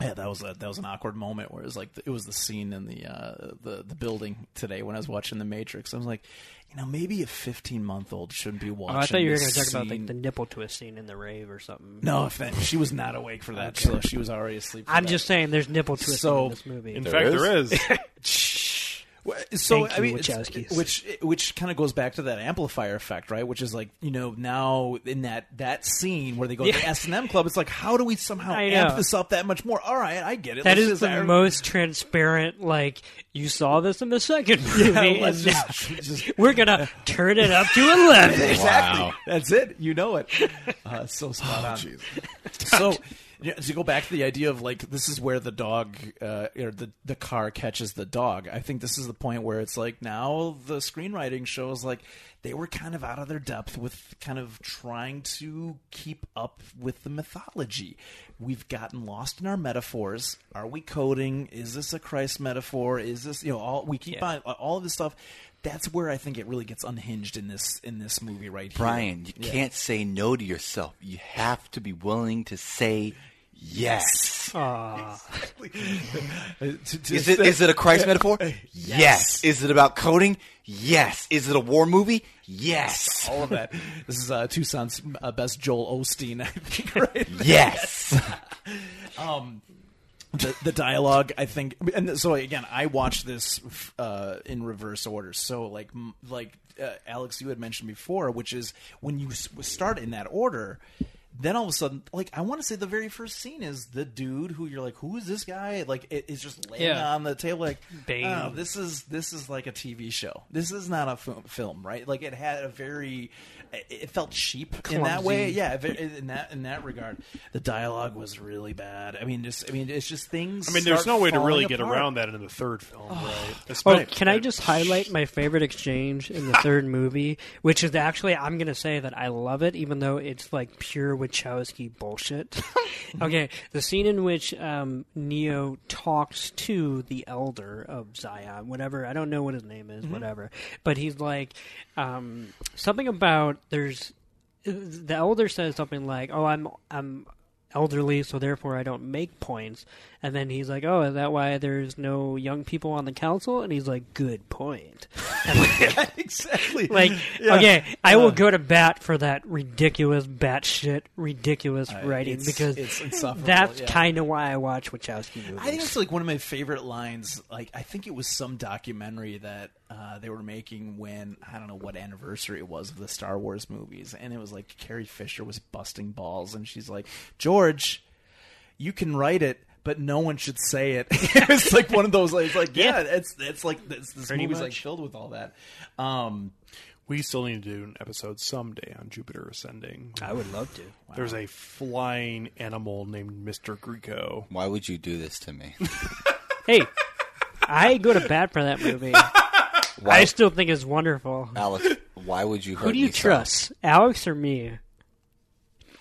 yeah, that was a that was an awkward moment where it was like it was the scene in the uh, the the building today when I was watching The Matrix. I was like, you know, maybe a 15 month old shouldn't be watching. Oh, I thought you were going going to talk about like the nipple twist scene in the rave or something. No, if that, she was not awake for that, so she was already asleep. for I'm that. just saying, there's nipple twisting So, in this movie. In There fact, is? there is. Well, uh, So Thank I mean, it's- uh, which uh, which kind of goes back to that amplifier effect, right? Which is like you know now in that that scene where they go to the S and M club, it's like how do we somehow I amp know. this up that much more? All right, I get it. That Let's is the I- most transparent. Like you saw this in the second movie, Yeah, and let's just, just we're gonna turn it up to eleven. exactly. Wow. That's it. You know it. Uh, so spot oh, on. so. Yeah, to go back to the idea of like this is where the dog uh, or the the car catches the dog. I think this is the point where it's like now the screenwriting shows like they were kind of out of their depth with kind of trying to keep up with the mythology. We've gotten lost in our metaphors. Are we coding? Is this a Christ metaphor? Is this you know all we keep Yeah. on all of this stuff? That's where I think it really gets unhinged in this in this movie right here. Brian, you Yeah. can't say no to yourself. You have to be willing to say yes. Aw. Is it is it a Christ metaphor? Yes. Is it about coding? Yes. Is it a war movie? Yes. all of that. This is uh, Toussaint's uh, best Joel Osteen, I think, right? Yes. the, the dialogue, I think, and so again, I watched this uh, in reverse order. So, like, like uh, Alex, you had mentioned before, which is when you start in that order. Then all of a sudden, like I want to say, the very first scene is the dude who you're like, who is this guy? Like, it is just laying Yeah. on the table, like, Bane. oh, this is this is like a TV show. This is not a film, film right? Like, it had a very, it- it felt cheap in that way. Yeah, in that in that regard, the dialogue was really bad. I mean, just I mean, it's just things. I mean, there's start no way to falling really get around that in the third film, right? Oh, can I just highlight my favorite exchange in the third movie, which is actually I'm gonna say that I love it, even though it's like pure Wachowski bullshit. okay, the scene in which um, Neo talks to the Elder of Zion, whatever I don't know what his name is, whatever, but he's like um, something about there's the Elder says something like, "Oh, I'm I'm." Elderly so therefore I don't make points and then he's like oh is that why there's no young people on the council and he's like good point exactly. like Yeah. okay I will Uh, go to bat for that ridiculous batshit ridiculous writing it's- because it's that's yeah. kind of why I watch Wachowski movies I think it's like one of my favorite lines. Like I think it was some documentary that uh, they were making when I don't know what anniversary it was of the Star Wars movies, and it was like Carrie Fisher was busting balls, and she's like, "George, you can write it." But no one should say it. it's like one of those. Like, like yeah, Yeah. it's it's like this, this Pretty movie's like filled with all that. Um, We still need to do an episode someday on Jupiter Ascending. I would love to. There's a flying animal named Mr. Greco. Why would you do this to me? Hey, I go to bat for that movie. I still think it's wonderful. Alex, why would you hurt me? Who do you me so? trust, Alex or me?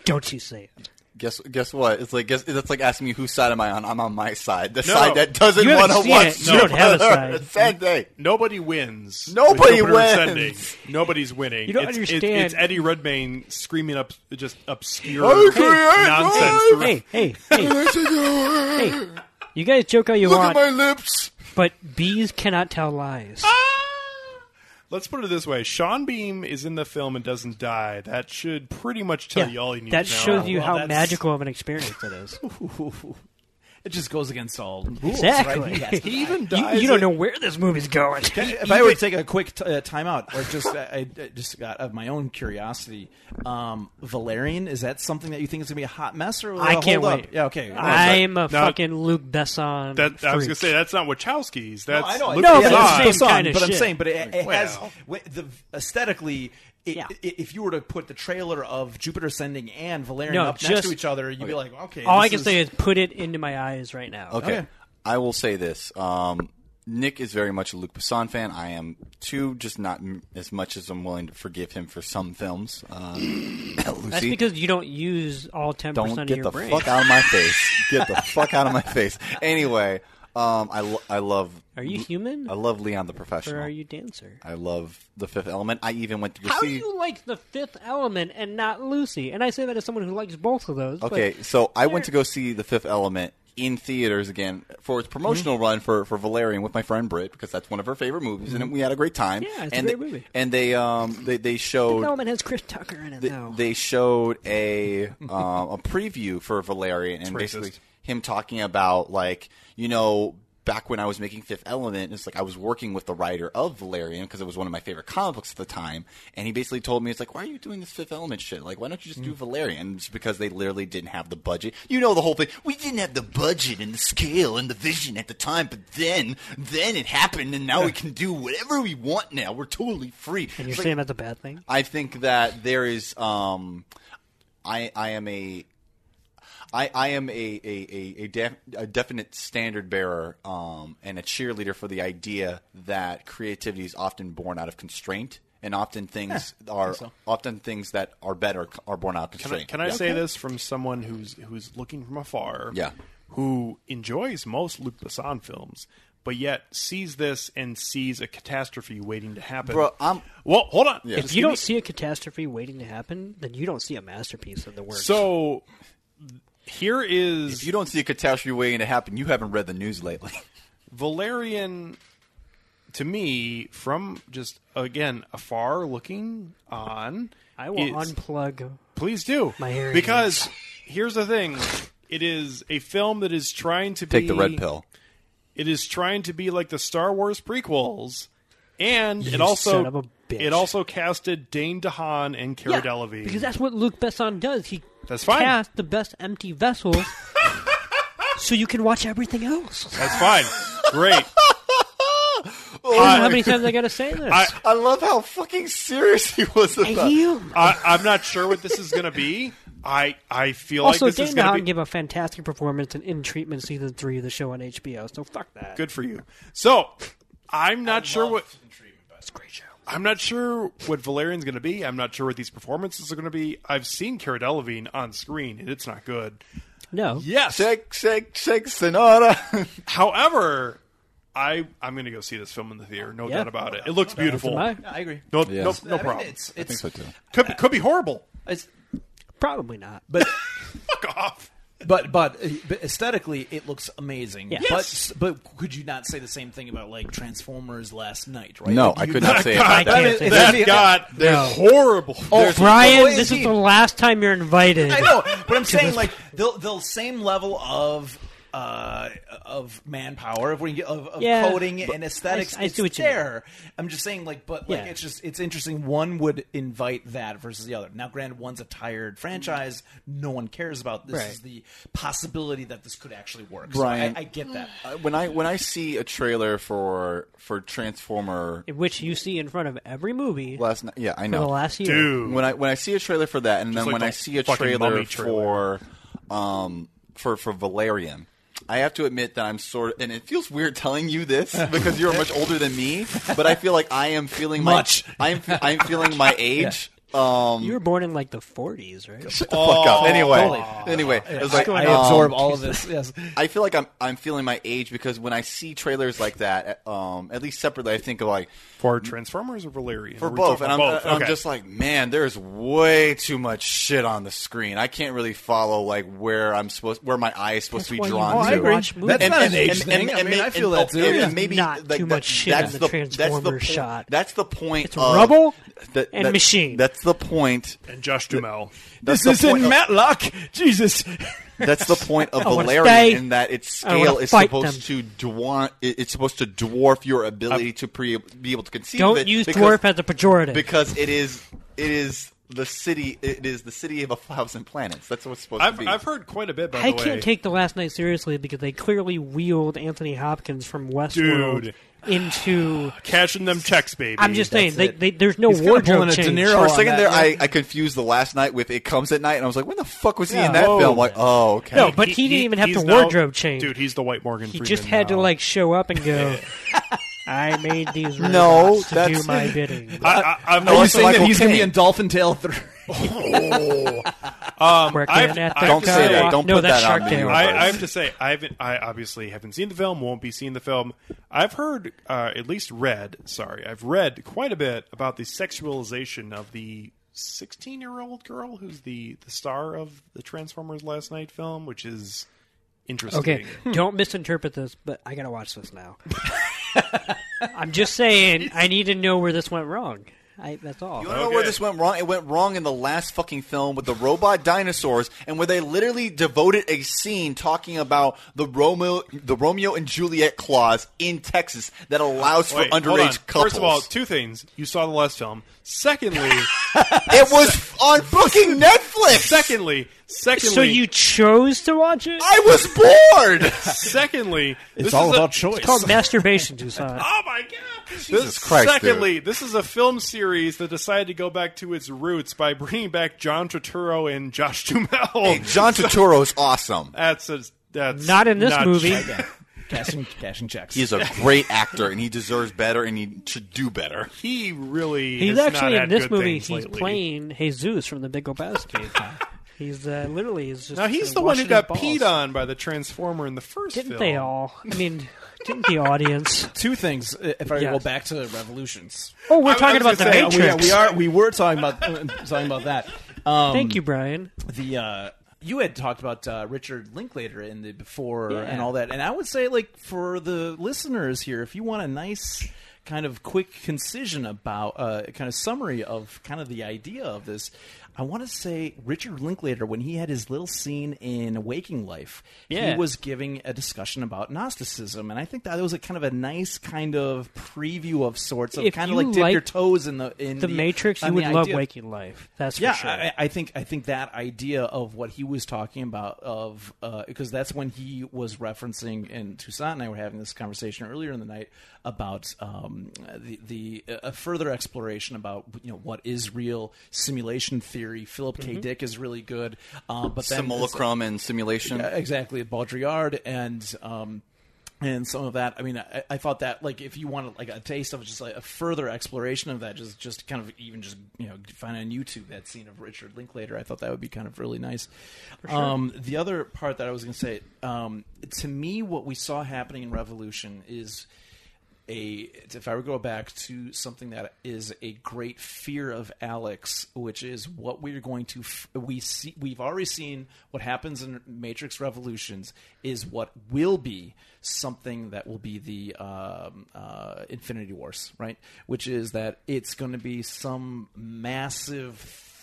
Don't you say it. Guess guess what? It's like guess that's like asking me whose side am I on? I'm on my side. The No. side that doesn't You haven't want to seen watch. it. You don't have a Jupiter side. Ascending. Nobody wins. Nobody Jupiter wins. Ascending. Nobody's winning. You don't it's, it's- understand. It's, Eddie Redmayne screaming up just obscure I create nonsense. noise. Hey, hey, hey, hey! You guys joke how you Look want, at my lips. but bees cannot tell lies. Ah! Let's put it this way: Sean Bean is in the film and doesn't die. That should pretty much tell you all you need that to know. That shows you Well, how that's- magical of an experience it is. It just goes against all rules, Exactly. right? He He even you, dies. you don't know where this movie's going. if I were to take a quick t- uh, time out, or just I, I just got of my own curiosity, um, Valerian is that something that you think is going to be a hot mess, or will I can't hold wait. Up? Yeah, okay. I'm a No. fucking Luc Besson. That, I was gonna say that's not Wachowskis. That's I know, Luc No, yeah, but Besson. it's the same Besson, kind of but I'm saying, but it, it has Well. wi- the aesthetically. It, Yeah. i- if you were to put the trailer of Jupiter Ascending and Valerian No, up next to each other, you'd be like, okay. All I this can say is put it into my eyes right now. Okay. Okay. I will say this. Um, Nick is very much a Luc Besson fan. I am too, just not m- as much as I'm willing to forgive him for some films. Um, That's because you don't use all ten don't percent of get your the brain. fuck out of my face. Get the fuck out of my face. Anyway, um, I, lo- I love. Are you human I love Leon the or Professional. are you dancer? I love The Fifth Element. I even went to go How do see. you like the Fifth Element and not Lucy? And I say that as someone who likes both of those. but- Okay, so I went to go see The Fifth Element in theaters again for its promotional Mm-hmm. run for, for Valerian with my friend Britt because that's one of her favorite movies and we had a great time. Mm-hmm. Yeah, it's a and great they, movie. And they um they, they showed Fifth Element has Chris Tucker in it they, now. they showed a um, a preview for Valerian and racist. Him talking about like you know back when I was making Fifth Element, it's like I was working with the writer of Valerian because it was one of my favorite comic books at the time, and he basically told me it's like why are you doing this Fifth Element shit? Like why don't you just do Valerian? It's because they literally didn't have the budget. You know the whole thing. We didn't have the budget and the scale and the vision at the time, but then then it happened, and now we can do whatever we want. Now we're totally free. and you're It's like- saying that's a bad thing? I think that there is. Um, I I am a. I, I am a a, a, a, def, a definite standard bearer um, and a cheerleader for the idea that creativity is often born out of constraint, and often things are so. often things that are better are born out of Can I, constraint. can I Yeah. say this from someone who's who's looking from afar? Yeah. Who enjoys most Luc Besson films, but yet sees this and sees a catastrophe waiting to happen. Bro, I'm- well, hold on. Yeah. If Just you don't me- see a catastrophe waiting to happen, then you don't see a masterpiece of the work. so here is If you don't see a catastrophe waiting to happen, you haven't read the news lately. Valerian to me from just again afar looking on. I will is- unplug. Please do. My hearing because here's the thing. It is a film that is trying to Take be the red pill. It is trying to be like the Star Wars prequels, and You it also son of a bitch. it also casted Dane DeHaan and Cara Yeah, Delevingne. because that's what Luc Besson does. He That's fine. cast the best empty vessels, so you can watch everything else. That's fine. Great. I don't know how many times I got to say this. I, I love how fucking serious he was I about. am. I, I'm not sure what this is going to be. I I feel Also, like this Dane is going to be gave a fantastic performance in In Treatment season three of the show on HBO. So fuck that. good for you. So I'm not sure what It's a great show. I'm not sure what Valerian's going to be. I'm not sure what these performances are going to be. I've seen Cara Delevingne on screen, and it's not good. No. Yes. Shake, shake, shake, Sonora. However, I I'm going to go see this film in the theater. No Yeah. doubt about it. It looks beautiful. Am I? I agree. No, Yeah. no, no I mean, problem. it's, I think it's, so too. Could could be horrible. it's Probably not. but Fuck off. But but uh, but aesthetically, it looks amazing. Yeah. Yes. But but could you not say the same thing about like Transformers Last Knight? Right? No, Like, I could not say it God, about I that. can't say That- that. That got No. horrible. Oh, Brian, well, this is the last time you're invited. I know, but I'm saying like the the same level of uh, of manpower, of, of, of Yeah. coding and aesthetics. I- I see it's what you mean. there. I'm just saying, like, but like, Yeah. it's just it's interesting. One would invite that versus the other. Now, granted, one's a tired franchise. No one cares about. This Right. is the possibility that this could actually work. So I, I get that. Uh, when I when I see a trailer for for Transformer which you see in front of every movie last night, yeah, I for know. the last year. Dude. when I when I see a trailer for that, and then like when the I see a fucking trailer, for um for for Valerian, I have to admit that I'm sort of, and it feels weird telling you this because you're much older than me, but I feel like I am feeling my Much. I'm I'm feeling my age. Um, You were born in like the 40s, right? shut the fuck up. Anyway, totally. anyway, it was I, like I um, absorb all of this. Yes. I feel like I'm I'm feeling my age because when I see trailers like that, um, at least separately, I think of like For Transformers or Valerian? for both, and I'm, both? and I'm Okay. just like, man, there's way too much shit on the screen. I can't really follow like where I'm supposed, where my eye is supposed That's to be drawn want to. to watch movies. That's not an age thing. I mean, I feel that too. and maybe Not like, too that- much shit that's in the Transformers point- shot. That's the point. It's rubble and machine. That's the point. and Josh Duhamel. That's This is point in of- Matlock. Jesus. That's the point of I wanna Valerian in that its scale is fight supposed to dwarf. It's supposed to dwarf your ability to pre- be able to conceive. Don't it use because, dwarf as a pejorative. because it is it is the city. It is the city of a thousand planets. That's what it's supposed I've, to be. I've heard quite a bit, by I the way. can't take the Last Knight seriously because they clearly wheeled Anthony Hopkins from Westworld Dude. into. Cashing them checks, baby. I'm just saying, they, they, there's no He's kinda pulling wardrobe a De change. Niro For a second that, there, yeah. I, I confused the Last Knight with "It Comes at Night," and I was like, "When the fuck was he Yeah. in that Oh. film?" Like, oh, okay. No, but he didn't even have to now- wardrobe change. Dude, he's the white Morgan He Freeman just had to like show up and go. I made these robots No, to do my bidding. I, I, I've Are you Unless saying that he's going to be in Dolphin Tale 3? Working I've- at the I- Don't say that. Don't no, put that's that on me. I, I have to say, I haven't. I obviously haven't seen the film. Won't be seeing the film. I've heard, uh, at least read. Sorry, I've read quite a bit about the sexualization of the 16-year-old girl who's the the star of the Transformers Last Knight film, which is interesting. Okay, don't misinterpret this, but I gotta watch this now. I'm just saying, I need to know where this went wrong. I, that's all. You wanna know where this went wrong? It went wrong in the last fucking film with the robot dinosaurs, and where they literally devoted a scene talking about the Romeo, the Romeo and Juliet clause in Texas that allows for Wait, hold underage couples. First of all, two things. You saw the last film. Secondly, it was on fucking Netflix. secondly, secondly, So you chose to watch it? I was bored. secondly, It's this all is a- about choice. It's called masturbation, Toussaint. Oh my god! Jesus This- Christ, Secondly, this is a film series that decided to go back to its roots by bringing back John Turturro and Josh Duhamel. Hey, John Turturro's awesome. that's a, that's Not in this not- movie. cashing, cashing checks. He's a great actor, and he deserves better, and he should do better. He really He's has not actually in this movie. He's lately. playing Jesus from The Big Lebowski. He's uh, literally is just. Now he's the one who got his peed on by the Transformer in the 1st Didn't film. they all? I mean, didn't the audience? Two things. uh, If I Yes. go back to Revolutions, Oh, we're I- I talking was about the gonna say, we, Matrix. we are. We were talking about uh, talking about that. Um, Thank you, Brian. the uh, you had talked about uh, Richard Linklater in the before Yeah. and all that, and I would say like for the listeners here, if you want a nice kind of quick concision about uh, kind of summary of kind of the idea of this. I want to say Richard Linklater, when he had his little scene in Waking Life, Yeah. he was giving a discussion about Gnosticism, and I think that was a kind of a nice kind of preview of sorts of If kind of like dip like your toes in the in The Matrix, you would the love idea. Waking Life. That's Yeah, for sure. I, I think I think that idea of what he was talking about of because that's when he was referencing and Toussaint and I were having this conversation earlier in the night about um, the the a further exploration about you know what is real simulation theory. Philip K. Dick is really good, uh, but then Simulacrum and simulation. yeah, exactly, Baudrillard and um, and some of that. I mean, I, I thought that like if you wanted like a taste of just like a further exploration of that, just just kind of even just you know find on YouTube that scene of Richard Linklater. I thought that would be kind of really nice. Um, the other part that I was going to say, um, to me, what we saw happening in Revolution is a if I were to go back to something that is a great fear of Alex, which is what we're going to f- we see we've already seen what happens in Matrix Revolutions is what will be something that will be the um, uh, Infinity Wars, right? Which is that it's going to be some massive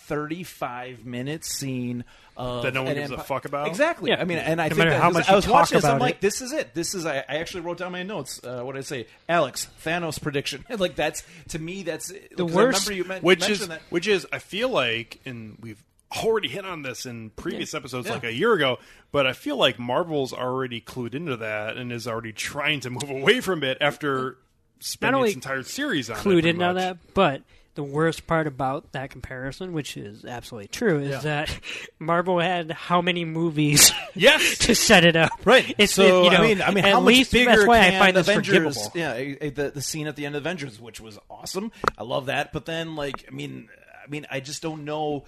thirty-five minute scene of That no one an gives a fuck about? Exactly. Yeah. I mean, and I No think matter that, how 'cause much I was watching this. I'm about like, this is it. This is. I, I actually wrote down my notes. Uh, what did I say? Alex Thanos prediction. like that's to me. That's the worst- I remember you men- which is that. which is I feel like, and we've already hit on this in previous episodes, Yeah. like a year ago. But I feel like Marvel's already clued into that and is already trying to move away from it after spending its entire series on it. clued pretty into much. that, but the worst part about that comparison, which is absolutely true, is Yeah. that Marvel had how many movies Yes. to set it up? Right. It's so you know, I mean, I mean, at how least much bigger that's why I find this Avengers? forgivable. Yeah, the the scene at the end of Avengers, which was awesome. I love that. But then, like, I mean, I mean, I just don't know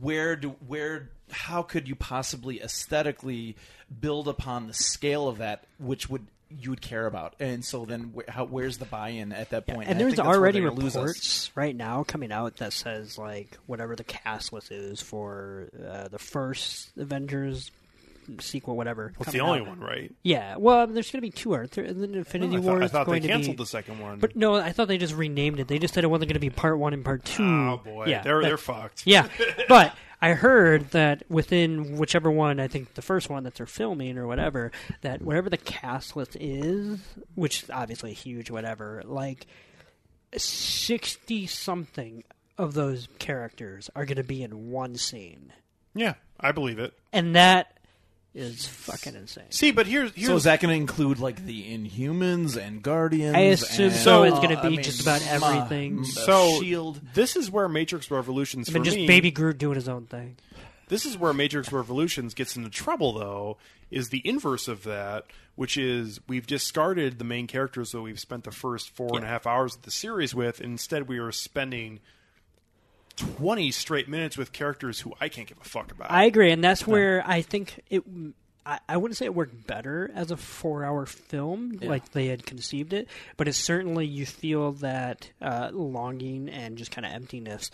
where do where how could you possibly aesthetically build upon the scale of that, which would you would care about, and so then wh- how, where's the buy-in at that point? And I there's think that's where already they're gonna lose us. reports right now coming out that says like whatever the cast list is for uh, the first Avengers sequel, whatever. It's the only out. one, right? Yeah, well, there's going to be two, aren't there? And then Infinity I War thought, I thought they going to canceled be. the second one. But no, I thought they just renamed it. They just said it wasn't going to be part one and part two. oh boy, yeah, they're that- they're fucked. yeah, but I heard that within whichever one, I think the first one that they're filming or whatever, that whatever the cast list is, which is obviously huge, whatever, like sixty something of those characters are going to be in one scene, yeah, I believe it. and that is fucking insane. See, but here's here's So is that going to include like the Inhumans and Guardians? I assume and, so. It's uh, gonna be I mean, just about everything. m- so Shield. This is where Matrix Revolutions I for mean, just me. Baby Groot doing his own thing. This is where Matrix Revolutions gets into trouble, though, is the inverse of that, which is we've discarded the main characters that we've spent the first four and a half hours of the series with. And instead, we are spending 20 straight minutes with characters who I can't give a fuck about. I agree, and that's where I think it. I, I wouldn't say it worked better as a four-hour film, like they had conceived it, but it's certainly you feel that uh, longing and just kind of emptiness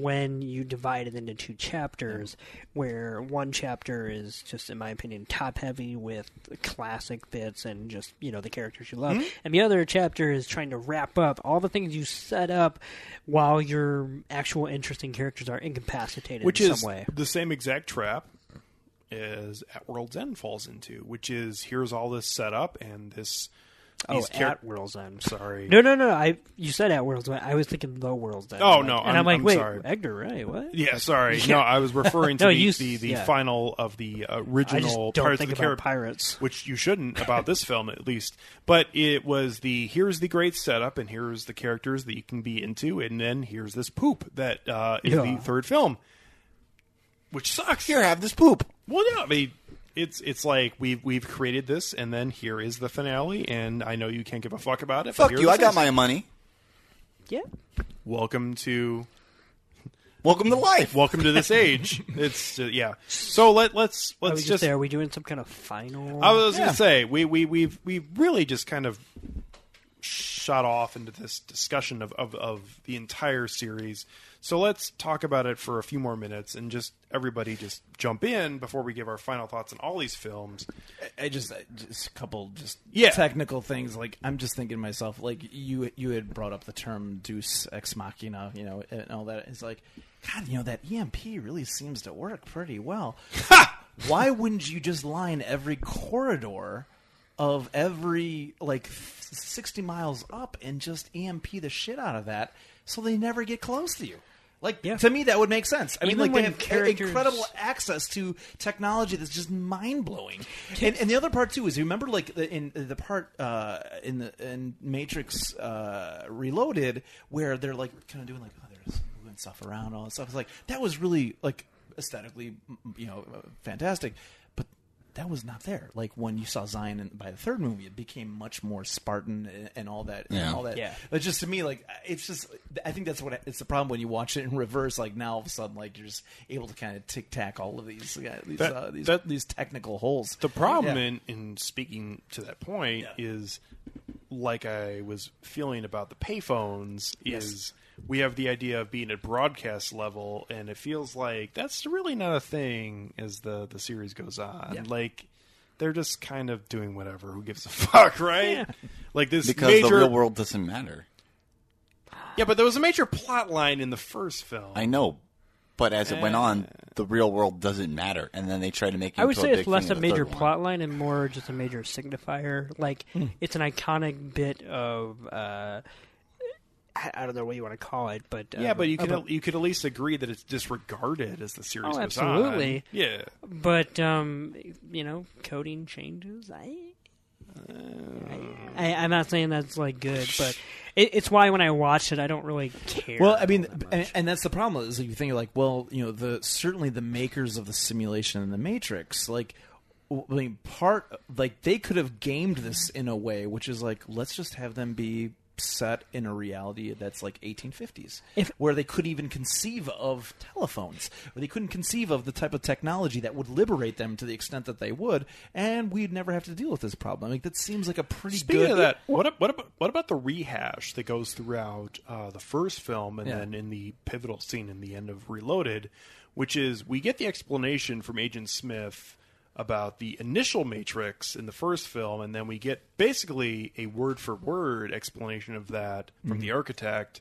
when you divide it into two chapters, where one chapter is just, in my opinion, top-heavy with classic bits and just you know the characters you love, mm-hmm. and the other chapter is trying to wrap up all the things you set up while your actual interesting characters are incapacitated which in is some way. the same exact trap as At World's End falls into, which is here's all this set up and this. Oh, these char- at World's End. Sorry. No, no, no. I you said at World's End. I was thinking the World's End. Oh, I'm no, like- and I'm- I'm, like, I'm wait, sorry. Edgar Wright, what? Yeah, sorry. No, I was referring to No, the, you- the, the yeah. final of the original Pirates of the Caribbean. pirates. which you shouldn't about this film at least. But it was the here's the great setup and here's the characters that you can be into, and then here's this poop that uh, is Yeah. the third film, which sucks. Here, have this poop. Well, no, I mean it's it's like we've we've created this, and then here is the finale, and I know you can't give a fuck about it. Fuck you. I got my money. Yeah. welcome to Welcome to life. welcome to this age. It's uh, yeah. So let let's let's was just, just there. Are we doing some kind of final? I was Yeah. gonna say we we we've we really just kind of shot off into this discussion of, of of the entire series. So let's talk about it for a few more minutes and just everybody just jump in before we give our final thoughts on all these films. I just, just a couple just Yeah. technical things. Like I'm just thinking to myself, like you you had brought up the term Deus ex machina, you know, and all that. It's like, God, you know, that EMP really seems to work pretty well. Why wouldn't you just line every corridor of every like sixty miles up and just EMP the shit out of that so they never get close to you? Like Yeah. to me, that would make sense. I mean, like they have characters- incredible access to technology that's just mind blowing. And, and the other part too is you remember like the, in the part uh, in the in Matrix uh, Reloaded where they're like kind of doing like oh there's moving stuff around all that stuff. It's like that was really like aesthetically you know uh, fantastic. That was not there. Like when you saw Zion in, by the third movie, it became much more Spartan and, and all that. Yeah. And all that. Yeah. But just to me, like it's just. I think that's what it's the problem when you watch it in reverse. Like now, all of a sudden, like you're just able to kind of tic tac all of these uh, these That- uh, these, that- these technical holes. The problem Yeah. in, in speaking to that point Yeah. is like I was feeling about the payphones is we have the idea of being at broadcast level and it feels like that's really not a thing as the the series goes on. Yeah. Like they're just kind of doing whatever. Who gives a fuck, right? Yeah. Like this Because major, the real world doesn't matter. Yeah, but there was a major plot line in the first film. I know. but as it went on, the real world doesn't matter, and then they try to make. It I would say a it's less a major plot line and more just a major signifier. Like Hmm. it's an iconic bit of uh, I, I don't know what you want to call it, but Yeah, um, but you can a- at- you could at least agree that it's disregarded as the series Oh, goes absolutely. on. Yeah. But um, you know, coding changes. I, I, I'm not saying that's like good, but it, it's why when I watch it, I don't really care. Well, I mean, that and, and that's the problem is you think like, well, you know, the certainly the makers of the simulation and the Matrix, like, I mean, part like they could have gamed this in a way which is like, let's just have them be set in a reality that's like 1850s, If- where they couldn't even conceive of telephones, or they couldn't conceive of the type of technology that would liberate them to the extent that they would, and we'd never have to deal with this problem. I mean, that seems like a pretty Speaking good. of that, what what about what about the rehash that goes throughout uh, the first film and Yeah. then in the pivotal scene in the end of Reloaded, which is we get the explanation from Agent Smith about the initial Matrix in the first film, and then we get basically a word for word explanation of that from mm-hmm. the architect.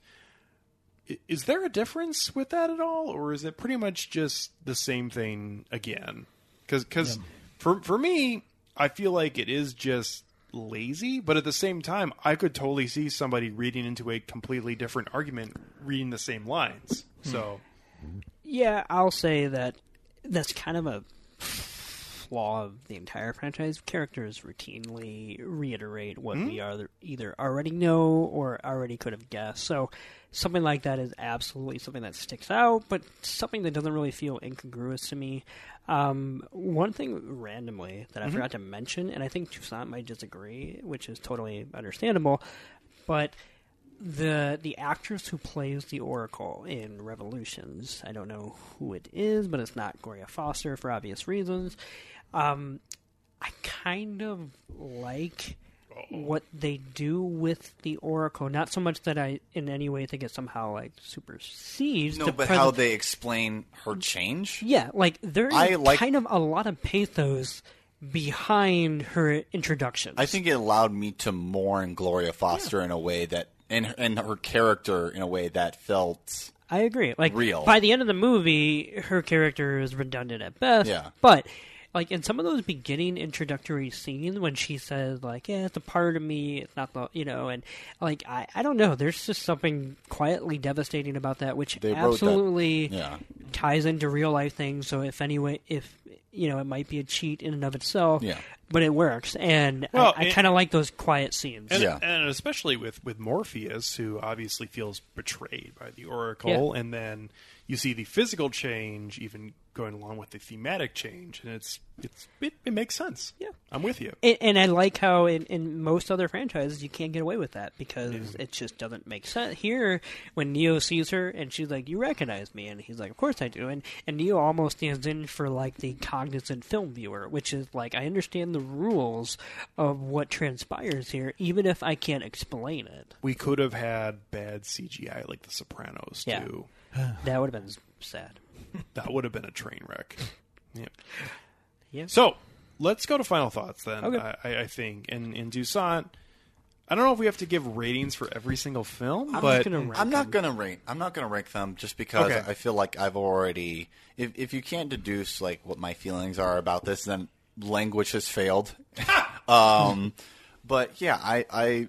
Is there a difference with that at all, or is it pretty much just the same thing again? Because for for me, I feel like it is just lazy, but at the same time, I could totally see somebody reading into a completely different argument, reading the same lines. Hmm. So Yeah, I'll say that that's kind of a flaw of the entire franchise. Characters routinely reiterate what we are either already know or already could have guessed. So something like that is absolutely something that sticks out, but something that doesn't really feel incongruous to me. Um, one thing randomly that I forgot to mention, and I think Toussaint might disagree, which is totally understandable, but the the actress who plays the Oracle in Revolutions. I don't know who it is, but it's not Gloria Foster for obvious reasons. Um, I kind of like what they do with the Oracle. Not so much that I in any way think it somehow like supersedes. No, but present- how they explain her change? yeah, like there's I like- kind of a lot of pathos behind her introduction. I think it allowed me to mourn Gloria Foster in a way that, and and her character in a way that felt. I agree. Like real. by the end of the movie, her character is redundant at best. Yeah. But like in some of those beginning introductory scenes when she says like, "Yeah, it's a part of me. It's not the you know," and like I I don't know. There's just something quietly devastating about that, which They wrote that- absolutely Yeah. ties into real life things. So if anyway, if you know, it might be a cheat in and of itself. Yeah. But it works, and Well, I, I kind of like those quiet scenes. And, Yeah. and especially with, with Morpheus, who obviously feels betrayed by the Oracle, Yeah. and then you see the physical change, even going along with the thematic change, and it's it's it, it makes sense. Yeah. I'm with you. And, and I like how in, in most other franchises you can't get away with that because it just doesn't make sense. Here, when Neo sees her and she's like, "You recognize me," and he's like, "Of course I do," and and Neo almost stands in for like the cognizant film viewer, which is like I understand the rules of what transpires here, even if I can't explain it. We could have had bad CGI like The Sopranos Yeah. too. That would have been sad. That would have been a train wreck. Yeah. Yeah. So let's go to final thoughts then. Okay. I, I- I think in in Toussaint, I don't know if we have to give ratings for every single film, I'm but gonna rank I'm not gonna rank. I'm not gonna rank them just because Okay. I feel like I've already. If if you can't deduce like what my feelings are about this, then language has failed. um, but yeah, I I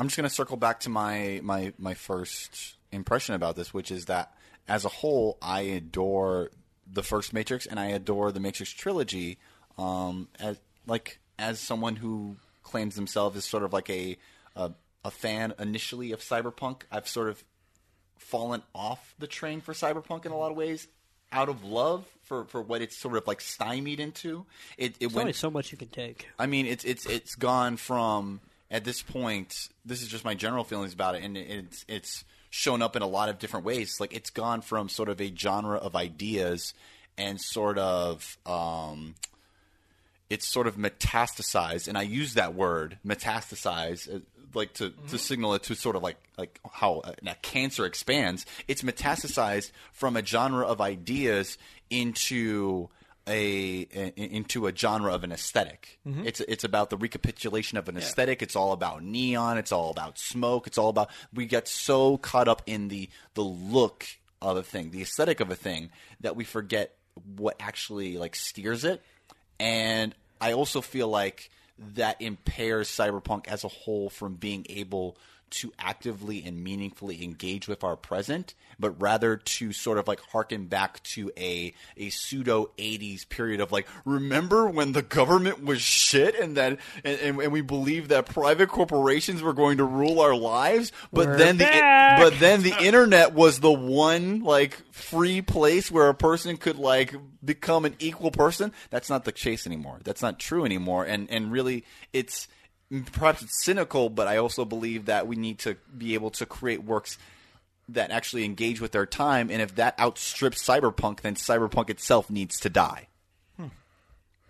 I'm just gonna circle back to my my my first impression about this, which is that as a whole, I adore the first Matrix and I adore the Matrix trilogy. Um, as like as someone who claims themselves as sort of like a a, a fan initially of cyberpunk, I've sort of fallen off the train for cyberpunk in a lot of ways out of love for, for what it's sort of like stymied into it, it There's only went so much you can take. I mean, it's it's it's gone from at this point. This is just my general feelings about it, and it's it's shown up in a lot of different ways. Like it's gone from sort of a genre of ideas and sort of um, it's sort of metastasized, and I use that word metastasize. uh, Like to, to signal it to sort of like like how a, a cancer expands, it's metastasized from a genre of ideas into a, a into a genre of an esthetic mm-hmm. It's it's about the recapitulation of an aesthetic. It's all about neon. It's all about smoke. It's all about we get so caught up in the the look of a thing, the aesthetic of a thing, that we forget what actually like steers it. And I also feel like that impairs cyberpunk as a whole from being able to actively and meaningfully engage with our present, but rather to sort of like harken back to a a pseudo '80s period of like, remember when the government was shit and that and, and, and we believed that private corporations were going to rule our lives, but We're then back. the but then the internet was the one like free place where a person could like become an equal person. That's not the case anymore. That's not true anymore. And and really, it's perhaps it's cynical, but I also believe that we need to be able to create works that actually engage with their time. And if that outstrips cyberpunk, then cyberpunk itself needs to die. Hmm.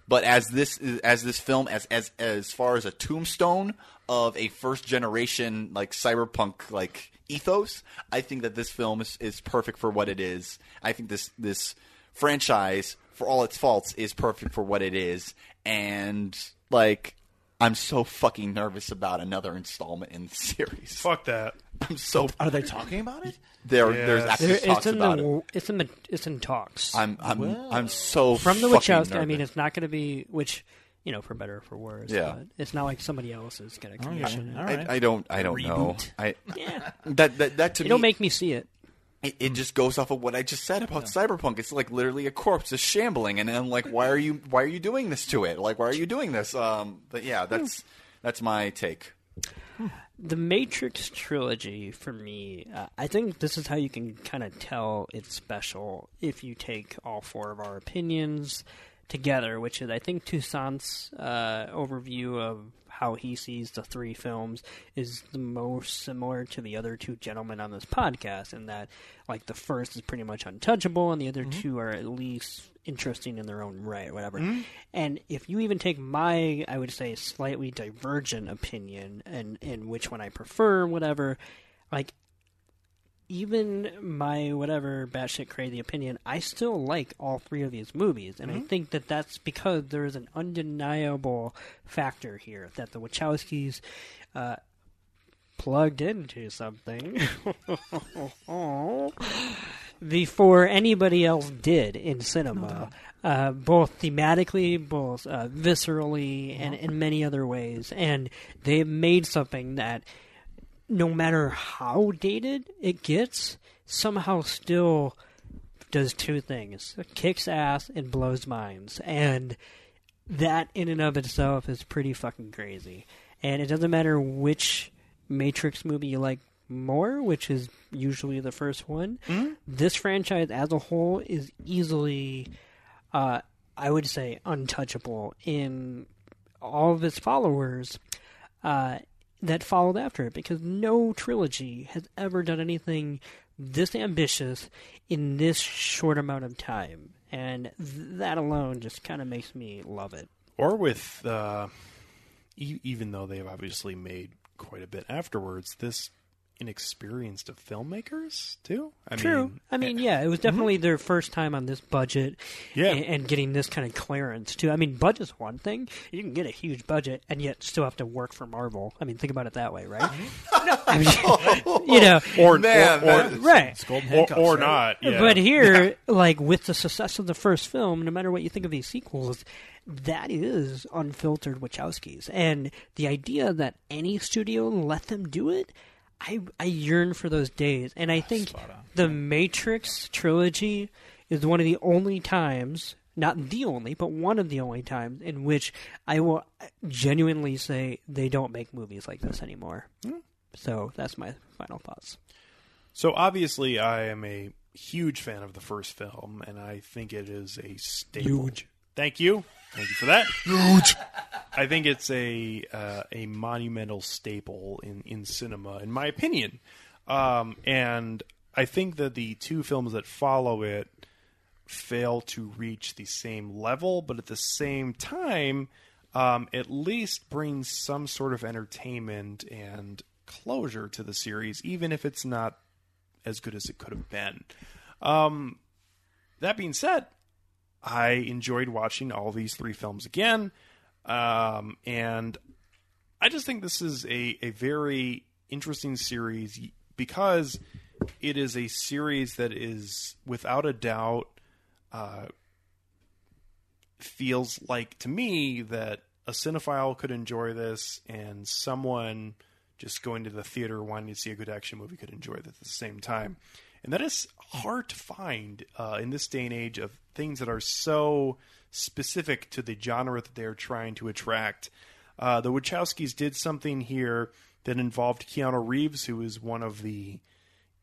But as this as this film as as as far as a tombstone of a first generation like cyberpunk like ethos, I think that this film is, is perfect for what it is. I think this this franchise, for all its faults, is perfect for what it is. And like I'm so fucking nervous about another installment in the series. Fuck that. I'm so Are they talking about it? there. Yes. There's actually There, talks it's in about it. it's in the it's in talks I'm I'm I'm so from the fucking Wachowski. I mean, it's not going to be which you know for better or for worse. Yeah. but it's not like somebody else is going to oh, commission it. All right. I, I don't I don't know. I Yeah, that that that to you me don't make me see it. It, it just goes off of what I just said about cyberpunk. It's like literally a corpse is shambling, and I'm like, why are you why are you doing this to it? Like, why are you doing this? Um, but yeah, that's that's my take. The Matrix trilogy, for me, uh, I think this is how you can kind of tell it's special if you take all four of our opinions together, which is, I think, Toussaint's uh, overview of how he sees the three films is the most similar to the other two gentlemen on this podcast, in that, like, the first is pretty much untouchable, and the other mm-hmm. two are at least interesting in their own right, or whatever. Mm-hmm. And if you even take my, I would say, slightly divergent opinion and in which one I prefer, whatever, like even my whatever batshit crazy opinion, I still like all three of these movies, and I think that that's because there is an undeniable factor here that the Wachowskis uh, plugged into something before anybody else did in cinema, uh, both thematically, both uh, viscerally, and in many other ways, and they've made something that no matter how dated it gets, somehow still does two things: it kicks ass and blows minds, and that in and of itself is pretty fucking crazy. And it doesn't matter which Matrix movie you like more, which is usually the first one. This franchise as a whole is easily, uh, I would say, untouchable in all of its followers. Uh, that followed after it because no trilogy has ever done anything this ambitious in this short amount of time. And th- that alone just kind of makes me love it. Or with, uh, e- even though they've obviously made quite a bit afterwards, this inexperienced of filmmakers too. I True. Mean, I mean, eh, yeah, it was mm-hmm. definitely their first time on this budget Yeah. and, and getting this kind of clearance, too. I mean, budget's one thing. You can get a huge budget and yet still have to work for Marvel. I mean, think about it that way, right? I mean, you know, or Man, or, or, that- right. Or, or right? not. Yeah. But here, like with the success of the first film, no matter what you think of these sequels, that is unfiltered Wachowskis. And the idea that any studio let them do it, I I yearn for those days. And I ah, think the Matrix trilogy is one of the only times, not the only, but one of the only times in which I will genuinely say they don't make movies like this anymore. Hmm. So that's my final thoughts. So obviously, I am a huge fan of the first film, and I think it is a staple. Huge. Thank you. Thank you for that. Huge. I think it's a uh, a monumental staple in in cinema, in my opinion. Um, and I think that the two films that follow it fail to reach the same level, but at the same time, um, at least brings some sort of entertainment and closure to the series, even if it's not as good as it could have been. Um, that being said, I enjoyed watching all these three films again, um, and I just think this is a, a very interesting series because it is a series that is without a doubt uh, feels like to me that a cinephile could enjoy this and someone just going to the theater wanting to see a good action movie could enjoy this at the same time. And that is hard to find uh, in this day and age of things that are so specific to the genre that they're trying to attract. Uh, the Wachowskis did something here that involved Keanu Reeves, who is one of the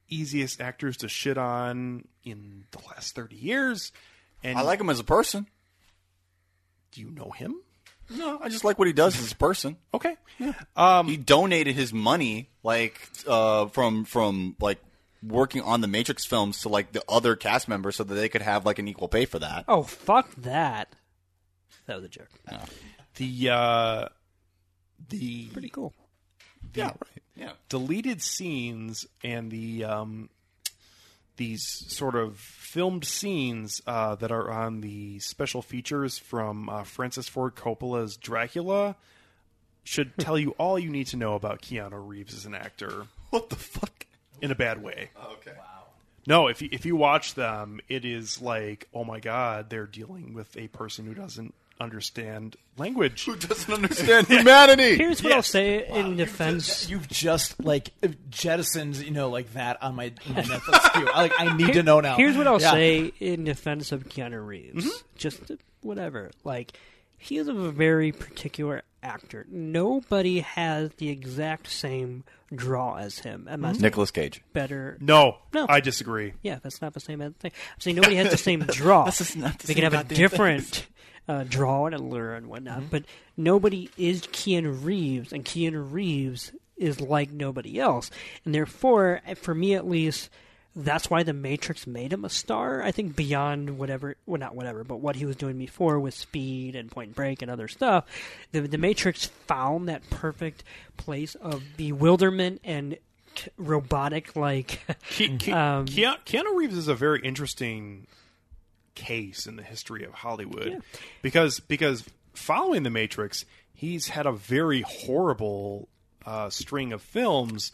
easiest actors to shit on in the last 30 years. And I like him as a person. do you know him? No, I just like what he does as a person. Okay. he donated his money like uh, from from like working on the Matrix films to like the other cast members so that they could have like an equal pay for that. Oh fuck that! That was a joke. The uh, the Pretty cool. Yeah, right. Yeah. deleted scenes and the um, these sort of filmed scenes uh, that are on the special features from uh, Francis Ford Coppola's Dracula should tell you all you need to know about Keanu Reeves as an actor What the fuck? In a bad way. Oh, okay. Wow. No, if you, if you watch them, it is like, oh my god, they're dealing with a person who doesn't understand language. Who doesn't understand humanity? Here's what I'll Yes. say in defense. You've just like jettisoned, you know, like that on my, my Netflix queue. I, like I need to know now. Here's what I'll Yeah. say in defense of Keanu Reeves. Mm-hmm. Just whatever. Like, he is a very particular actor. Nobody has the exact same draw as him. Unless Nicolas Cage. better. No, No. I disagree. Yeah, that's not the same thing. I'm saying nobody has the same draw. That's just not the they same can have a goddamn different uh, draw and allure and whatnot, but nobody is Keanu Reeves, and Keanu Reeves is like nobody else, and therefore, for me at least, that's why the Matrix made him a star. I think beyond whatever, well, not whatever, but what he was doing before with Speed and Point Break and other stuff, the the Matrix found that perfect place of bewilderment and robotic like Ke- Ke- Um, Keanu, Keanu Reeves is a very interesting case in the history of Hollywood Yeah. because because following the Matrix, he's had a very horrible uh, string of films.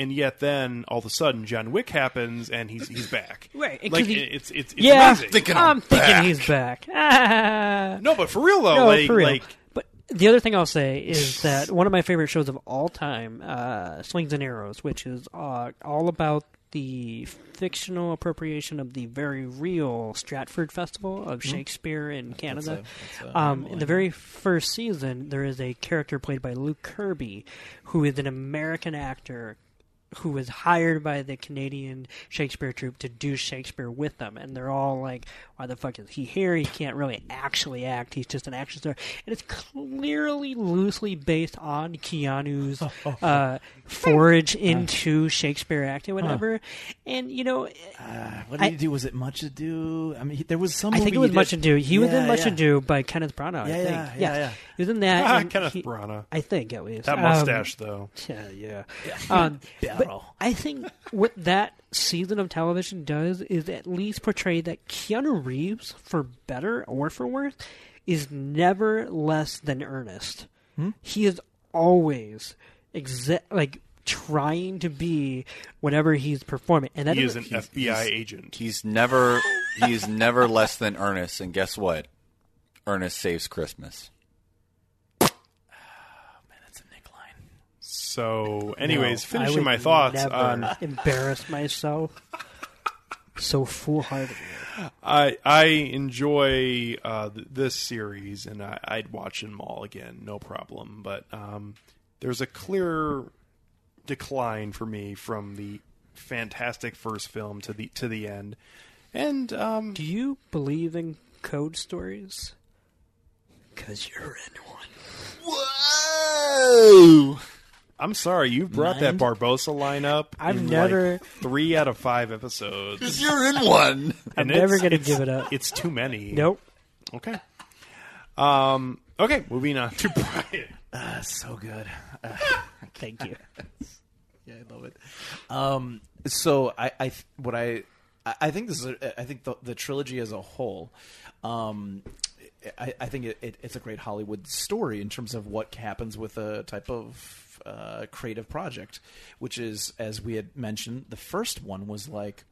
And yet, then all of a sudden, John Wick happens, and he's he's back. Right, 'cause Like he- it's it's, it's yeah, amazing. Thinking I'm I'm thinking he's back. Ah. No, but for real though, no, like for real. like but the other thing I'll say is that one of my favorite shows of all time, uh, Slings and Arrows, which is uh, all about the fictional appropriation of the very real Stratford Festival of Shakespeare in Canada. Hmm. that's a um, in the very first season, there is a character played by Luke Kirby, who is an American actor who was hired by the Canadian Shakespeare troupe to do Shakespeare with them, and they're all like, "Why the fuck is he here? He can't really actually act. He's just an action star." And it's clearly loosely based on Keanu's uh, forage into Shakespeare acting, whatever. And you know, Uh, what did I- he do? Was it Much Ado? I mean, he, there was some. I think it was Much Ado. He was in Much yeah. Ado by Kenneth Branagh. I Yeah, think. yeah, yeah, yeah. He was in that. ah, Kenneth he- Branagh. I think at least That Um, mustache though. yeah, yeah. Um, but I think what that season of television does is at least portray that Keanu Reeves, for better or for worse, is never less than earnest. Hmm? He is always exa- like trying to be whatever he's performing, and that He is an doesn't- FBI agent. He's never he's never less than Ernest, and guess what? Ernest saves Christmas. Oh, that's a Nick line. So, anyways, I finishing would my thoughts never on embarrass myself so foolhardily. I I enjoy uh, th- this series, and I, I'd watch them all again, no problem. But um, there's a clear decline for me from the fantastic first film to the to the end, and um, Do you believe in code stories? Because you're in one. Whoa! I'm sorry you've brought that Barbossa line up. I've in, never- like, three out of five episodes. You're in one. I'm And never it's- going to it's- give it up. It's too many. Nope. Okay. Um. Okay. Moving on to Brian. Uh, so good. Thank you. Yeah, I love it. Um, so I, I, th- what I, I I think this is, a, I think the, the trilogy as a whole, um, I, I think it, it, it's a great Hollywood story in terms of what happens with a type of uh, creative project, which is, as we had mentioned, the first one was like,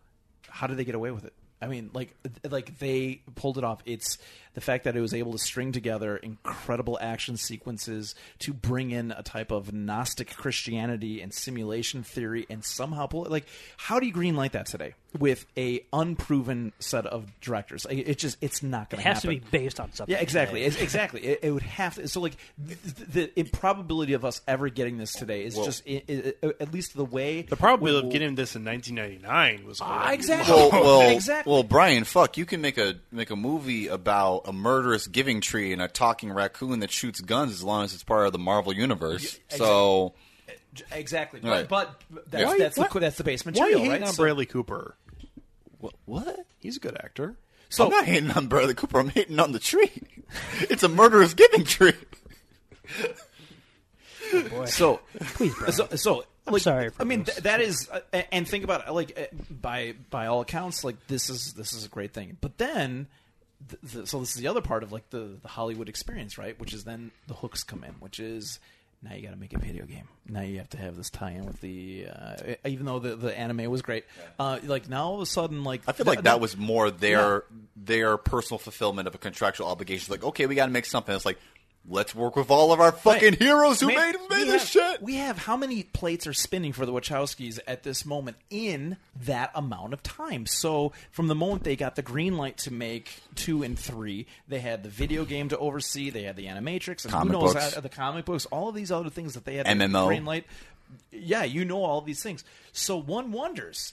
how did they get away with it? I mean, like, like they pulled it off. It's the fact that it was able to string together incredible action sequences to bring in a type of Gnostic Christianity and simulation theory, and somehow pull it. Like, how do you greenlight that today with a unproven set of directors? It it just, it's not going It to has happen. to be based on something. Yeah, exactly. It's- exactly. It, it would have to. So, like, the, the improbability of us ever getting this today is just, i i at least the way The probability we'll- of getting this in 1999 was Ah, exactly. Well, well, exactly. well, Brian, fuck, you can make a make a movie about a murderous giving tree and a talking raccoon that shoots guns as long as it's part of the Marvel universe. Yeah, So, exactly. Right. But, but that's, Why- that's why- the that's the base Why material, you hating right? on So- Bradley Cooper? what? what? He's a good actor. So, I'm not hating on Bradley Cooper. I'm hating on the tree. it's a murderous giving tree. so Please, Brian. so, so like, sorry I mean, th- that is, uh, and think about it, like uh, by by all accounts, like this is this is a great thing. But then, th- the, so this is the other part of like the the Hollywood experience, right? Which is then the hooks come in, which is now you got to make a video game. Now you have to have this tie-in with the, uh, even though the the anime was great, uh, like now all of a sudden, like I feel th- like that was more their their personal fulfillment of a contractual obligation. Like, okay, we got to make something. It's like, let's work with all of our fucking Right. heroes who Man, made made we this have, shit. We have how many plates are spinning for the Wachowskis at this moment in that amount of time? So from the moment they got the green light to make two and three, they had the video game to oversee, they had the animatrix, and Comic who knows books. uh, the comic books, all of these other things that they had MMO. the green light. Yeah, you know all these things. So one wonders.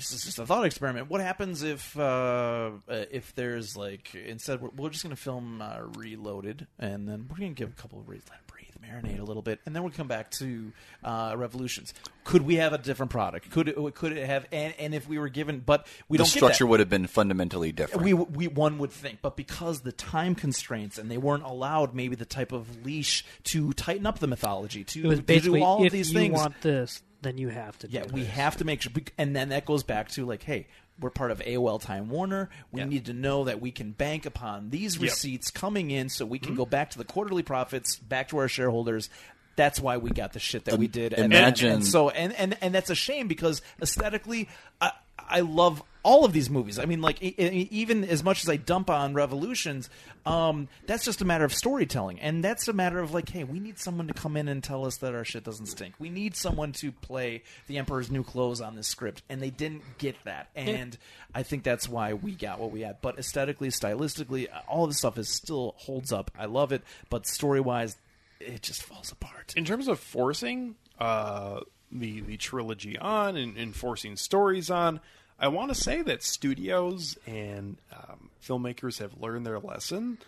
This is just a thought experiment. What happens if uh, uh, if there's like instead we're, we're just going to film uh, Reloaded and then we're going to give a couple of reads, let it breathe, marinate a little bit, and then we'll come back to uh, Revolutions. Could we have a different product? Could it, could it have? And, and if we were given, but we the don't structure get that. would have been fundamentally different. We, we one would think, but because the time constraints and they weren't allowed maybe the type of leash to tighten up the mythology to, it to do all of these you things. want this, then you have to. Yeah, do we this. have to make sure, and then that goes back to like, hey, we're part of AOL Time Warner. We Yeah. need to know that we can bank upon these Yep. receipts coming in, so we Mm-hmm. can go back to the quarterly profits, back to our shareholders. That's why we got the shit that we Im- did. And, imagine- and, and so, and, and and that's a shame because aesthetically, I I love all of these movies. I mean, like e- e- even as much as I dump on Revolutions, um, that's just a matter of storytelling, and that's a matter of like, hey, we need someone to come in and tell us that our shit doesn't stink. We need someone to play the Emperor's New Clothes on this script, and they didn't get that, and I think that's why we got what we had. But aesthetically, stylistically, all of this stuff is still holds up. I love it, but story wise, it just falls apart. in terms of forcing uh, the the trilogy on and, and forcing stories on, I want to say that studios and um, filmmakers have learned their lesson.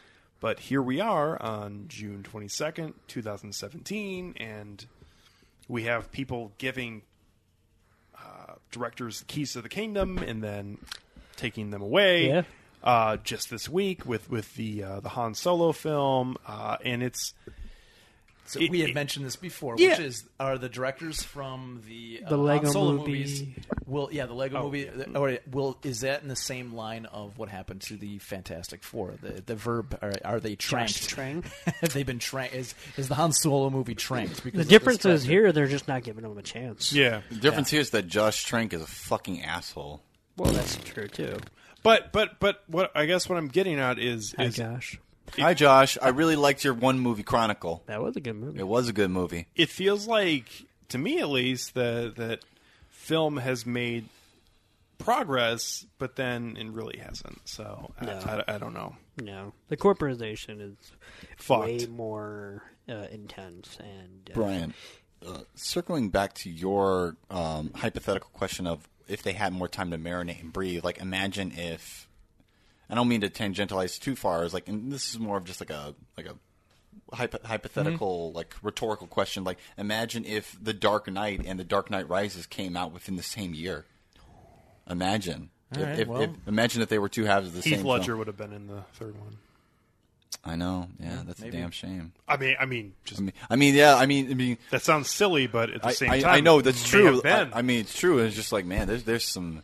But here we are on June twenty second, two thousand seventeen, and we have people giving uh, directors the keys to the kingdom and then taking them away. Yeah. Uh, just this week with with the uh, the Han Solo film, uh, and it's So It- we had it- mentioned this before, Yeah. which is are the directors from the, uh, The Lego Solo movie. movies. Will yeah, the Lego Oh, movie, yeah. or will is that in the same line of what happened to the Fantastic Four? The the verb are, are they Josh tranked? Have they been tranked? Is is the Han Solo movie tranked? Because The difference is here they're just not giving them a chance. yeah. the difference here is that Josh Trank is a fucking asshole. Well, that's true too. But but but what I guess what I'm getting at is Hi, is Josh. Hi, Josh. I really liked your one movie Chronicle. That was a good movie. It was a good movie. it feels like to me at least that that film has made progress, but then it really hasn't. So I- No. I, I don't know. No, the corporatization is Fucked. way more uh, intense and uh, Brian, uh, circling back to your um, hypothetical question of if they had more time to marinate and breathe, like imagine if I don't mean to tangentialize too far. Is like, and this is more of just like a like a hypo- hypothetical, mm-hmm. like rhetorical question. Like, imagine if The Dark Knight and The Dark Knight Rises came out within the same year. Imagine. If, right, if, well- if, imagine if they were two halves of the Heath same. Ledger film. would have been in the third one. I know. Yeah, that's maybe. a damn shame. I mean, I mean, just I mean, I mean, yeah. I mean, I mean, that sounds silly, but at the I, same I, time, I know that's true. I, I mean, it's true. It's just like, man, there's there's some.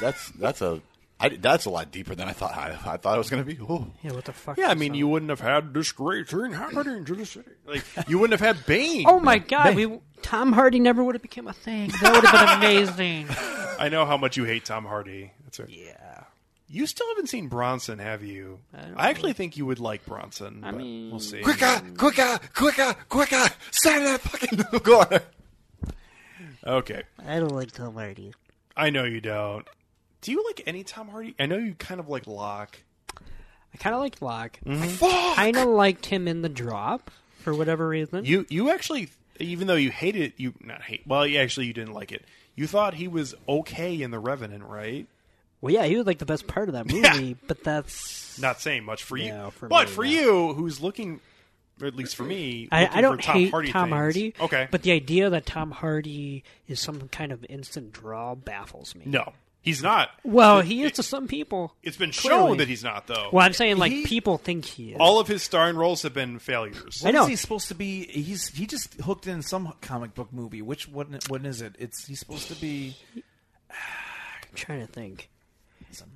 That's that's a I, that's a lot deeper than I thought. I, I thought it was going to be. Oh. Yeah, what the fuck? Yeah, I mean, that? you wouldn't have had this great thing happening to the city. Like, you wouldn't have had Bane. Oh my god, we Tom Hardy never would have become a thing. That would have been amazing. I know how much you hate Tom Hardy. That's right. yeah. You still haven't seen Bronson, have you? I I actually think you would like Bronson. I but mean- we'll see. Quicker, quicker, quicker, quicker! Sign that fucking. Go. Okay, I don't like Tom Hardy. I know you don't. Do you like any Tom Hardy? I know you kind of like Locke. I kind of like Locke. Mm-hmm. Fuck! Kind of liked him in the drop for whatever reason. You you actually, even though you hated it, you not hate. Well, you actually you didn't like it. You thought he was okay in The Revenant, right? well, yeah, he was like the best part of that movie, but that's Not saying much for you, Yeah, for but me, for no. you, who's looking, or at least for me, I, I don't for Tom hate Hardy Tom things. Hardy. Okay, but the idea that Tom Hardy is some kind of instant draw baffles me. no, he's not. Well, he is to some people. It's been Clearly. shown that he's not, though. Well, I'm saying like He- people think he is. All of his starring roles have been failures. I know. is he supposed to be? He's he just hooked in some comic book movie. Which what what is it? It's he's supposed to be. I'm trying to think.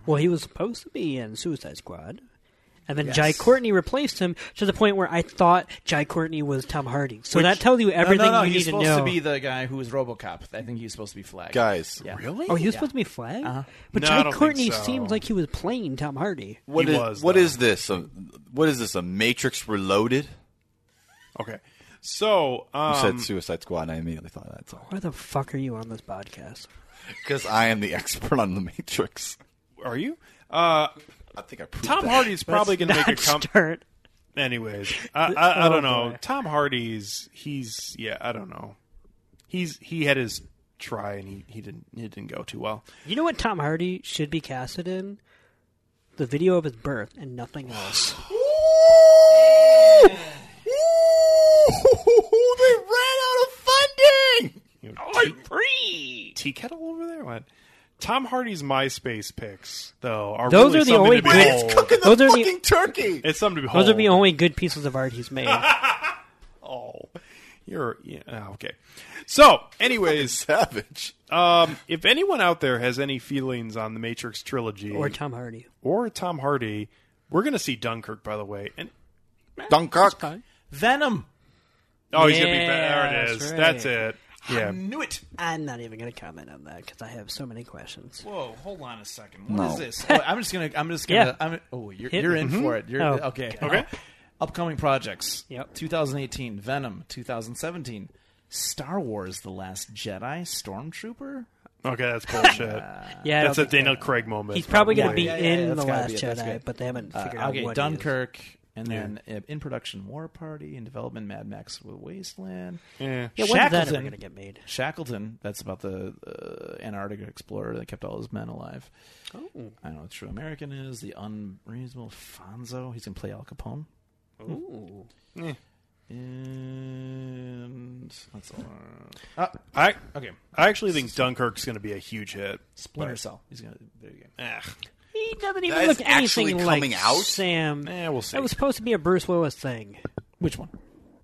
Well, he was supposed to be in Suicide Squad. And then Jai Courtney replaced him to the point where I thought Jai Courtney was Tom Hardy. So Which- that tells you everything no, no, no. you he's need to supposed know. to be the guy who was RoboCop. I think he's supposed to be Flag. Guys, Yeah. Really? oh, he was Yeah. supposed to be Flag? Uh-huh. But No, Jai Courtney so. seems like he was playing Tom Hardy. what He is was, what though. is this? A, what is this? A Matrix Reloaded? Okay, so You um, said Suicide Squad, and I immediately thought of that. So. Why the fuck are you on this podcast? Because I am the expert on the Matrix. are you? Uh, I think I proved Tom that. Hardy's probably going to make a Not com- start. Anyways, I, I, I don't Oh, know. boy. Tom Hardy's he's yeah, I don't know. He's he had his try and he, he didn't he didn't go too well. You know what Tom Hardy should be casted in? The video of his birth and nothing else. Ooh, they ran out of funding. You know, oh, tea, free tea kettle over there. What? Tom Hardy's MySpace pics though are Those really are the something only to good- behold. Cooking the Those are the- fucking turkey. It's something to behold. Those are the only good pieces of art he's made. Oh, you're yeah, oh, okay. So, anyways, Savage. um, if anyone out there has any feelings on the Matrix trilogy or Tom Hardy. or Tom Hardy, we're going to see Dunkirk, by the way. And Dunkirk. Venom. oh, he's going to be Yeah, there. It is. that's right. That's it. I knew it. I'm not even going to comment on that because I have so many questions. Whoa, hold on a second. What is No. this? Oh, I'm just gonna. I'm just gonna. Yeah. I'm, oh, you're, Hit you're me. in for it. You're Oh. okay. Okay. Upcoming projects. Yep. 2018, Venom. 2017, Star Wars: The Last Jedi, Stormtrooper. Okay, that's bullshit. Yeah, I that's a don't think- Daniel Craig moment. He's probably going to be Yeah, yeah, yeah, in that's the gotta Last be it, that's Jedi, good. but they haven't Uh, figured out okay, what. he is. Dunkirk, and then uh, in production, War Party, in development, Mad Max with Wasteland. Yeah, Yeah. when's that ever Shackleton. going to get made? Shackleton, that's about the uh, Antarctica explorer that kept all his men alive. Oh, I know what True American is. The unreasonable Fonzo. He's gonna play Al Capone. ooh. Eh. And that's all. Uh, I okay, I actually think Dunkirk's going to be a huge hit. Splinter Cell. He's gonna. There you go. Eh. He doesn't even That look is actually anything coming like out? Sam. Eh, we'll see. That was supposed to be a Bruce Willis thing. Which one?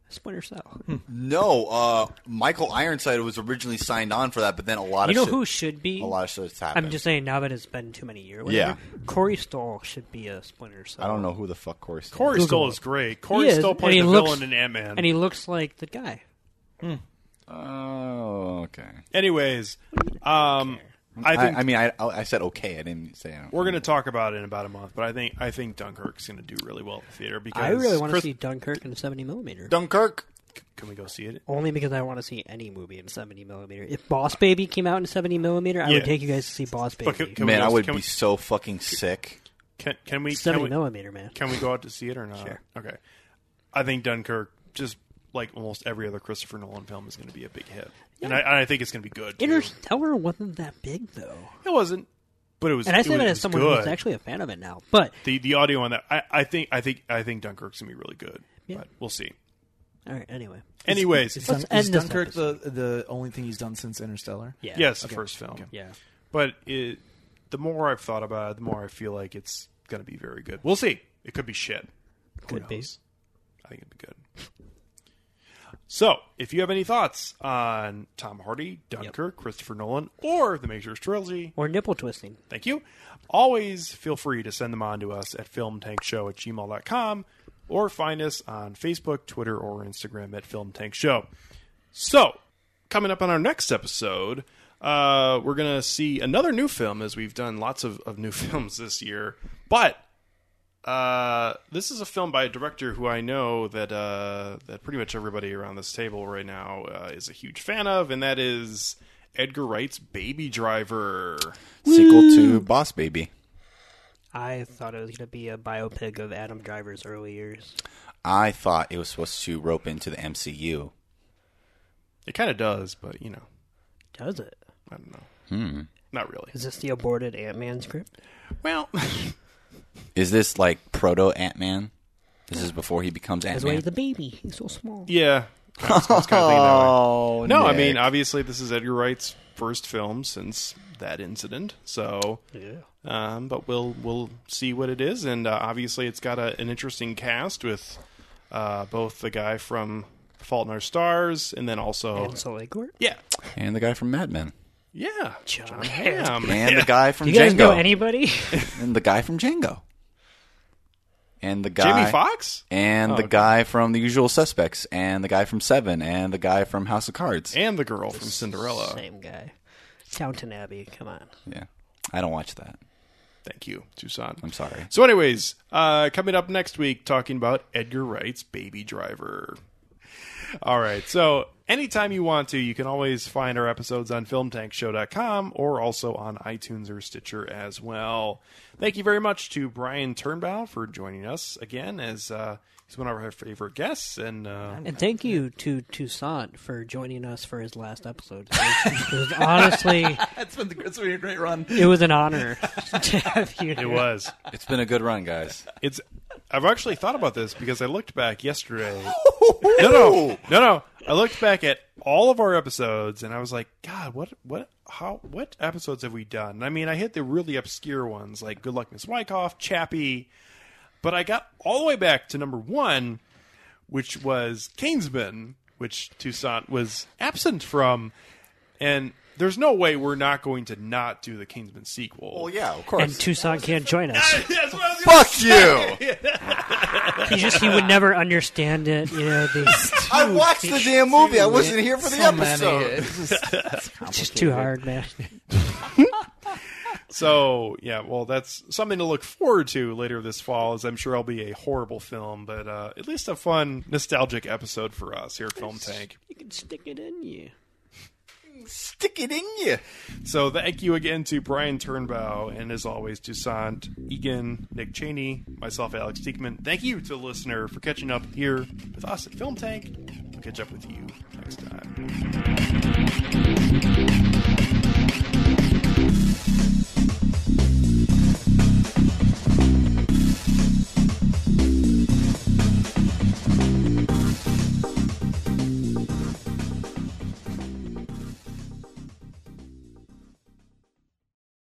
Splinter Cell. No, uh, Michael Ironside was originally signed on for that, but then a lot of You of know shit, who should be? a lot of shit's happened. I'm just saying now that it's been too many years. Yeah. whatever, Corey Stoll should be a Splinter Cell. I don't know who the fuck Corey. Stoll Corey is. Stoll Google is it. great. He Corey is, Stoll and played he the looks- villain in Ant Man. and he looks like the guy. Oh, okay. Anyways, um, I I, think I, mean, I, I said okay. I didn't say. we're going to talk about it in about a month. But I think I think Dunkirk's going to do really well at the theater because I really want to Chris- see Dunkirk in 70 millimeter. Dunkirk. Can we go see it? Only because I want to see any movie in 70 millimeter. If Boss Baby came out in 70 millimeter, I Yeah. would take you guys to see Boss Baby. But can- can we Man, go- I would can be we- so fucking sick. Can can we can 70 we, millimeter, man. can we go out to see it or not? Sure. Okay. I think Dunkirk, just like almost every other Christopher Nolan film, is going to be a big hit, and I, and I think it's going to be good. Too. Interstellar wasn't that big though, It wasn't, but it was. and I it say was, that it as someone good. who's actually a fan of it now. But the the audio on that. I, I think I think I think Dunkirk's gonna be really good. Yeah. But we'll see. all right, anyway, Anyways, Is, Let's Dun- is end this Dunkirk the the only thing he's done since Interstellar? yeah, yes, the first film. yeah. But it, the more I've thought about it, the more I feel like it's gonna be very good. We'll see. It could be shit. Who Could be. I think it'd be good. So, if you have any thoughts on Tom Hardy, Dunkirk, Christopher Nolan, or the Matrix trilogy, Or nipple twisting. thank you. always feel free to send them on to us at filmtankshow at gmail.com or find us on Facebook, Twitter, or Instagram at Film Tank Show. So, coming up on our next episode, uh, we're going to see another new film as we've done lots of, of new films this year. But uh, this is a film by a director who I know that uh, that pretty much everybody around this table right now uh, is a huge fan of, and that is Edgar Wright's Baby Driver. Sequel to Boss Baby. I thought it was going to be a biopic of Adam Driver's early years. I thought it was supposed to rope into the MCU. It kind of does, but you know, Does it? I don't know. Hmm. Not really. Is this the aborted Ant Man script? Well, Is this like proto Ant Man? This is before he becomes Ant That's why Man. he's the baby. He's so small. yeah. I was, I was kind of thinking that way. Oh No, I mean, obviously, this is Edgar Wright's first film since that incident. So, Yeah. um, but we'll we'll see what it is, and uh, obviously, it's got a, an interesting cast with uh, both the guy from Fault in Our Stars, and then also And Soul Court. yeah, and the guy from Mad Men, yeah, John Hamm. and the guy from You guys Django, know anybody? and the guy from Django, and the guy Jamie Foxx, and Oh, the okay. guy from The Usual Suspects, and the guy from Seven, and the guy from House of Cards. and the girl from Cinderella. Same guy. Downton Abbey. Come on. Yeah, I don't watch that. Thank you, Toussaint. I'm sorry. So, anyways, uh, coming up next week, talking about Edgar Wright's Baby Driver. All right. So, anytime you want to, you can always find our episodes on filmtankshow.com or also on iTunes or Stitcher as well. Thank you very much to Brian Turnbow for joining us again as uh, he's one of our favorite guests. And uh, And thank you to Toussaint for joining us for his last episode. It was, it was honestly, That's been, the, it's been a great run. it was an honor to have you. it was. It's been a good run, guys. It's. I've actually thought about this because I looked back yesterday. no, no, oh. no, no. I looked back at all of our episodes and I was like, God, what, what, how, what episodes have we done? I mean, I hit the really obscure ones like Good Luck Miss Wyckoff, Chappie, but I got all the way back to number one, which was Kingsman, which Toussaint was absent from, and there's no way we're not going to not do the Kingsman sequel. Well, yeah, of course. And course. Toussaint can't join us. That's what I was gonna Fuck you! He just he would never understand it. You know, the, I watched the damn movie. I wasn't here for the So many. episode. It's just- it's it's just too hard, man. So yeah, well, that's something to look forward to later this fall. As I'm sure it'll be a horrible film, but uh, at least a fun, nostalgic episode for us here at Film Tank. You can stick it in you. Stick it in you. So thank you again to Brian Turnbow, and as always, Toussaint, Egan, Nick Cheney, myself, Alex Diekman. Thank you to the listener for catching up here with us at Film Tank. We'll catch up with you next time.